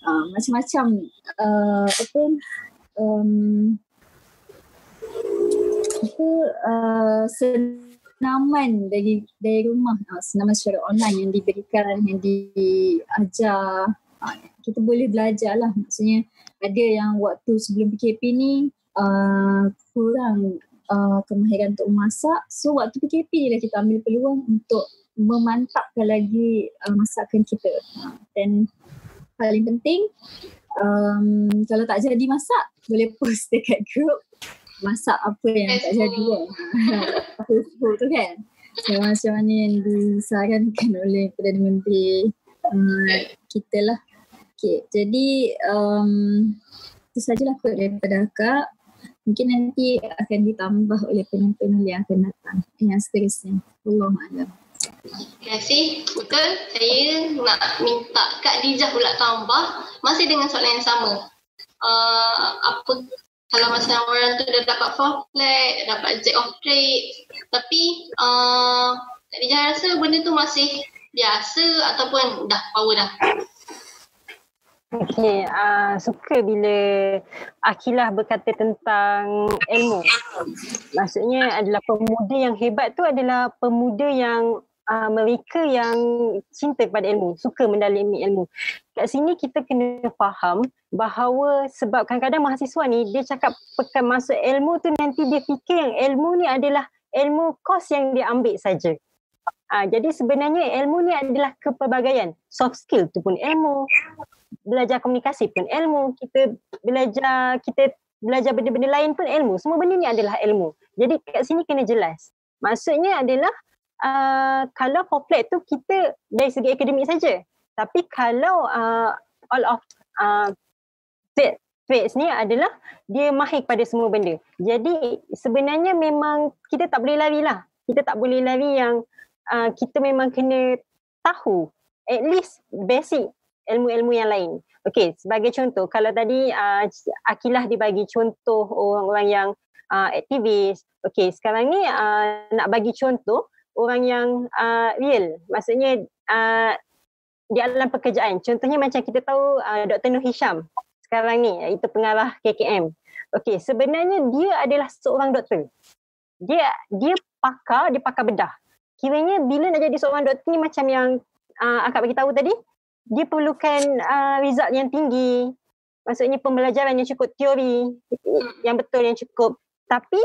Uh, macam-macam uh, apa um, apa uh, senaman dari dari rumah. Uh, senaman secara online yang diberikan yang diajar. Uh, kita boleh belajar lah. Maksudnya ada yang waktu sebelum PKP ni uh, kurang uh, kemahiran untuk memasak so waktu PKP ni lah kita ambil peluang untuk memantapkan lagi uh, masakan kita. Dan paling penting um, kalau tak jadi masak boleh post dekat group masak apa yang tak jadi kan. Facebook tu kan. So, macam mana yang disarankan oleh Perdana Menteri uh, kita lah. Okay, jadi um, itu sajalah kot daripada akak. Mungkin nanti akan ditambah oleh penonton yang akan datang. Yang seterusnya. Allah Alam. Terima kasih. Betul. Saya nak minta Kak Dijah pula tambah. Masih dengan soalan yang sama. Uh, apa kalau masa orang tu dah dapat four flat, dapat jack of trade tapi uh, dia rasa benda tu masih biasa ataupun dah power dah Okay, uh, suka bila Akilah berkata tentang ilmu. Maksudnya adalah pemuda yang hebat tu adalah pemuda yang uh, mereka yang cinta kepada ilmu, suka mendalami ilmu. Kat sini kita kena faham bahawa sebab kadang-kadang mahasiswa ni dia cakap pekan masuk ilmu tu nanti dia fikir yang ilmu ni adalah ilmu kos yang dia ambil saja. Uh, jadi sebenarnya ilmu ni adalah kepelbagaian. Soft skill tu pun ilmu. Belajar komunikasi pun ilmu. Kita belajar kita belajar benda-benda lain pun ilmu. Semua benda ni adalah ilmu. Jadi kat sini kena jelas. Maksudnya adalah uh, kalau poplet tu kita dari segi akademik saja. Tapi kalau uh, all of uh, traits ni adalah dia mahir pada semua benda. Jadi sebenarnya memang kita tak boleh lari lah. Kita tak boleh lari yang uh, kita memang kena tahu at least basic ilmu-ilmu yang lain. Okay, sebagai contoh, kalau tadi uh, Akilah dibagi contoh orang-orang yang uh, aktivis. Okay, sekarang ni uh, nak bagi contoh orang yang uh, real. Maksudnya uh, di alam pekerjaan. Contohnya macam kita tahu uh, Dr. Nur Hisham sekarang ni itu pengarah KKM. Okey, sebenarnya dia adalah seorang doktor. Dia dia pakar, dia pakar bedah. Kiranya bila nak jadi seorang doktor ni macam yang uh, akak bagi tahu tadi, dia perlukan uh, result yang tinggi. Maksudnya pembelajaran yang cukup teori, yang betul yang cukup. Tapi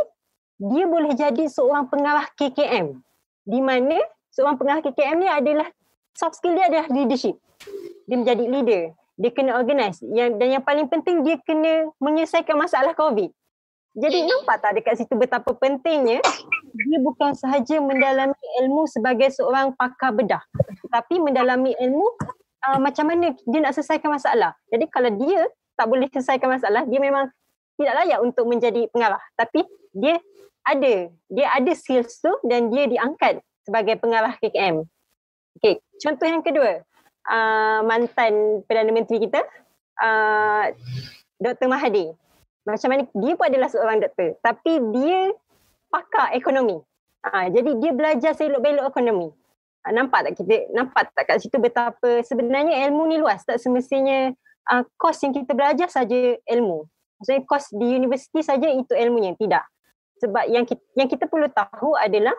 dia boleh jadi seorang pengarah KKM di mana seorang pengarah KKM ni adalah soft skill dia adalah leadership. Dia menjadi leader. Dia kena organize. Yang, dan yang paling penting dia kena menyelesaikan masalah COVID. Jadi nampak tak dekat situ betapa pentingnya dia bukan sahaja mendalami ilmu sebagai seorang pakar bedah. Tapi mendalami ilmu uh, macam mana dia nak selesaikan masalah. Jadi kalau dia tak boleh selesaikan masalah, dia memang tidak layak untuk menjadi pengarah. Tapi dia ada dia ada skills tu dan dia diangkat sebagai pengarah KKM. Okey, contoh yang kedua, uh, mantan Perdana Menteri kita, uh, Dr. Mahathir. Macam mana dia pun adalah seorang doktor tapi dia pakar ekonomi. Uh, jadi dia belajar selok-belok ekonomi. Uh, nampak tak kita nampak tak kat situ betapa sebenarnya ilmu ni luas tak semestinya uh, kos yang kita belajar saja ilmu. Maksudnya kos di universiti saja itu ilmunya tidak sebab yang kita, yang kita perlu tahu adalah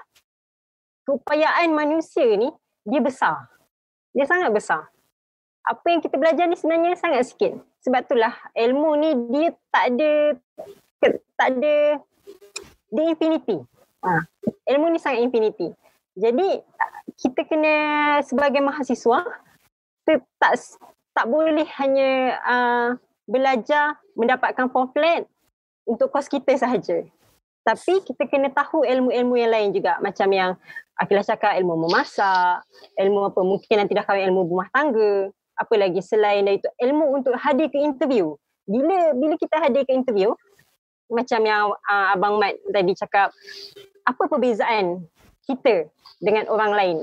keupayaan manusia ni dia besar. Dia sangat besar. Apa yang kita belajar ni sebenarnya sangat sikit. Sebab itulah ilmu ni dia tak ada tak ada dia infinity. Ha. Ilmu ni sangat infinity. Jadi kita kena sebagai mahasiswa tak tak boleh hanya uh, belajar mendapatkan full flat untuk kos kita sahaja. Tapi kita kena tahu ilmu-ilmu yang lain juga. Macam yang Akilah cakap ilmu memasak, ilmu apa mungkin nanti dah kahwin ilmu rumah tangga. Apa lagi selain dari itu ilmu untuk hadir ke interview. Bila bila kita hadir ke interview macam yang uh, Abang Mat tadi cakap apa perbezaan kita dengan orang lain.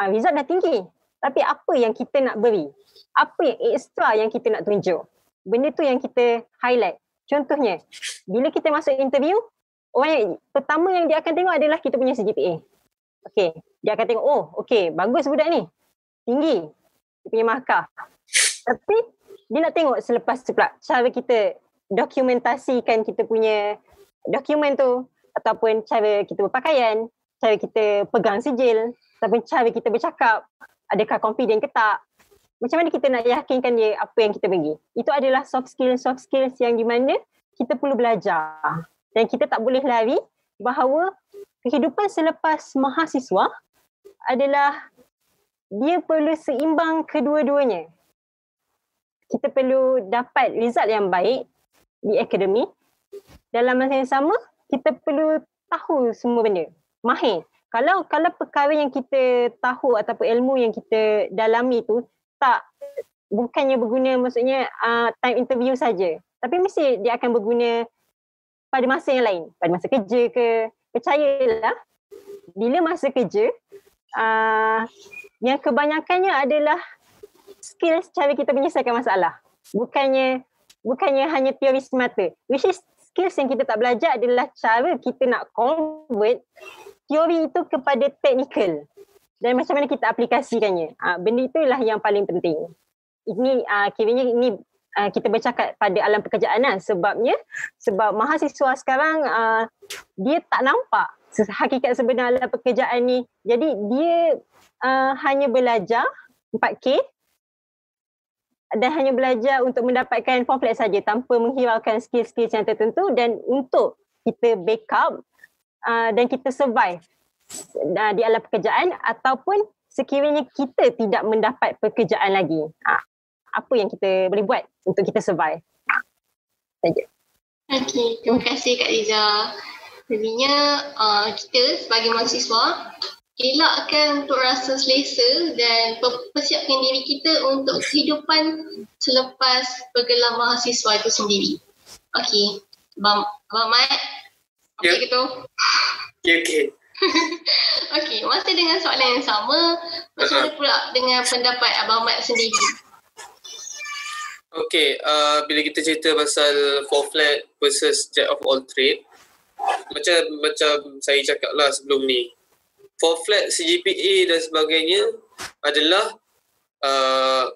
Uh, result dah tinggi tapi apa yang kita nak beri? Apa yang extra yang kita nak tunjuk? Benda tu yang kita highlight. Contohnya, bila kita masuk interview, orang pertama yang dia akan tengok adalah kita punya CGPA. Okay, dia akan tengok, oh okay, bagus budak ni. Tinggi. Dia punya markah. Tapi, dia nak tengok selepas tu pula cara kita dokumentasikan kita punya dokumen tu ataupun cara kita berpakaian, cara kita pegang sijil, ataupun cara kita bercakap, adakah confident ke tak. Macam mana kita nak yakinkan dia apa yang kita bagi. Itu adalah soft skills, soft skills yang di mana kita perlu belajar. Dan kita tak boleh lari bahawa kehidupan selepas mahasiswa adalah dia perlu seimbang kedua-duanya. Kita perlu dapat result yang baik di akademik. Dalam masa yang sama, kita perlu tahu semua benda. Mahir. Kalau kalau perkara yang kita tahu ataupun ilmu yang kita dalami tu tak bukannya berguna maksudnya uh, time interview saja. Tapi mesti dia akan berguna pada masa yang lain. Pada masa kerja ke, percayalah bila masa kerja uh, yang kebanyakannya adalah skills cara kita menyelesaikan masalah. Bukannya bukannya hanya teori semata. Which is skills yang kita tak belajar adalah cara kita nak convert teori itu kepada technical. Dan macam mana kita aplikasikannya. Uh, benda itulah yang paling penting. Ini uh, kiranya ini uh, kita bercakap pada alam pekerjaan lah. sebabnya sebab mahasiswa sekarang uh, dia tak nampak hakikat sebenar alam pekerjaan ni jadi dia uh, hanya belajar 4K dan hanya belajar untuk mendapatkan pamphlet saja tanpa menghiraukan skill-skill yang tertentu dan untuk kita backup uh, dan kita survive uh, di alam pekerjaan ataupun sekiranya kita tidak mendapat pekerjaan lagi. Uh, apa yang kita boleh buat untuk kita survive. Saja. Okey, terima kasih Kak Liza. Jadinya uh, kita sebagai mahasiswa elakkan untuk rasa selesa dan persiapkan diri kita untuk kehidupan selepas bergelar mahasiswa itu sendiri. Okey, Abang, Abang Mat, apa yeah. gitu? Ya, okey. okey, masih dengan soalan yang sama, macam mana pula dengan pendapat Abang Mat sendiri? Okay, uh, bila kita cerita pasal four flat versus jack of all trade, macam macam saya cakap lah sebelum ni, four flat CGPA dan sebagainya adalah uh,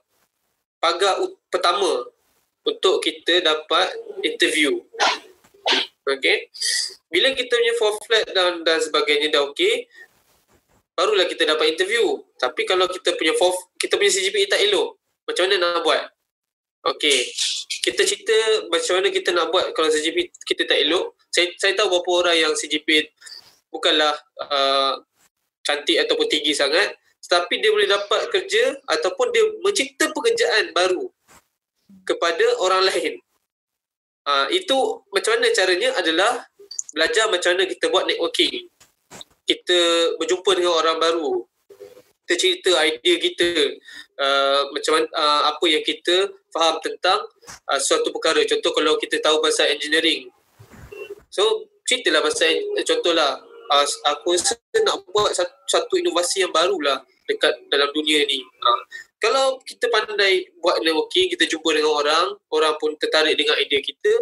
pagar pertama untuk kita dapat interview. Okay, bila kita punya four flat dan dan sebagainya dah okay, barulah kita dapat interview. Tapi kalau kita punya four, kita punya CGPA tak elok, macam mana nak buat? Okey. Kita cerita macam mana kita nak buat kalau CGP kita tak elok. Saya saya tahu beberapa orang yang CGP bukanlah uh, cantik ataupun tinggi sangat tetapi dia boleh dapat kerja ataupun dia mencipta pekerjaan baru kepada orang lain. Uh, itu macam mana caranya adalah belajar macam mana kita buat networking. Kita berjumpa dengan orang baru. Kita cerita idea kita uh, macam uh, apa yang kita faham tentang uh, suatu perkara. Contoh kalau kita tahu pasal engineering. So, ceritalah pasal eh, contohlah uh, aku rasa nak buat satu, inovasi yang baru lah dekat dalam dunia ni. Uh, kalau kita pandai buat networking, kita jumpa dengan orang, orang pun tertarik dengan idea kita,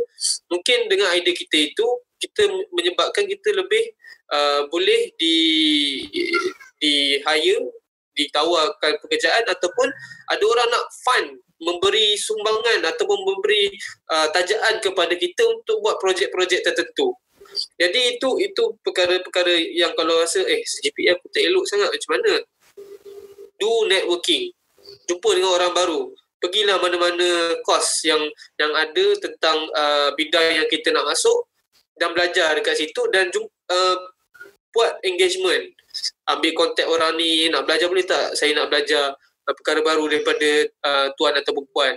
mungkin dengan idea kita itu kita menyebabkan kita lebih uh, boleh di di hire ditawarkan pekerjaan ataupun ada orang nak fund memberi sumbangan ataupun memberi uh, tajaan kepada kita untuk buat projek-projek tertentu. Jadi itu itu perkara-perkara yang kalau rasa eh CGPA aku tak elok sangat macam mana? Do networking. Jumpa dengan orang baru. Pergilah mana-mana kos yang yang ada tentang uh, bidang yang kita nak masuk dan belajar dekat situ dan jumpa, uh, buat engagement. Ambil kontak orang ni, nak belajar boleh tak? Saya nak belajar perkara baru daripada uh, tuan atau puan.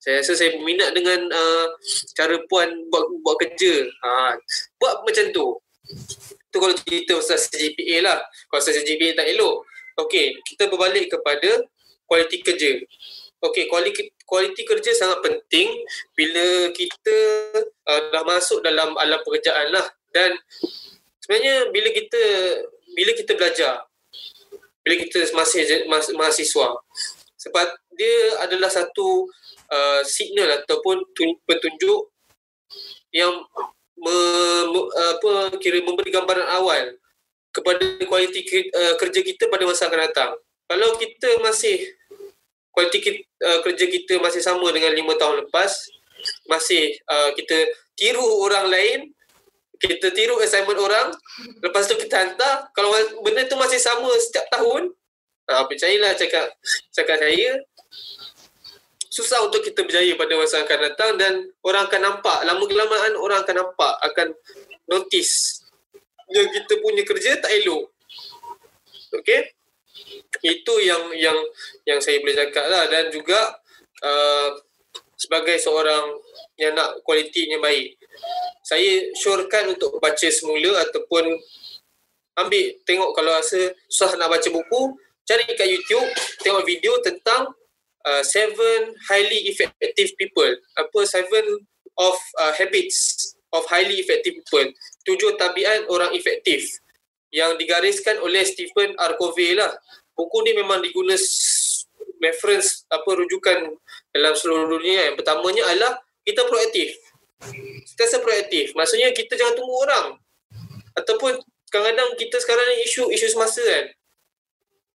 Saya rasa saya minat dengan uh, cara puan buat buat kerja. Ha, buat macam tu. Tu kalau cerita pasal CGPA lah. Kalau pasal CGPA tak elok. Okey, kita berbalik kepada kualiti kerja. Okey, kualiti, kualiti kerja sangat penting bila kita uh, dah masuk dalam alam pekerjaan lah. Dan sebenarnya bila kita bila kita belajar, bila kita masih mahasiswa, sebab dia adalah satu uh, signal ataupun petunjuk yang me, me, apa kira memberi gambaran awal kepada kualiti uh, kerja kita pada masa akan datang. Kalau kita masih kualiti uh, kerja kita masih sama dengan lima tahun lepas, masih uh, kita tiru orang lain, kita tiru assignment orang, lepas tu kita hantar, kalau benda tu masih sama setiap tahun, uh, percayalah cakap cakap saya, susah untuk kita berjaya pada masa akan datang dan orang akan nampak. Lama kelamaan orang akan nampak akan notice. Yang kita punya kerja tak elok. Okey? Itu yang yang yang saya boleh cakap lah. Dan juga uh, sebagai seorang yang nak kualitinya baik saya syorkan untuk baca semula ataupun ambil tengok kalau rasa susah nak baca buku cari kat YouTube tengok video tentang uh, seven highly effective people. Apa seven of uh, habits of highly effective people. Tujuh tabiat orang efektif yang digariskan oleh Stephen R. Covey lah. Buku ni memang diguna reference apa rujukan dalam seluruh dunia. Yang pertamanya adalah kita proaktif. Kita proaktif. Maksudnya kita jangan tunggu orang. Ataupun kadang-kadang kita sekarang ni isu isu semasa kan.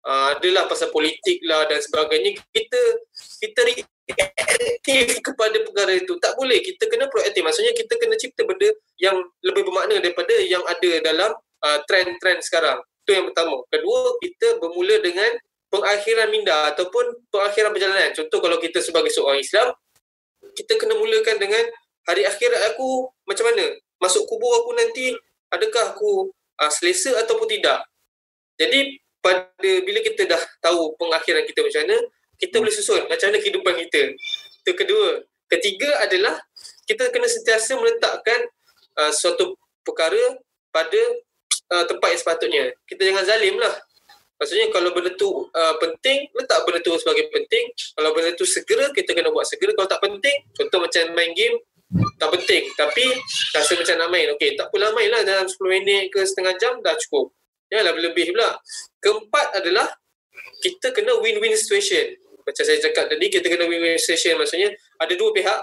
Uh, adalah pasal politik lah dan sebagainya. Kita kita reaktif kepada perkara itu. Tak boleh. Kita kena proaktif. Maksudnya kita kena cipta benda yang lebih bermakna daripada yang ada dalam uh, trend-trend sekarang. Itu yang pertama. Kedua kita bermula dengan pengakhiran minda ataupun pengakhiran perjalanan contoh kalau kita sebagai seorang Islam kita kena mulakan dengan hari akhirat aku macam mana masuk kubur aku nanti adakah aku uh, selesa ataupun tidak jadi pada bila kita dah tahu pengakhiran kita macam mana, kita boleh susun macam mana kehidupan kita. Itu kedua. Ketiga adalah kita kena sentiasa meletakkan uh, suatu perkara pada uh, tempat yang sepatutnya. Kita jangan zalim lah. Maksudnya kalau benda tu uh, penting, letak benda tu sebagai penting. Kalau benda tu segera, kita kena buat segera. Kalau tak penting, contoh macam main game, tak penting. Tapi rasa macam nak main. Okey, tak pula main lah dalam 10 minit ke setengah jam dah cukup. Janganlah lebih pula. Keempat adalah kita kena win-win situation. Macam saya cakap tadi, kita kena win-win situation. Maksudnya ada dua pihak.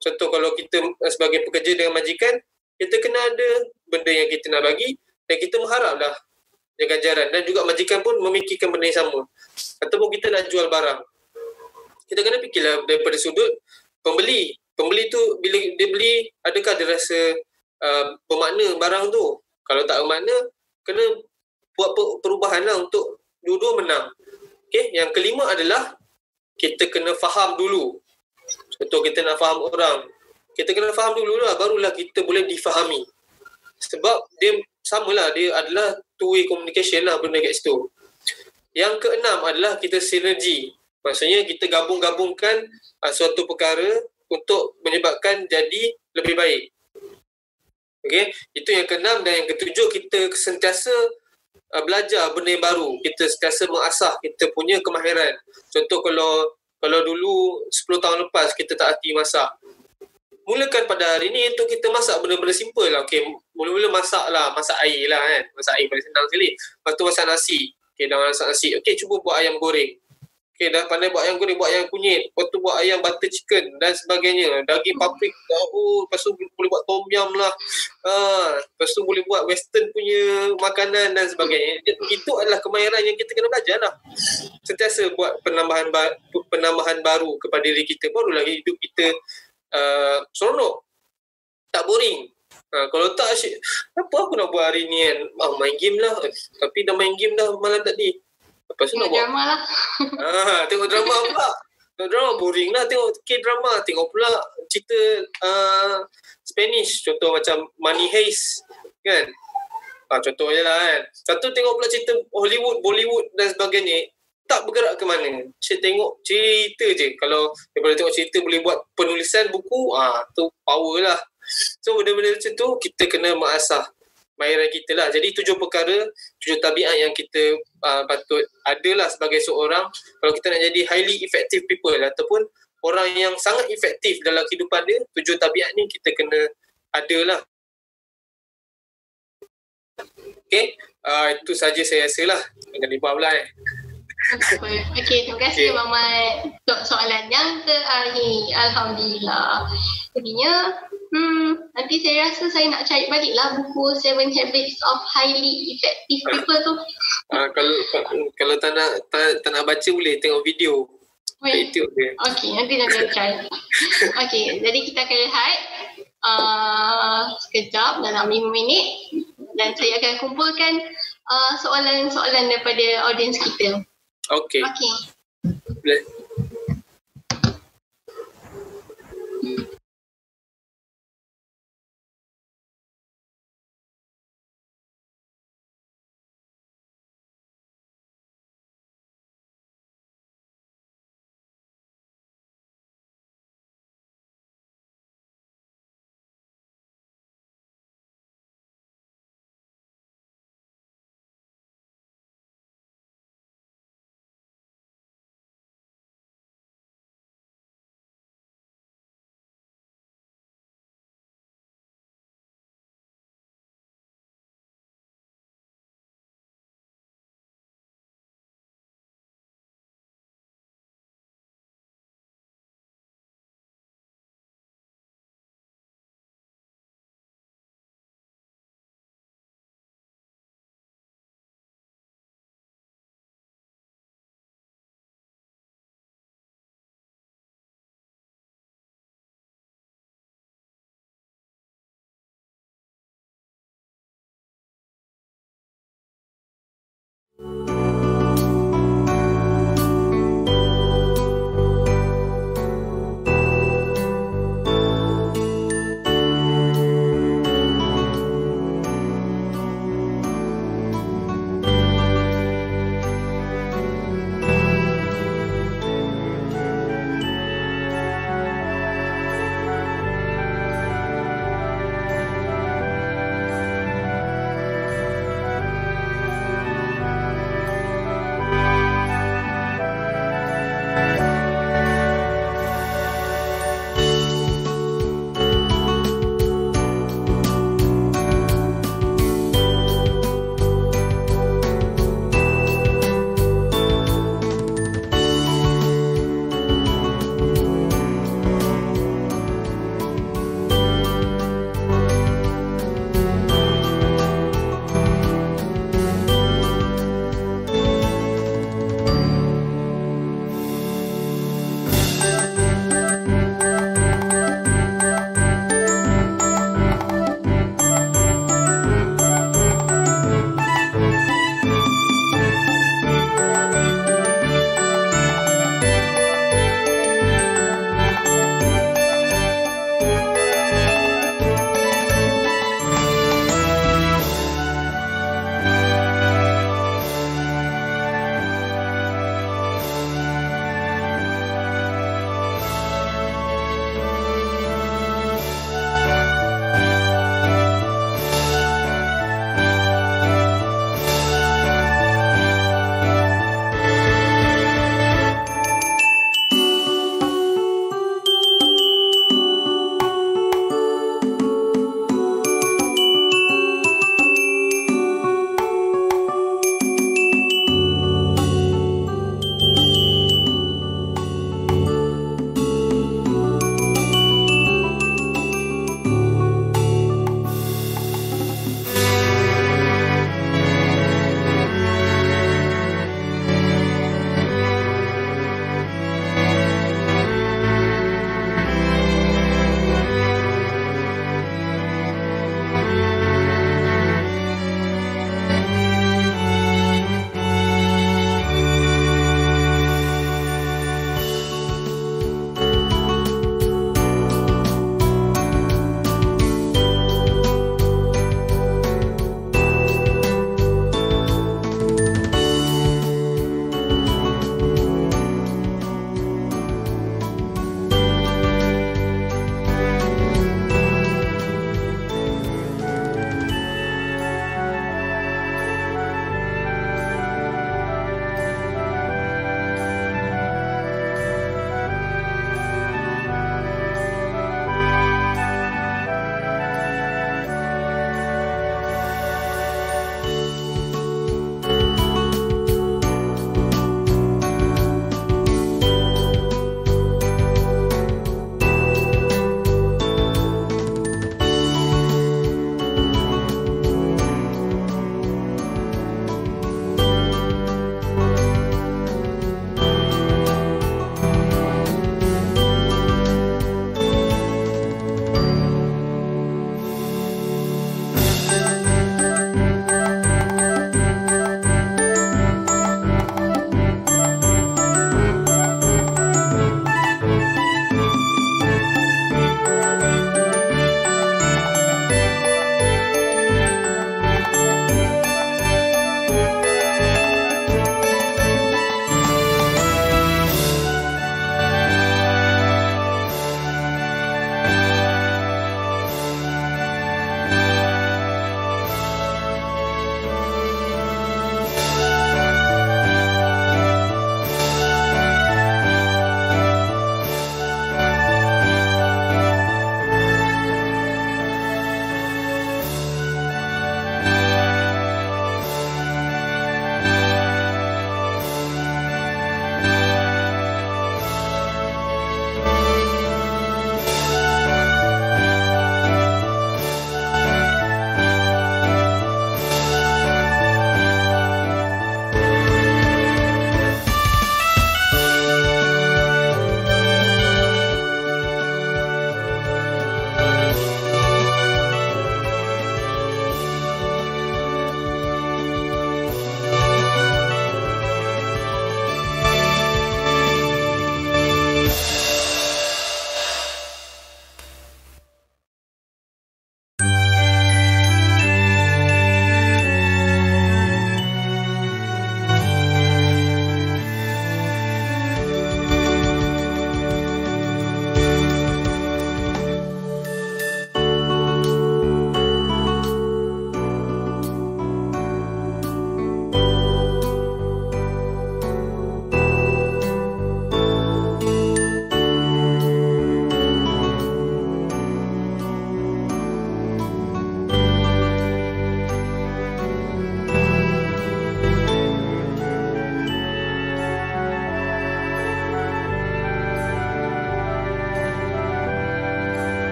Contoh kalau kita sebagai pekerja dengan majikan, kita kena ada benda yang kita nak bagi dan kita mengharaplah yang ganjaran. Dan juga majikan pun memikirkan benda yang sama. Ataupun kita nak jual barang. Kita kena fikirlah daripada sudut pembeli. Pembeli tu bila dia beli, adakah dia rasa uh, bermakna barang tu? Kalau tak bermakna, kena buat perubahan lah untuk dua-dua menang. Okay, yang kelima adalah kita kena faham dulu. Contoh kita nak faham orang. Kita kena faham dulu lah, barulah kita boleh difahami. Sebab dia samalah, dia adalah two-way communication lah benda kat situ. Yang keenam adalah kita sinergi. Maksudnya kita gabung-gabungkan uh, suatu perkara untuk menyebabkan jadi lebih baik. Okay, itu yang keenam dan yang ketujuh kita sentiasa uh, belajar benda yang baru. Kita sentiasa mengasah kita punya kemahiran. Contoh kalau kalau dulu 10 tahun lepas kita tak hati masak. Mulakan pada hari ni untuk kita masak benda-benda simple lah. Okay, mula-mula masak lah, masak air lah kan. Masak air paling senang sekali. Lepas tu masak nasi. Okay, dah masak nasi. Okay, cuba buat ayam goreng. Okay, dah pandai buat ayam goreng, buat ayam kunyit. Lepas tu buat ayam butter chicken dan sebagainya. Daging paprik, oh, lepas tu boleh buat tom yum lah. Ha, lepas tu boleh buat western punya makanan dan sebagainya. Itu adalah kemahiran yang kita kena belajar lah. Sentiasa buat penambahan penambahan baru kepada diri kita. Barulah hidup kita uh, seronok. Tak boring. Ha, kalau tak asyik, apa aku nak buat hari ni kan? Oh, main game lah. Tapi dah main game dah malam tadi. Lepas tu nak buat drama lah. Ah, tengok drama pula. Tengok drama boring lah tengok K-drama. Tengok pula cerita uh, Spanish. Contoh macam Money Heist. Kan? Ah, contohnya lah kan. Satu tengok pula cerita Hollywood, Bollywood dan sebagainya. tak bergerak ke mana. Cik tengok cerita je. Kalau daripada tengok cerita boleh buat penulisan buku, ah tu power lah. So benda-benda macam tu kita kena mengasah bayaran kita lah. Jadi tujuh perkara, tujuh tabiat yang kita uh, patut adalah sebagai seorang kalau kita nak jadi highly effective people ataupun orang yang sangat efektif dalam kehidupan dia, tujuh tabiat ni kita kena adalah. Okay, uh, itu saja saya rasa lah. Jangan dibuat pula eh. Okey, terima kasih okay. Mamat untuk soalan yang terakhir. Alhamdulillah. Jadinya, hmm, nanti saya rasa saya nak cari baliklah buku Seven Habits of Highly Effective People tu. Uh, kalau kalau tak nak tak, tak nak baca boleh tengok video. YouTube dia. Okey, nanti nak try. Okey, jadi kita akan lihat uh, sekejap dalam 5 minit dan saya akan kumpulkan uh, soalan-soalan daripada audiens kita. Okey. Okey. Boleh.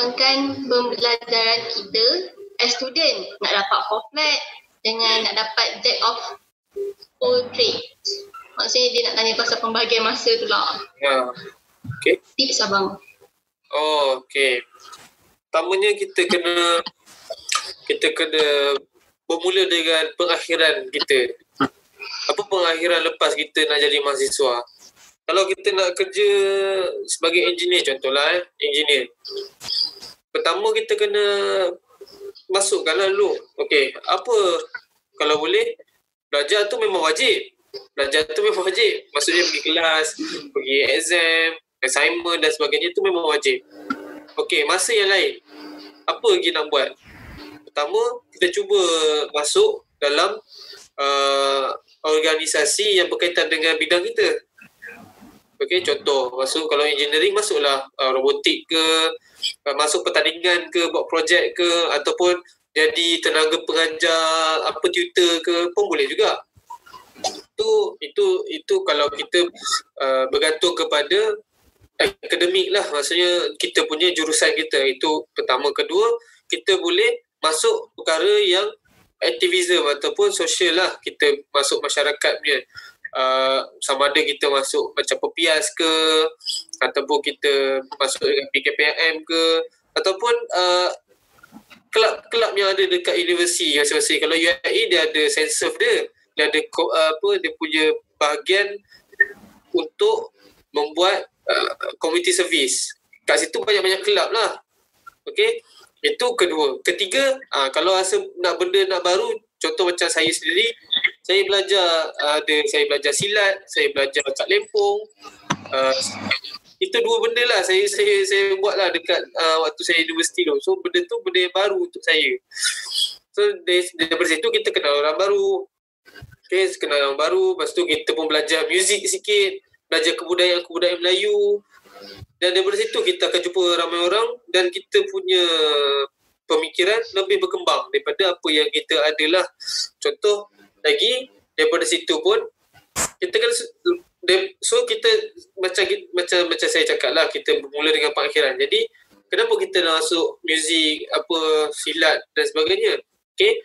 Nak seimbangkan pembelajaran kita as student nak dapat four flat dengan nak dapat jack of all trades. Maksudnya dia nak tanya pasal pembahagian masa tu lah. Ya. Okay. Tips abang. Oh, okay. Pertamanya kita kena kita kena bermula dengan pengakhiran kita. Apa pengakhiran lepas kita nak jadi mahasiswa? Kalau kita nak kerja sebagai engineer contohlah eh, engineer. Pertama kita kena masukkanlah dulu. Okey, apa kalau boleh belajar tu memang wajib. Belajar tu memang wajib. Maksudnya pergi kelas, pergi exam, assignment dan sebagainya tu memang wajib. Okey, masa yang lain. Apa lagi nak buat? Pertama, kita cuba masuk dalam uh, organisasi yang berkaitan dengan bidang kita. Okey, contoh, masuk kalau engineering masuklah uh, robotik ke, uh, masuk pertandingan ke, buat projek ke ataupun jadi tenaga pengajar apa tutor ke pun boleh juga. Itu itu itu kalau kita uh, bergantung kepada akademik lah. Maksudnya kita punya jurusan kita itu pertama. Kedua kita boleh masuk perkara yang aktivism ataupun sosial lah. Kita masuk masyarakat punya uh, sama ada kita masuk macam pepias ke ataupun kita masuk dengan PKPM ke ataupun uh, kelab-kelab yang ada dekat universiti masing-masing. Kalau UIA dia ada sense dia. Dia ada uh, apa dia punya bahagian untuk membuat uh, community service. Kat situ banyak-banyak kelab lah. Okay itu kedua. Ketiga uh, kalau rasa nak benda nak baru contoh macam saya sendiri saya belajar uh, ada saya belajar silat saya belajar kat lempung uh, itu dua benda lah saya saya saya buat lah dekat uh, waktu saya universiti tu. So benda tu benda yang baru untuk saya. So dari, dari situ kita kenal orang baru. Okay, kenal orang baru lepas tu kita pun belajar muzik sikit belajar kebudayaan-kebudayaan Melayu. Dan daripada situ kita akan jumpa ramai orang dan kita punya pemikiran lebih berkembang daripada apa yang kita adalah. Contoh lagi daripada situ pun kita kan so kita macam macam macam saya cakap lah kita bermula dengan pengakhiran. Jadi kenapa kita nak masuk muzik apa silat dan sebagainya? Okay.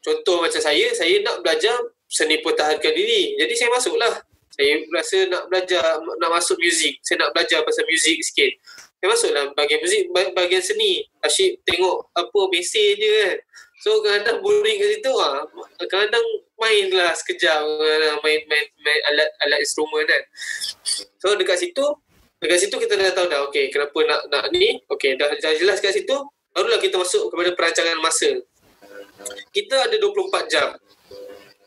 Contoh macam saya, saya nak belajar seni pertahankan diri. Jadi saya masuklah saya rasa nak belajar nak masuk muzik saya nak belajar pasal muzik sikit saya masuk dalam bahagian muzik bahagian seni asyik tengok apa mesej je kan so kadang-kadang boring kat situ ah kadang-kadang main lah sekejap main, main, main alat alat instrumen kan so dekat situ dekat situ kita dah tahu dah okey kenapa nak nak ni okey dah, dah jelas kat situ barulah kita masuk kepada perancangan masa kita ada 24 jam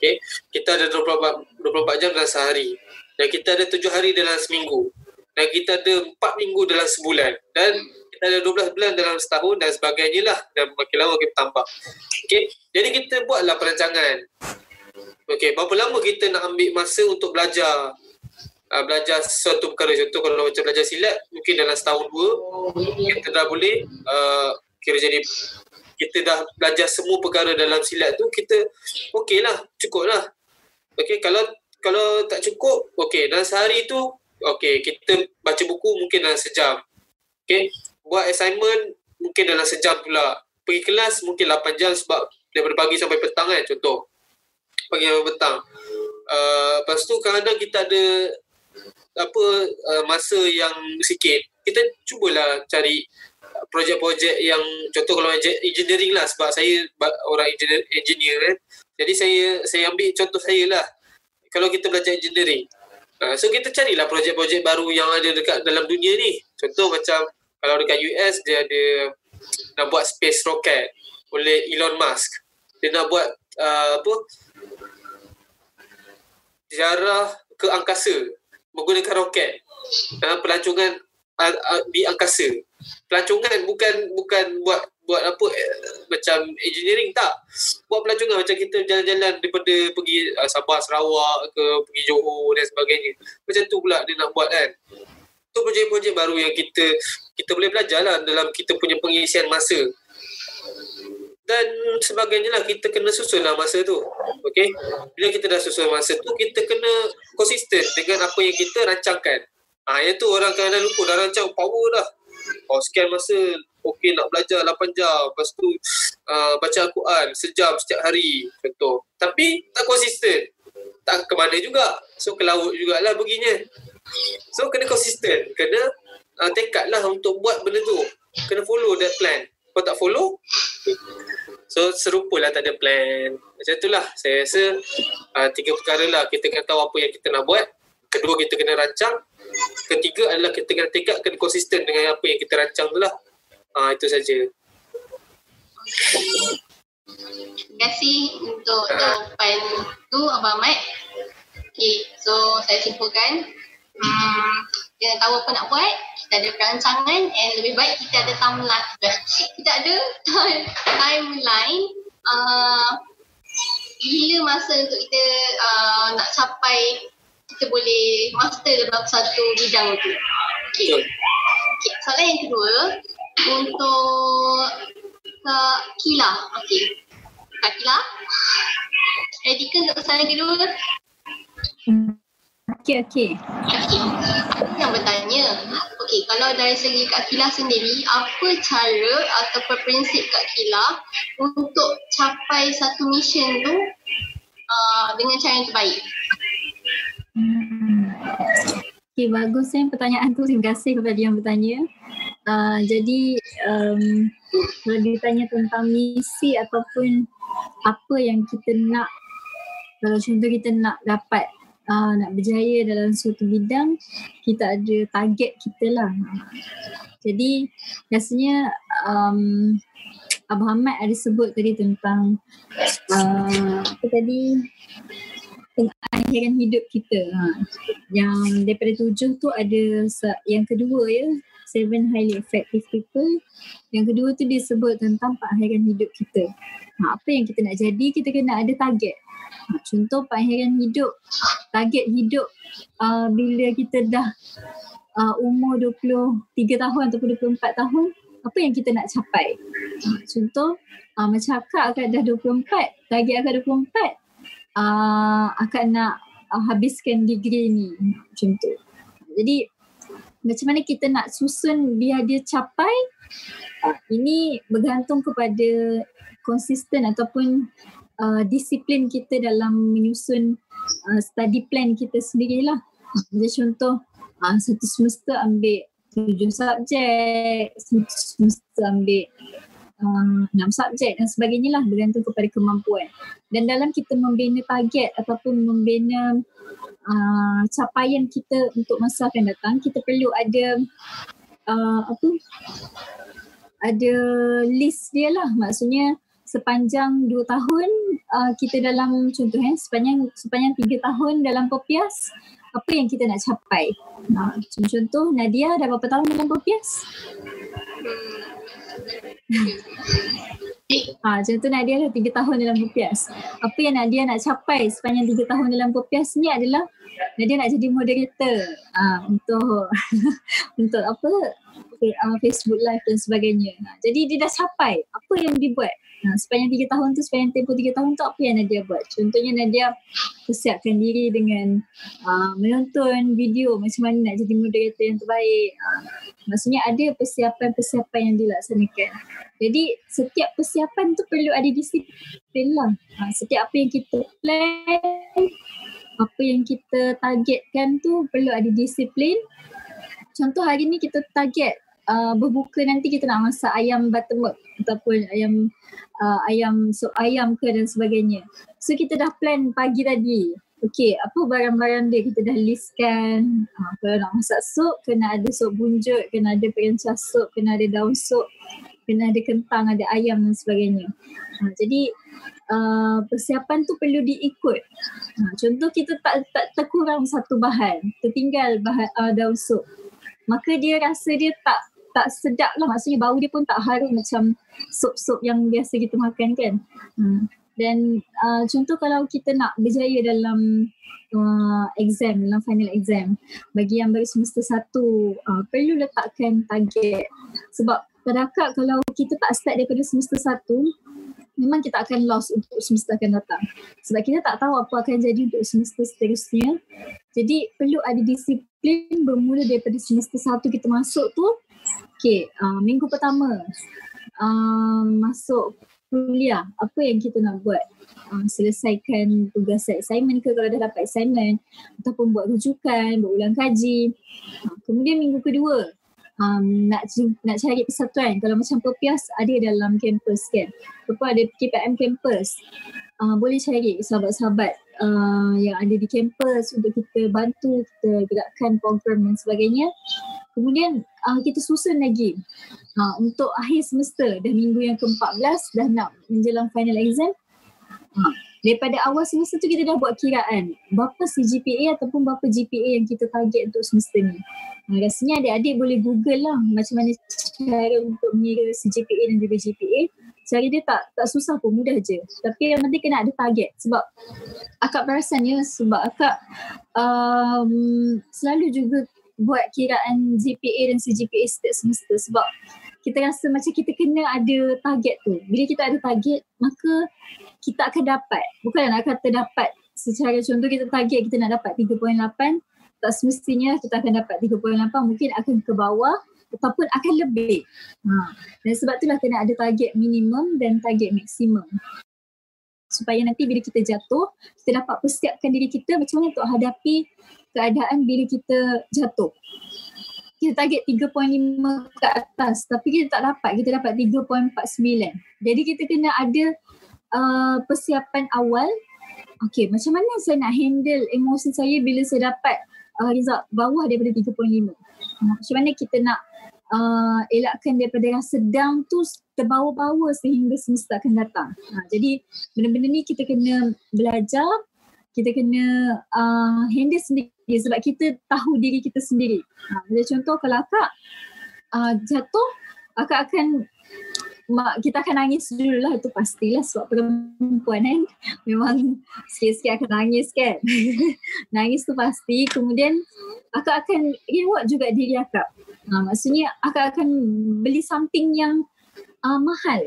Okay. Kita ada 24, 24 jam dalam sehari. Dan kita ada 7 hari dalam seminggu. Dan kita ada 4 minggu dalam sebulan. Dan kita ada 12 bulan dalam setahun dan sebagainya lah. Dan makin lama makin bertambah. Okay. Jadi kita buatlah perancangan. Okay. Berapa lama kita nak ambil masa untuk belajar uh, belajar sesuatu perkara. Contoh kalau macam belajar silat, mungkin dalam setahun dua, kita dah boleh uh, kira jadi kita dah belajar semua perkara dalam silat tu kita okey lah cukup lah okey kalau kalau tak cukup okey dalam sehari tu okey kita baca buku mungkin dalam sejam okey buat assignment mungkin dalam sejam pula pergi kelas mungkin 8 jam sebab daripada pagi sampai petang kan contoh pagi sampai petang uh, lepas tu kadang-kadang kita ada apa uh, masa yang sikit kita cubalah cari projek-projek yang contoh kalau engineering lah sebab saya orang engineer, engineer kan. Jadi saya saya ambil contoh saya lah. Kalau kita belajar engineering. Uh, so kita carilah projek-projek baru yang ada dekat dalam dunia ni. Contoh macam kalau dekat US dia ada nak buat space rocket oleh Elon Musk. Dia nak buat uh, apa? Jarah ke angkasa menggunakan roket. Uh, pelancongan di angkasa. Pelancongan bukan bukan buat buat apa uh, macam engineering tak. Buat pelancongan macam kita jalan-jalan daripada pergi uh, Sabah, Sarawak ke pergi Johor dan sebagainya. Macam tu pula dia nak buat kan. Tu projek-projek baru yang kita kita boleh belajar lah dalam kita punya pengisian masa dan sebagainya lah kita kena susun lah masa tu okay bila kita dah susun masa tu kita kena konsisten dengan apa yang kita rancangkan ah yang tu orang kadang lupa dah rancang power dah. Oh sekian masa okey nak belajar 8 jam. Lepas tu uh, baca Al-Quran sejam setiap hari contoh. Tapi tak konsisten. Tak ke mana juga. So ke laut jugalah begini so kena konsisten. Kena uh, tekad lah untuk buat benda tu. Kena follow that plan. Kau tak follow? So serupa lah tak ada plan. Macam itulah saya rasa uh, tiga perkara lah. Kita kena tahu apa yang kita nak buat. Kedua kita kena rancang. Ketiga adalah kita kena tekad kena konsisten dengan apa yang kita rancang tu lah. Uh, itu saja. Terima kasih untuk jawapan tu Abang Mat. Okay, so saya simpulkan. Hmm, kita tahu apa nak buat, kita ada perancangan and lebih baik kita ada timeline. Kita ada timeline uh, bila masa untuk kita uh, nak capai kita boleh master dalam satu bidang tu. Okay. okay. Soalan yang kedua untuk Kak Kila. Okay. Kak Kila. Ready ke untuk soalan kedua? Okey, okey. Okey. Aku yang bertanya, okey, kalau dari segi Kak Kila sendiri, apa cara atau prinsip Kak Kila untuk capai satu mission tu uh, dengan cara yang terbaik? Hmm. Okay, bagus eh pertanyaan tu. Terima kasih kepada yang bertanya. Uh, jadi, um, kalau ditanya tentang misi ataupun apa yang kita nak, kalau contoh kita nak dapat uh, nak berjaya dalam suatu bidang kita ada target kita lah jadi rasanya um, Abah Ahmad ada sebut tadi tentang uh, apa tadi pengakhiran hidup kita ha. yang daripada tujuh tu ada yang kedua ya seven highly effective people yang kedua tu dia sebut tentang pengakhiran hidup kita ha, apa yang kita nak jadi kita kena ada target Ha, contoh pengakhiran hidup, target hidup uh, bila kita dah uh, umur 23 tahun ataupun 24 tahun, apa yang kita nak capai? Ha, contoh uh, macam akak akan dah 24, target akak 24, uh, akan nak uh, habiskan degree ni. Contoh. Jadi macam mana kita nak susun biar dia capai uh, ini bergantung kepada konsisten ataupun uh, disiplin kita dalam menyusun uh, study plan kita sendirilah. Macam contoh, uh, satu semester ambil tujuh subjek, satu semester ambil uh, subjek dan sebagainya lah bergantung kepada kemampuan. Dan dalam kita membina target ataupun membina uh, capaian kita untuk masa akan datang, kita perlu ada uh, apa ada list dia lah maksudnya sepanjang dua tahun uh, kita dalam contoh eh, sepanjang sepanjang tiga tahun dalam Popias apa yang kita nak capai. Uh, contoh Nadia dah berapa tahun dalam Popias? Ha, contoh Nadia dah tiga tahun dalam Popias. Apa yang Nadia nak capai sepanjang tiga tahun dalam Popias ni adalah Nadia nak jadi moderator ha, untuk untuk apa uh, Facebook Live dan sebagainya. Ha, jadi dia dah capai apa yang dibuat Ha, sepanjang tiga tahun tu, sepanjang tempoh tiga tahun tu apa yang Nadia buat? Contohnya Nadia persiapkan diri dengan uh, menonton video macam mana nak jadi moderator yang terbaik. Uh, maksudnya ada persiapan-persiapan yang dilaksanakan. Jadi setiap persiapan tu perlu ada disiplin lah. Uh, setiap apa yang kita plan, apa yang kita targetkan tu perlu ada disiplin. Contoh hari ni kita target uh, berbuka nanti kita nak masak ayam buttermilk ataupun ayam uh, ayam sup ayam ke dan sebagainya. So kita dah plan pagi tadi. Okay, apa barang-barang dia kita dah listkan. Uh, kalau nak masak sup, kena ada sup bunjut, kena ada perencah sup, kena ada daun sup, kena ada kentang, ada ayam dan sebagainya. Uh, jadi uh, persiapan tu perlu diikut. Uh, contoh kita tak tak terkurang satu bahan, tertinggal bahan uh, daun sup maka dia rasa dia tak tak sedap lah maksudnya bau dia pun tak harum macam sup-sup yang biasa kita makan kan. Hmm. Dan uh, contoh kalau kita nak berjaya dalam uh, exam, dalam final exam bagi yang baru semester satu uh, perlu letakkan target sebab akak kalau kita tak start daripada semester satu memang kita akan lost untuk semester akan datang sebab kita tak tahu apa akan jadi untuk semester seterusnya jadi perlu ada disiplin bermula daripada semester satu kita masuk tu Okay, uh, minggu pertama uh, masuk kuliah, apa yang kita nak buat? Uh, selesaikan tugas assignment ke kalau dah dapat assignment ataupun buat rujukan, buat ulang kaji. Uh, kemudian minggu kedua, um, nak nak cari persatuan. Kalau macam Perpias ada dalam kampus kan. Lepas ada KPM kampus. Uh, boleh cari sahabat-sahabat uh, yang ada di kampus untuk kita bantu kita gerakkan program dan sebagainya. Kemudian uh, kita susun lagi uh, untuk akhir semester dah minggu yang ke-14 dah nak menjelang final exam. Uh, daripada awal semester tu kita dah buat kiraan berapa CGPA ataupun berapa GPA yang kita target untuk semester ni. Uh, rasanya adik-adik boleh google lah macam mana cara untuk mengira CGPA dan juga GPA. Cara dia tak tak susah pun mudah je. Tapi yang penting kena ada target sebab akak perasan ya sebab akak um, selalu juga buat kiraan GPA dan CGPA setiap semester sebab kita rasa macam kita kena ada target tu. Bila kita ada target, maka kita akan dapat. Bukan nak kata dapat secara contoh kita target kita nak dapat 3.8, tak semestinya kita akan dapat 3.8, mungkin akan ke bawah ataupun akan lebih. Ha. Dan sebab itulah kena ada target minimum dan target maksimum. Supaya nanti bila kita jatuh, kita dapat persiapkan diri kita macam mana untuk hadapi keadaan bila kita jatuh. Kita target 3.5 ke atas tapi kita tak dapat, kita dapat 3.49. Jadi kita kena ada uh, persiapan awal. Okay, macam mana saya nak handle emosi saya bila saya dapat uh, result bawah daripada 3.5. Macam mana kita nak uh, elakkan daripada rasa down tu terbawa-bawa sehingga semesta akan datang. Ha, jadi benda-benda ni kita kena belajar kita kena uh, handle sendiri sebab kita tahu diri kita sendiri. Ha, contoh kalau akak uh, jatuh, akak akan mak, kita akan nangis dulu lah itu pastilah sebab perempuan kan. Memang sikit-sikit akan nangis kan. Nangis tu pasti. Kemudian akak akan reward juga diri akak. Ha, maksudnya akak akan beli something yang uh, mahal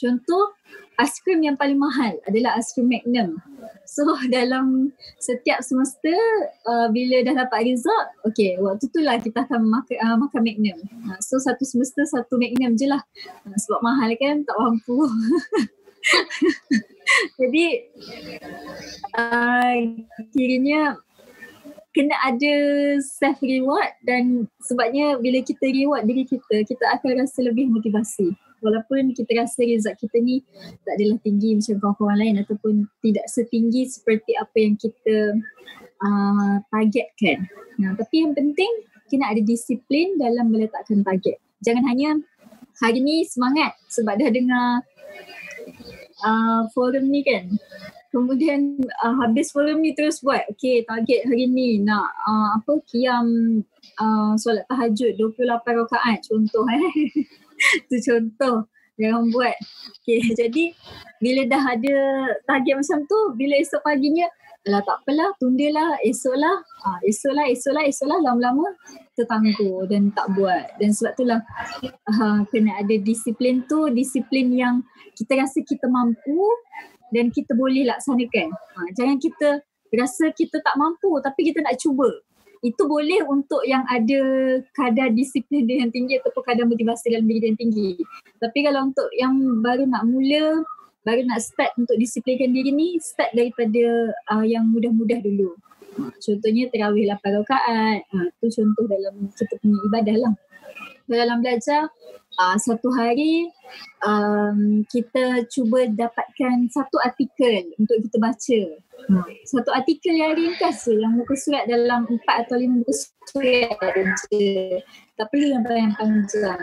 contoh aiskrim yang paling mahal adalah aiskrim Magnum. So dalam setiap semester uh, bila dah dapat result, okay waktu tu lah kita akan makan, uh, makan Magnum. Uh, so satu semester satu Magnum je lah. Uh, sebab mahal kan tak mampu. Jadi uh, kiranya kena ada self reward dan sebabnya bila kita reward diri kita, kita akan rasa lebih motivasi walaupun kita rasa result kita ni tak adalah tinggi macam kawan-kawan lain ataupun tidak setinggi seperti apa yang kita uh, targetkan. Nah, tapi yang penting kena ada disiplin dalam meletakkan target. Jangan hanya hari ni semangat sebab dah dengar uh, forum ni kan. Kemudian uh, habis forum ni terus buat. Okay target hari ni nak uh, apa kiam uh, solat tahajud 28 rakaat contoh eh. tu contoh yang buat. Okay, jadi bila dah ada target macam tu, bila esok paginya, lah tak apalah, tundalah, esoklah, ha, esoklah, esoklah, esoklah, lama-lama tertangguh dan tak buat. Dan sebab itulah uh, kena ada disiplin tu, disiplin yang kita rasa kita mampu dan kita boleh laksanakan. Ha, jangan kita rasa kita tak mampu tapi kita nak cuba itu boleh untuk yang ada kadar disiplin dia yang tinggi ataupun kadar motivasi dalam diri dia yang tinggi. Tapi kalau untuk yang baru nak mula, baru nak start untuk disiplinkan diri ni, start daripada uh, yang mudah-mudah dulu. Contohnya terawih 8 rakaat. Ha, tu contoh dalam kita punya ibadah lah. Dalam belajar, uh, satu hari um, kita cuba dapatkan satu artikel untuk kita baca Hmm. Satu artikel yang ringkas je yang muka surat dalam empat atau lima muka surat je. Tak perlu yang panjang panjang.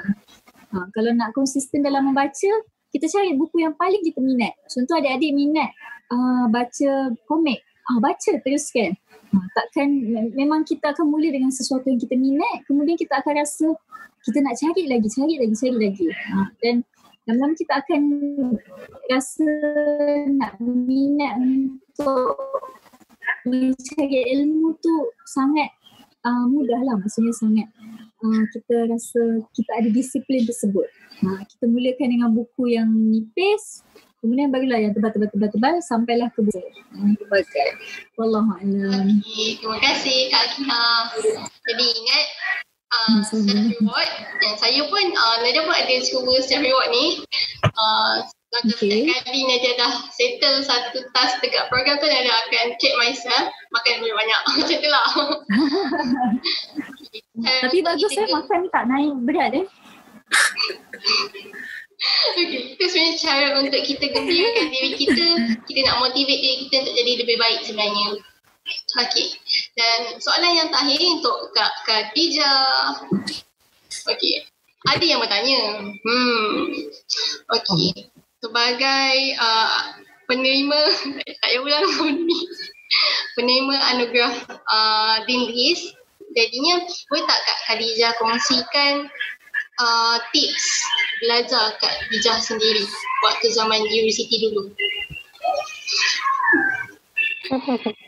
Ha, kalau nak konsisten dalam membaca, kita cari buku yang paling kita minat. Contoh adik-adik minat uh, baca komik ah, baca teruskan. Ha, takkan memang kita akan mula dengan sesuatu yang kita minat kemudian kita akan rasa kita nak cari lagi, cari lagi, cari lagi. Ha, dan dalam kita akan rasa nak minat untuk mencari ilmu tu sangat uh, mudah lah maksudnya sangat uh, kita rasa kita ada disiplin tersebut. Ha, kita mulakan dengan buku yang nipis Kemudian barulah yang tebal-tebal-tebal sampailah ke buku. Bagai. Wallahualam. Okay, terima kasih Kak Kiha. Jadi ingat uh, self reward dan saya pun uh, Nadia pun ada cuba self reward ni. Uh, okay. Setiap kali Nadia dah settle satu task dekat program tu Nadia akan check myself makan lebih banyak. Macam tu lah. Tapi bagus eh makan tak naik berat eh. okay. Itu sebenarnya cara untuk kita gembirakan diri kita. Kita nak motivate diri kita untuk jadi lebih baik sebenarnya. Okay. Dan soalan yang terakhir untuk Kak Khadijah. Okay. Ada yang bertanya. Hmm. Okay. Sebagai uh, penerima, tak payah ulang ni. Penerima anugerah uh, Dean List. Jadinya, boleh tak Kak Khadijah kongsikan uh, tips belajar kat Bijah sendiri waktu zaman universiti dulu?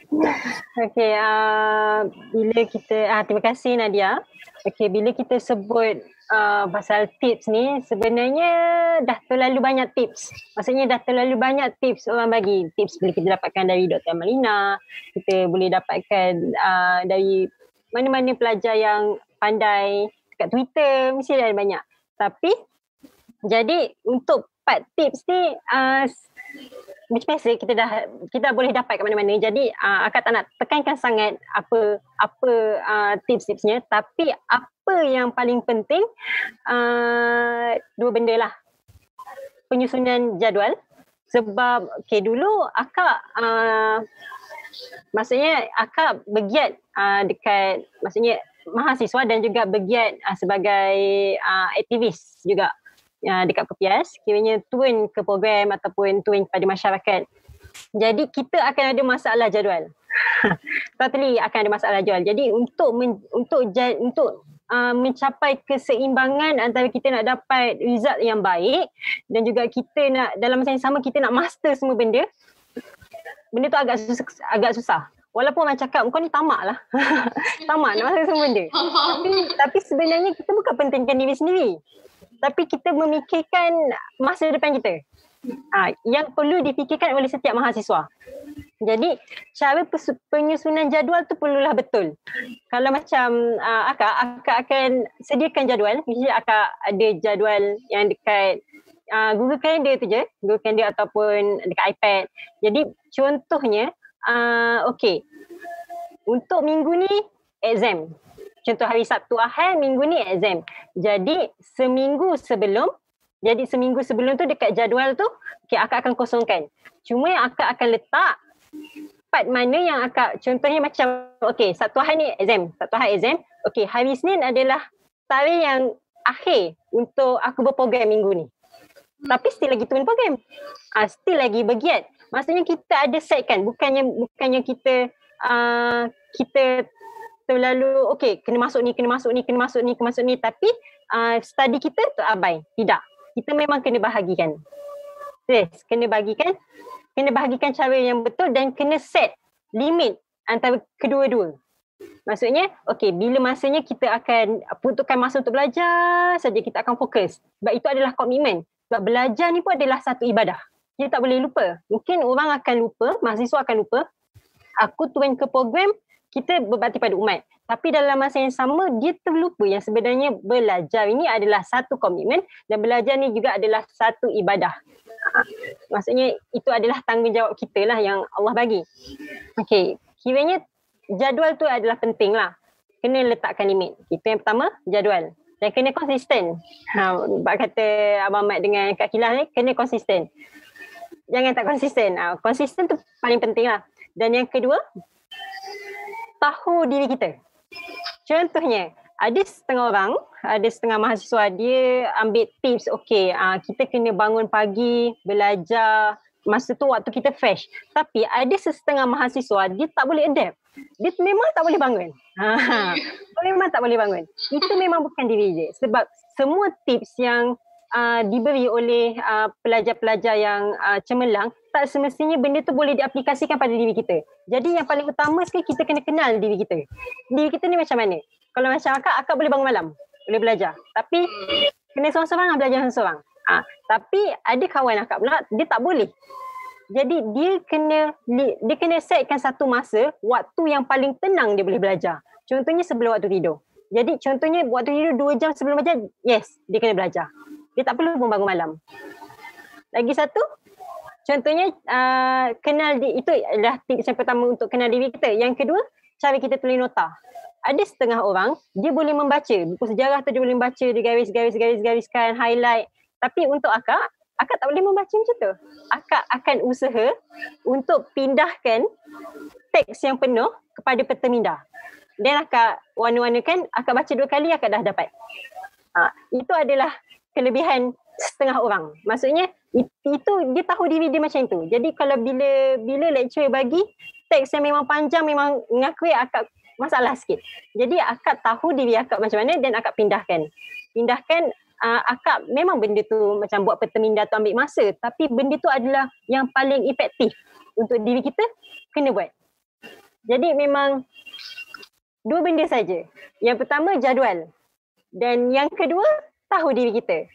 Okay, uh, bila kita, uh, terima kasih Nadia. Okay, bila kita sebut uh, pasal tips ni, sebenarnya dah terlalu banyak tips. Maksudnya dah terlalu banyak tips orang bagi. Tips boleh kita dapatkan dari Dr. Malina, kita boleh dapatkan uh, dari mana-mana pelajar yang pandai kat Twitter mesti ada banyak. Tapi jadi untuk part tips ni uh, macam biasa kita dah kita boleh dapat kat mana-mana. Jadi uh, akak tak nak tekankan sangat apa apa uh, tips-tipsnya tapi apa yang paling penting uh, dua benda lah. Penyusunan jadual sebab okay dulu akak uh, maksudnya akak bergiat uh, dekat maksudnya mahasiswa dan juga bergiat uh, sebagai uh, aktivis juga uh, dekat KPS kiranya turun ke program ataupun turun kepada masyarakat. Jadi kita akan ada masalah jadual. Totally akan ada masalah jadual. Jadi untuk men, untuk untuk uh, mencapai keseimbangan antara kita nak dapat result yang baik dan juga kita nak dalam masa yang sama kita nak master semua benda benda tu agak susah, agak susah. Walaupun orang cakap kau ni tamak lah. tamak nak masuk semua benda. tapi, tapi sebenarnya kita bukan pentingkan diri sendiri. Tapi kita memikirkan masa depan kita. Ha, yang perlu difikirkan oleh setiap mahasiswa. Jadi cara penyusunan jadual tu perlulah betul. Kalau macam uh, akak, akak akan sediakan jadual. Misalnya akak ada jadual yang dekat uh, Google Calendar tu je. Google Calendar ataupun dekat iPad. Jadi contohnya uh, okay. Untuk minggu ni exam. Contoh hari Sabtu Ahad, minggu ni exam. Jadi seminggu sebelum, jadi seminggu sebelum tu dekat jadual tu, okay, akak akan kosongkan. Cuma yang akak akan letak part mana yang akak, contohnya macam, okay, Sabtu Ahad ni exam. Sabtu Ahad exam. Okay, hari Senin adalah tarikh yang akhir untuk aku berprogram minggu ni. Tapi still lagi turun program. Ah, still lagi bergiat maksudnya kita ada set kan bukannya bukannya kita uh, kita terlalu okey kena masuk ni kena masuk ni kena masuk ni kena masuk ni tapi uh, study kita tu abai tidak kita memang kena bahagikan yes kena bahagikan kena bahagikan cara yang betul dan kena set limit antara kedua-dua Maksudnya, okey, bila masanya kita akan peruntukkan masa untuk belajar saja kita akan fokus. Sebab itu adalah komitmen. Sebab belajar ni pun adalah satu ibadah dia tak boleh lupa. Mungkin orang akan lupa, mahasiswa akan lupa. Aku turun ke program, kita berbakti pada umat. Tapi dalam masa yang sama, dia terlupa yang sebenarnya belajar ini adalah satu komitmen dan belajar ni juga adalah satu ibadah. Ha, maksudnya itu adalah tanggungjawab kita lah yang Allah bagi. Okay, kiranya jadual tu adalah penting lah. Kena letakkan limit. Itu yang pertama, jadual. Dan kena konsisten. Ha, kata Abang Mat dengan Kak Kilah ni, kena konsisten jangan tak konsisten. Uh, konsisten tu paling penting lah. Dan yang kedua, tahu diri kita. Contohnya, ada setengah orang, ada setengah mahasiswa, dia ambil tips, okay, uh, kita kena bangun pagi, belajar masa tu waktu kita fresh. Tapi ada sesetengah mahasiswa dia tak boleh adapt. Dia memang tak boleh bangun. Ha. memang tak boleh bangun. Itu memang bukan diri dia. Sebab semua tips yang uh, diberi oleh uh, pelajar-pelajar yang uh, cemerlang tak semestinya benda tu boleh diaplikasikan pada diri kita. Jadi yang paling utama sekali kita kena kenal diri kita. Diri kita ni macam mana? Kalau macam akak, akak boleh bangun malam. Boleh belajar. Tapi kena seorang-seorang belajar seorang-seorang. Ha, tapi ada kawan akak pula dia tak boleh. Jadi dia kena dia kena setkan satu masa waktu yang paling tenang dia boleh belajar. Contohnya sebelum waktu tidur. Jadi contohnya waktu tidur dua jam sebelum belajar, yes, dia kena belajar. Dia tak perlu pun bangun malam. Lagi satu, contohnya uh, kenal di, itu adalah tips yang pertama untuk kenal diri kita. Yang kedua, cara kita tulis nota. Ada setengah orang, dia boleh membaca. Buku sejarah tu dia boleh membaca, dia garis-garis-garis-gariskan, highlight. Tapi untuk akak, akak tak boleh membaca macam tu. Akak akan usaha untuk pindahkan teks yang penuh kepada peta minda. Dan akak warna-warnakan, akak baca dua kali, akak dah dapat. Ha, itu adalah kelebihan setengah orang. Maksudnya, itu dia tahu diri dia macam tu. Jadi kalau bila bila lecturer bagi, teks yang memang panjang, memang mengakui akak masalah sikit. Jadi akak tahu diri akak macam mana dan akak pindahkan. Pindahkan uh, akak memang benda tu macam buat perteminda tu ambil masa tapi benda tu adalah yang paling efektif untuk diri kita kena buat. Jadi memang dua benda saja. Yang pertama jadual dan yang kedua tahu diri kita.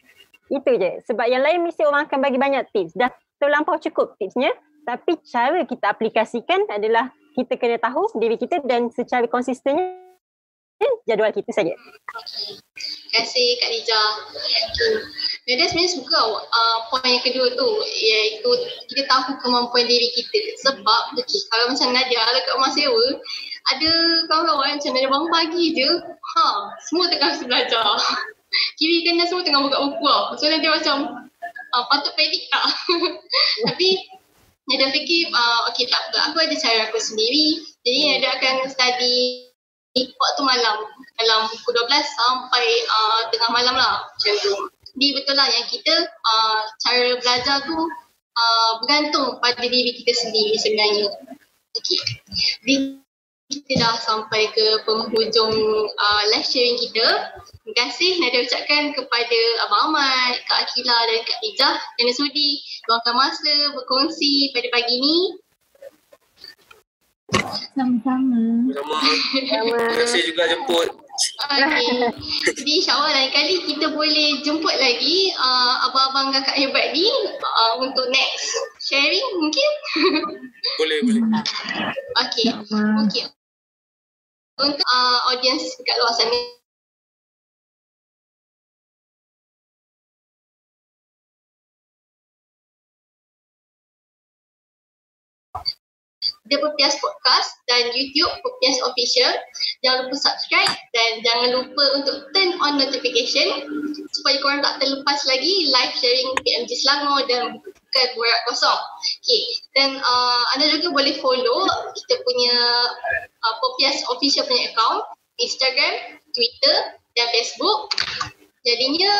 Itu je. Sebab yang lain mesti orang akan bagi banyak tips. Dah terlampau cukup tipsnya tapi cara kita aplikasikan adalah kita kena tahu diri kita dan secara konsistennya jadual kita saja. Okay. Terima kasih Kak Lija. Nadia sebenarnya suka uh, poin yang kedua tu iaitu kita tahu kemampuan diri kita. Sebab okay, kalau macam Nadia dekat rumah sewa, ada kawan-kawan macam Nadia bangun pagi je, ha, semua tengah belajar. Kiri kanan semua tengah buka buku lah. So Nadia macam uh, patut pedik tak? Tapi Nadia fikir, uh, okay tak apa, aku ada cara aku sendiri. Jadi Nadia akan study waktu malam dalam pukul 12 sampai uh, tengah malam lah macam tu. Jadi betul lah yang kita uh, cara belajar tu uh, bergantung pada diri kita sendiri sebenarnya. Okay. Jadi kita dah sampai ke penghujung uh, live sharing kita. Terima kasih Nadia ucapkan kepada Abang Ahmad, Kak Akila dan Kak Ijah yang sudi luangkan masa berkongsi pada pagi ni. Sama-sama. Sama. Terima kasih juga jemput. Okay. Jadi insyaAllah lain kali kita boleh jemput lagi uh, abang-abang kakak hebat ni uh, untuk next sharing mungkin? Boleh, boleh. Okay. Okay. Untuk uh, audience dekat luar sana The Pepias Podcast dan YouTube Pepias Official. Jangan lupa subscribe dan jangan lupa untuk turn on notification supaya korang tak terlepas lagi live sharing PMG Selangor dan bukan Borak Kosong. Okay. Dan uh, anda juga boleh follow kita punya uh, Pepias Official punya account Instagram, Twitter dan Facebook. Jadinya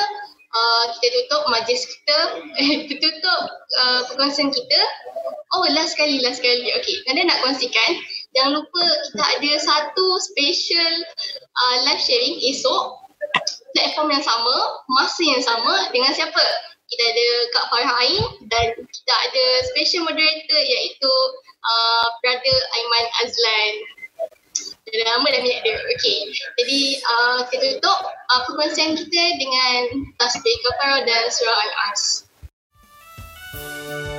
uh, kita tutup majlis kita, kita tutup uh, perkongsian kita. Oh last sekali, last sekali. Okay, Nanda nak kongsikan. Jangan lupa kita ada satu special uh, live sharing esok. Platform yang sama, masa yang sama dengan siapa? Kita ada Kak Farah Ain dan kita ada special moderator iaitu uh, Brother Aiman Azlan. Dah lama dah minyak dia. Okay. Jadi uh, kita tutup uh, perkongsian kita dengan Tasbih Kapara dan Surah Al-As. Thank you.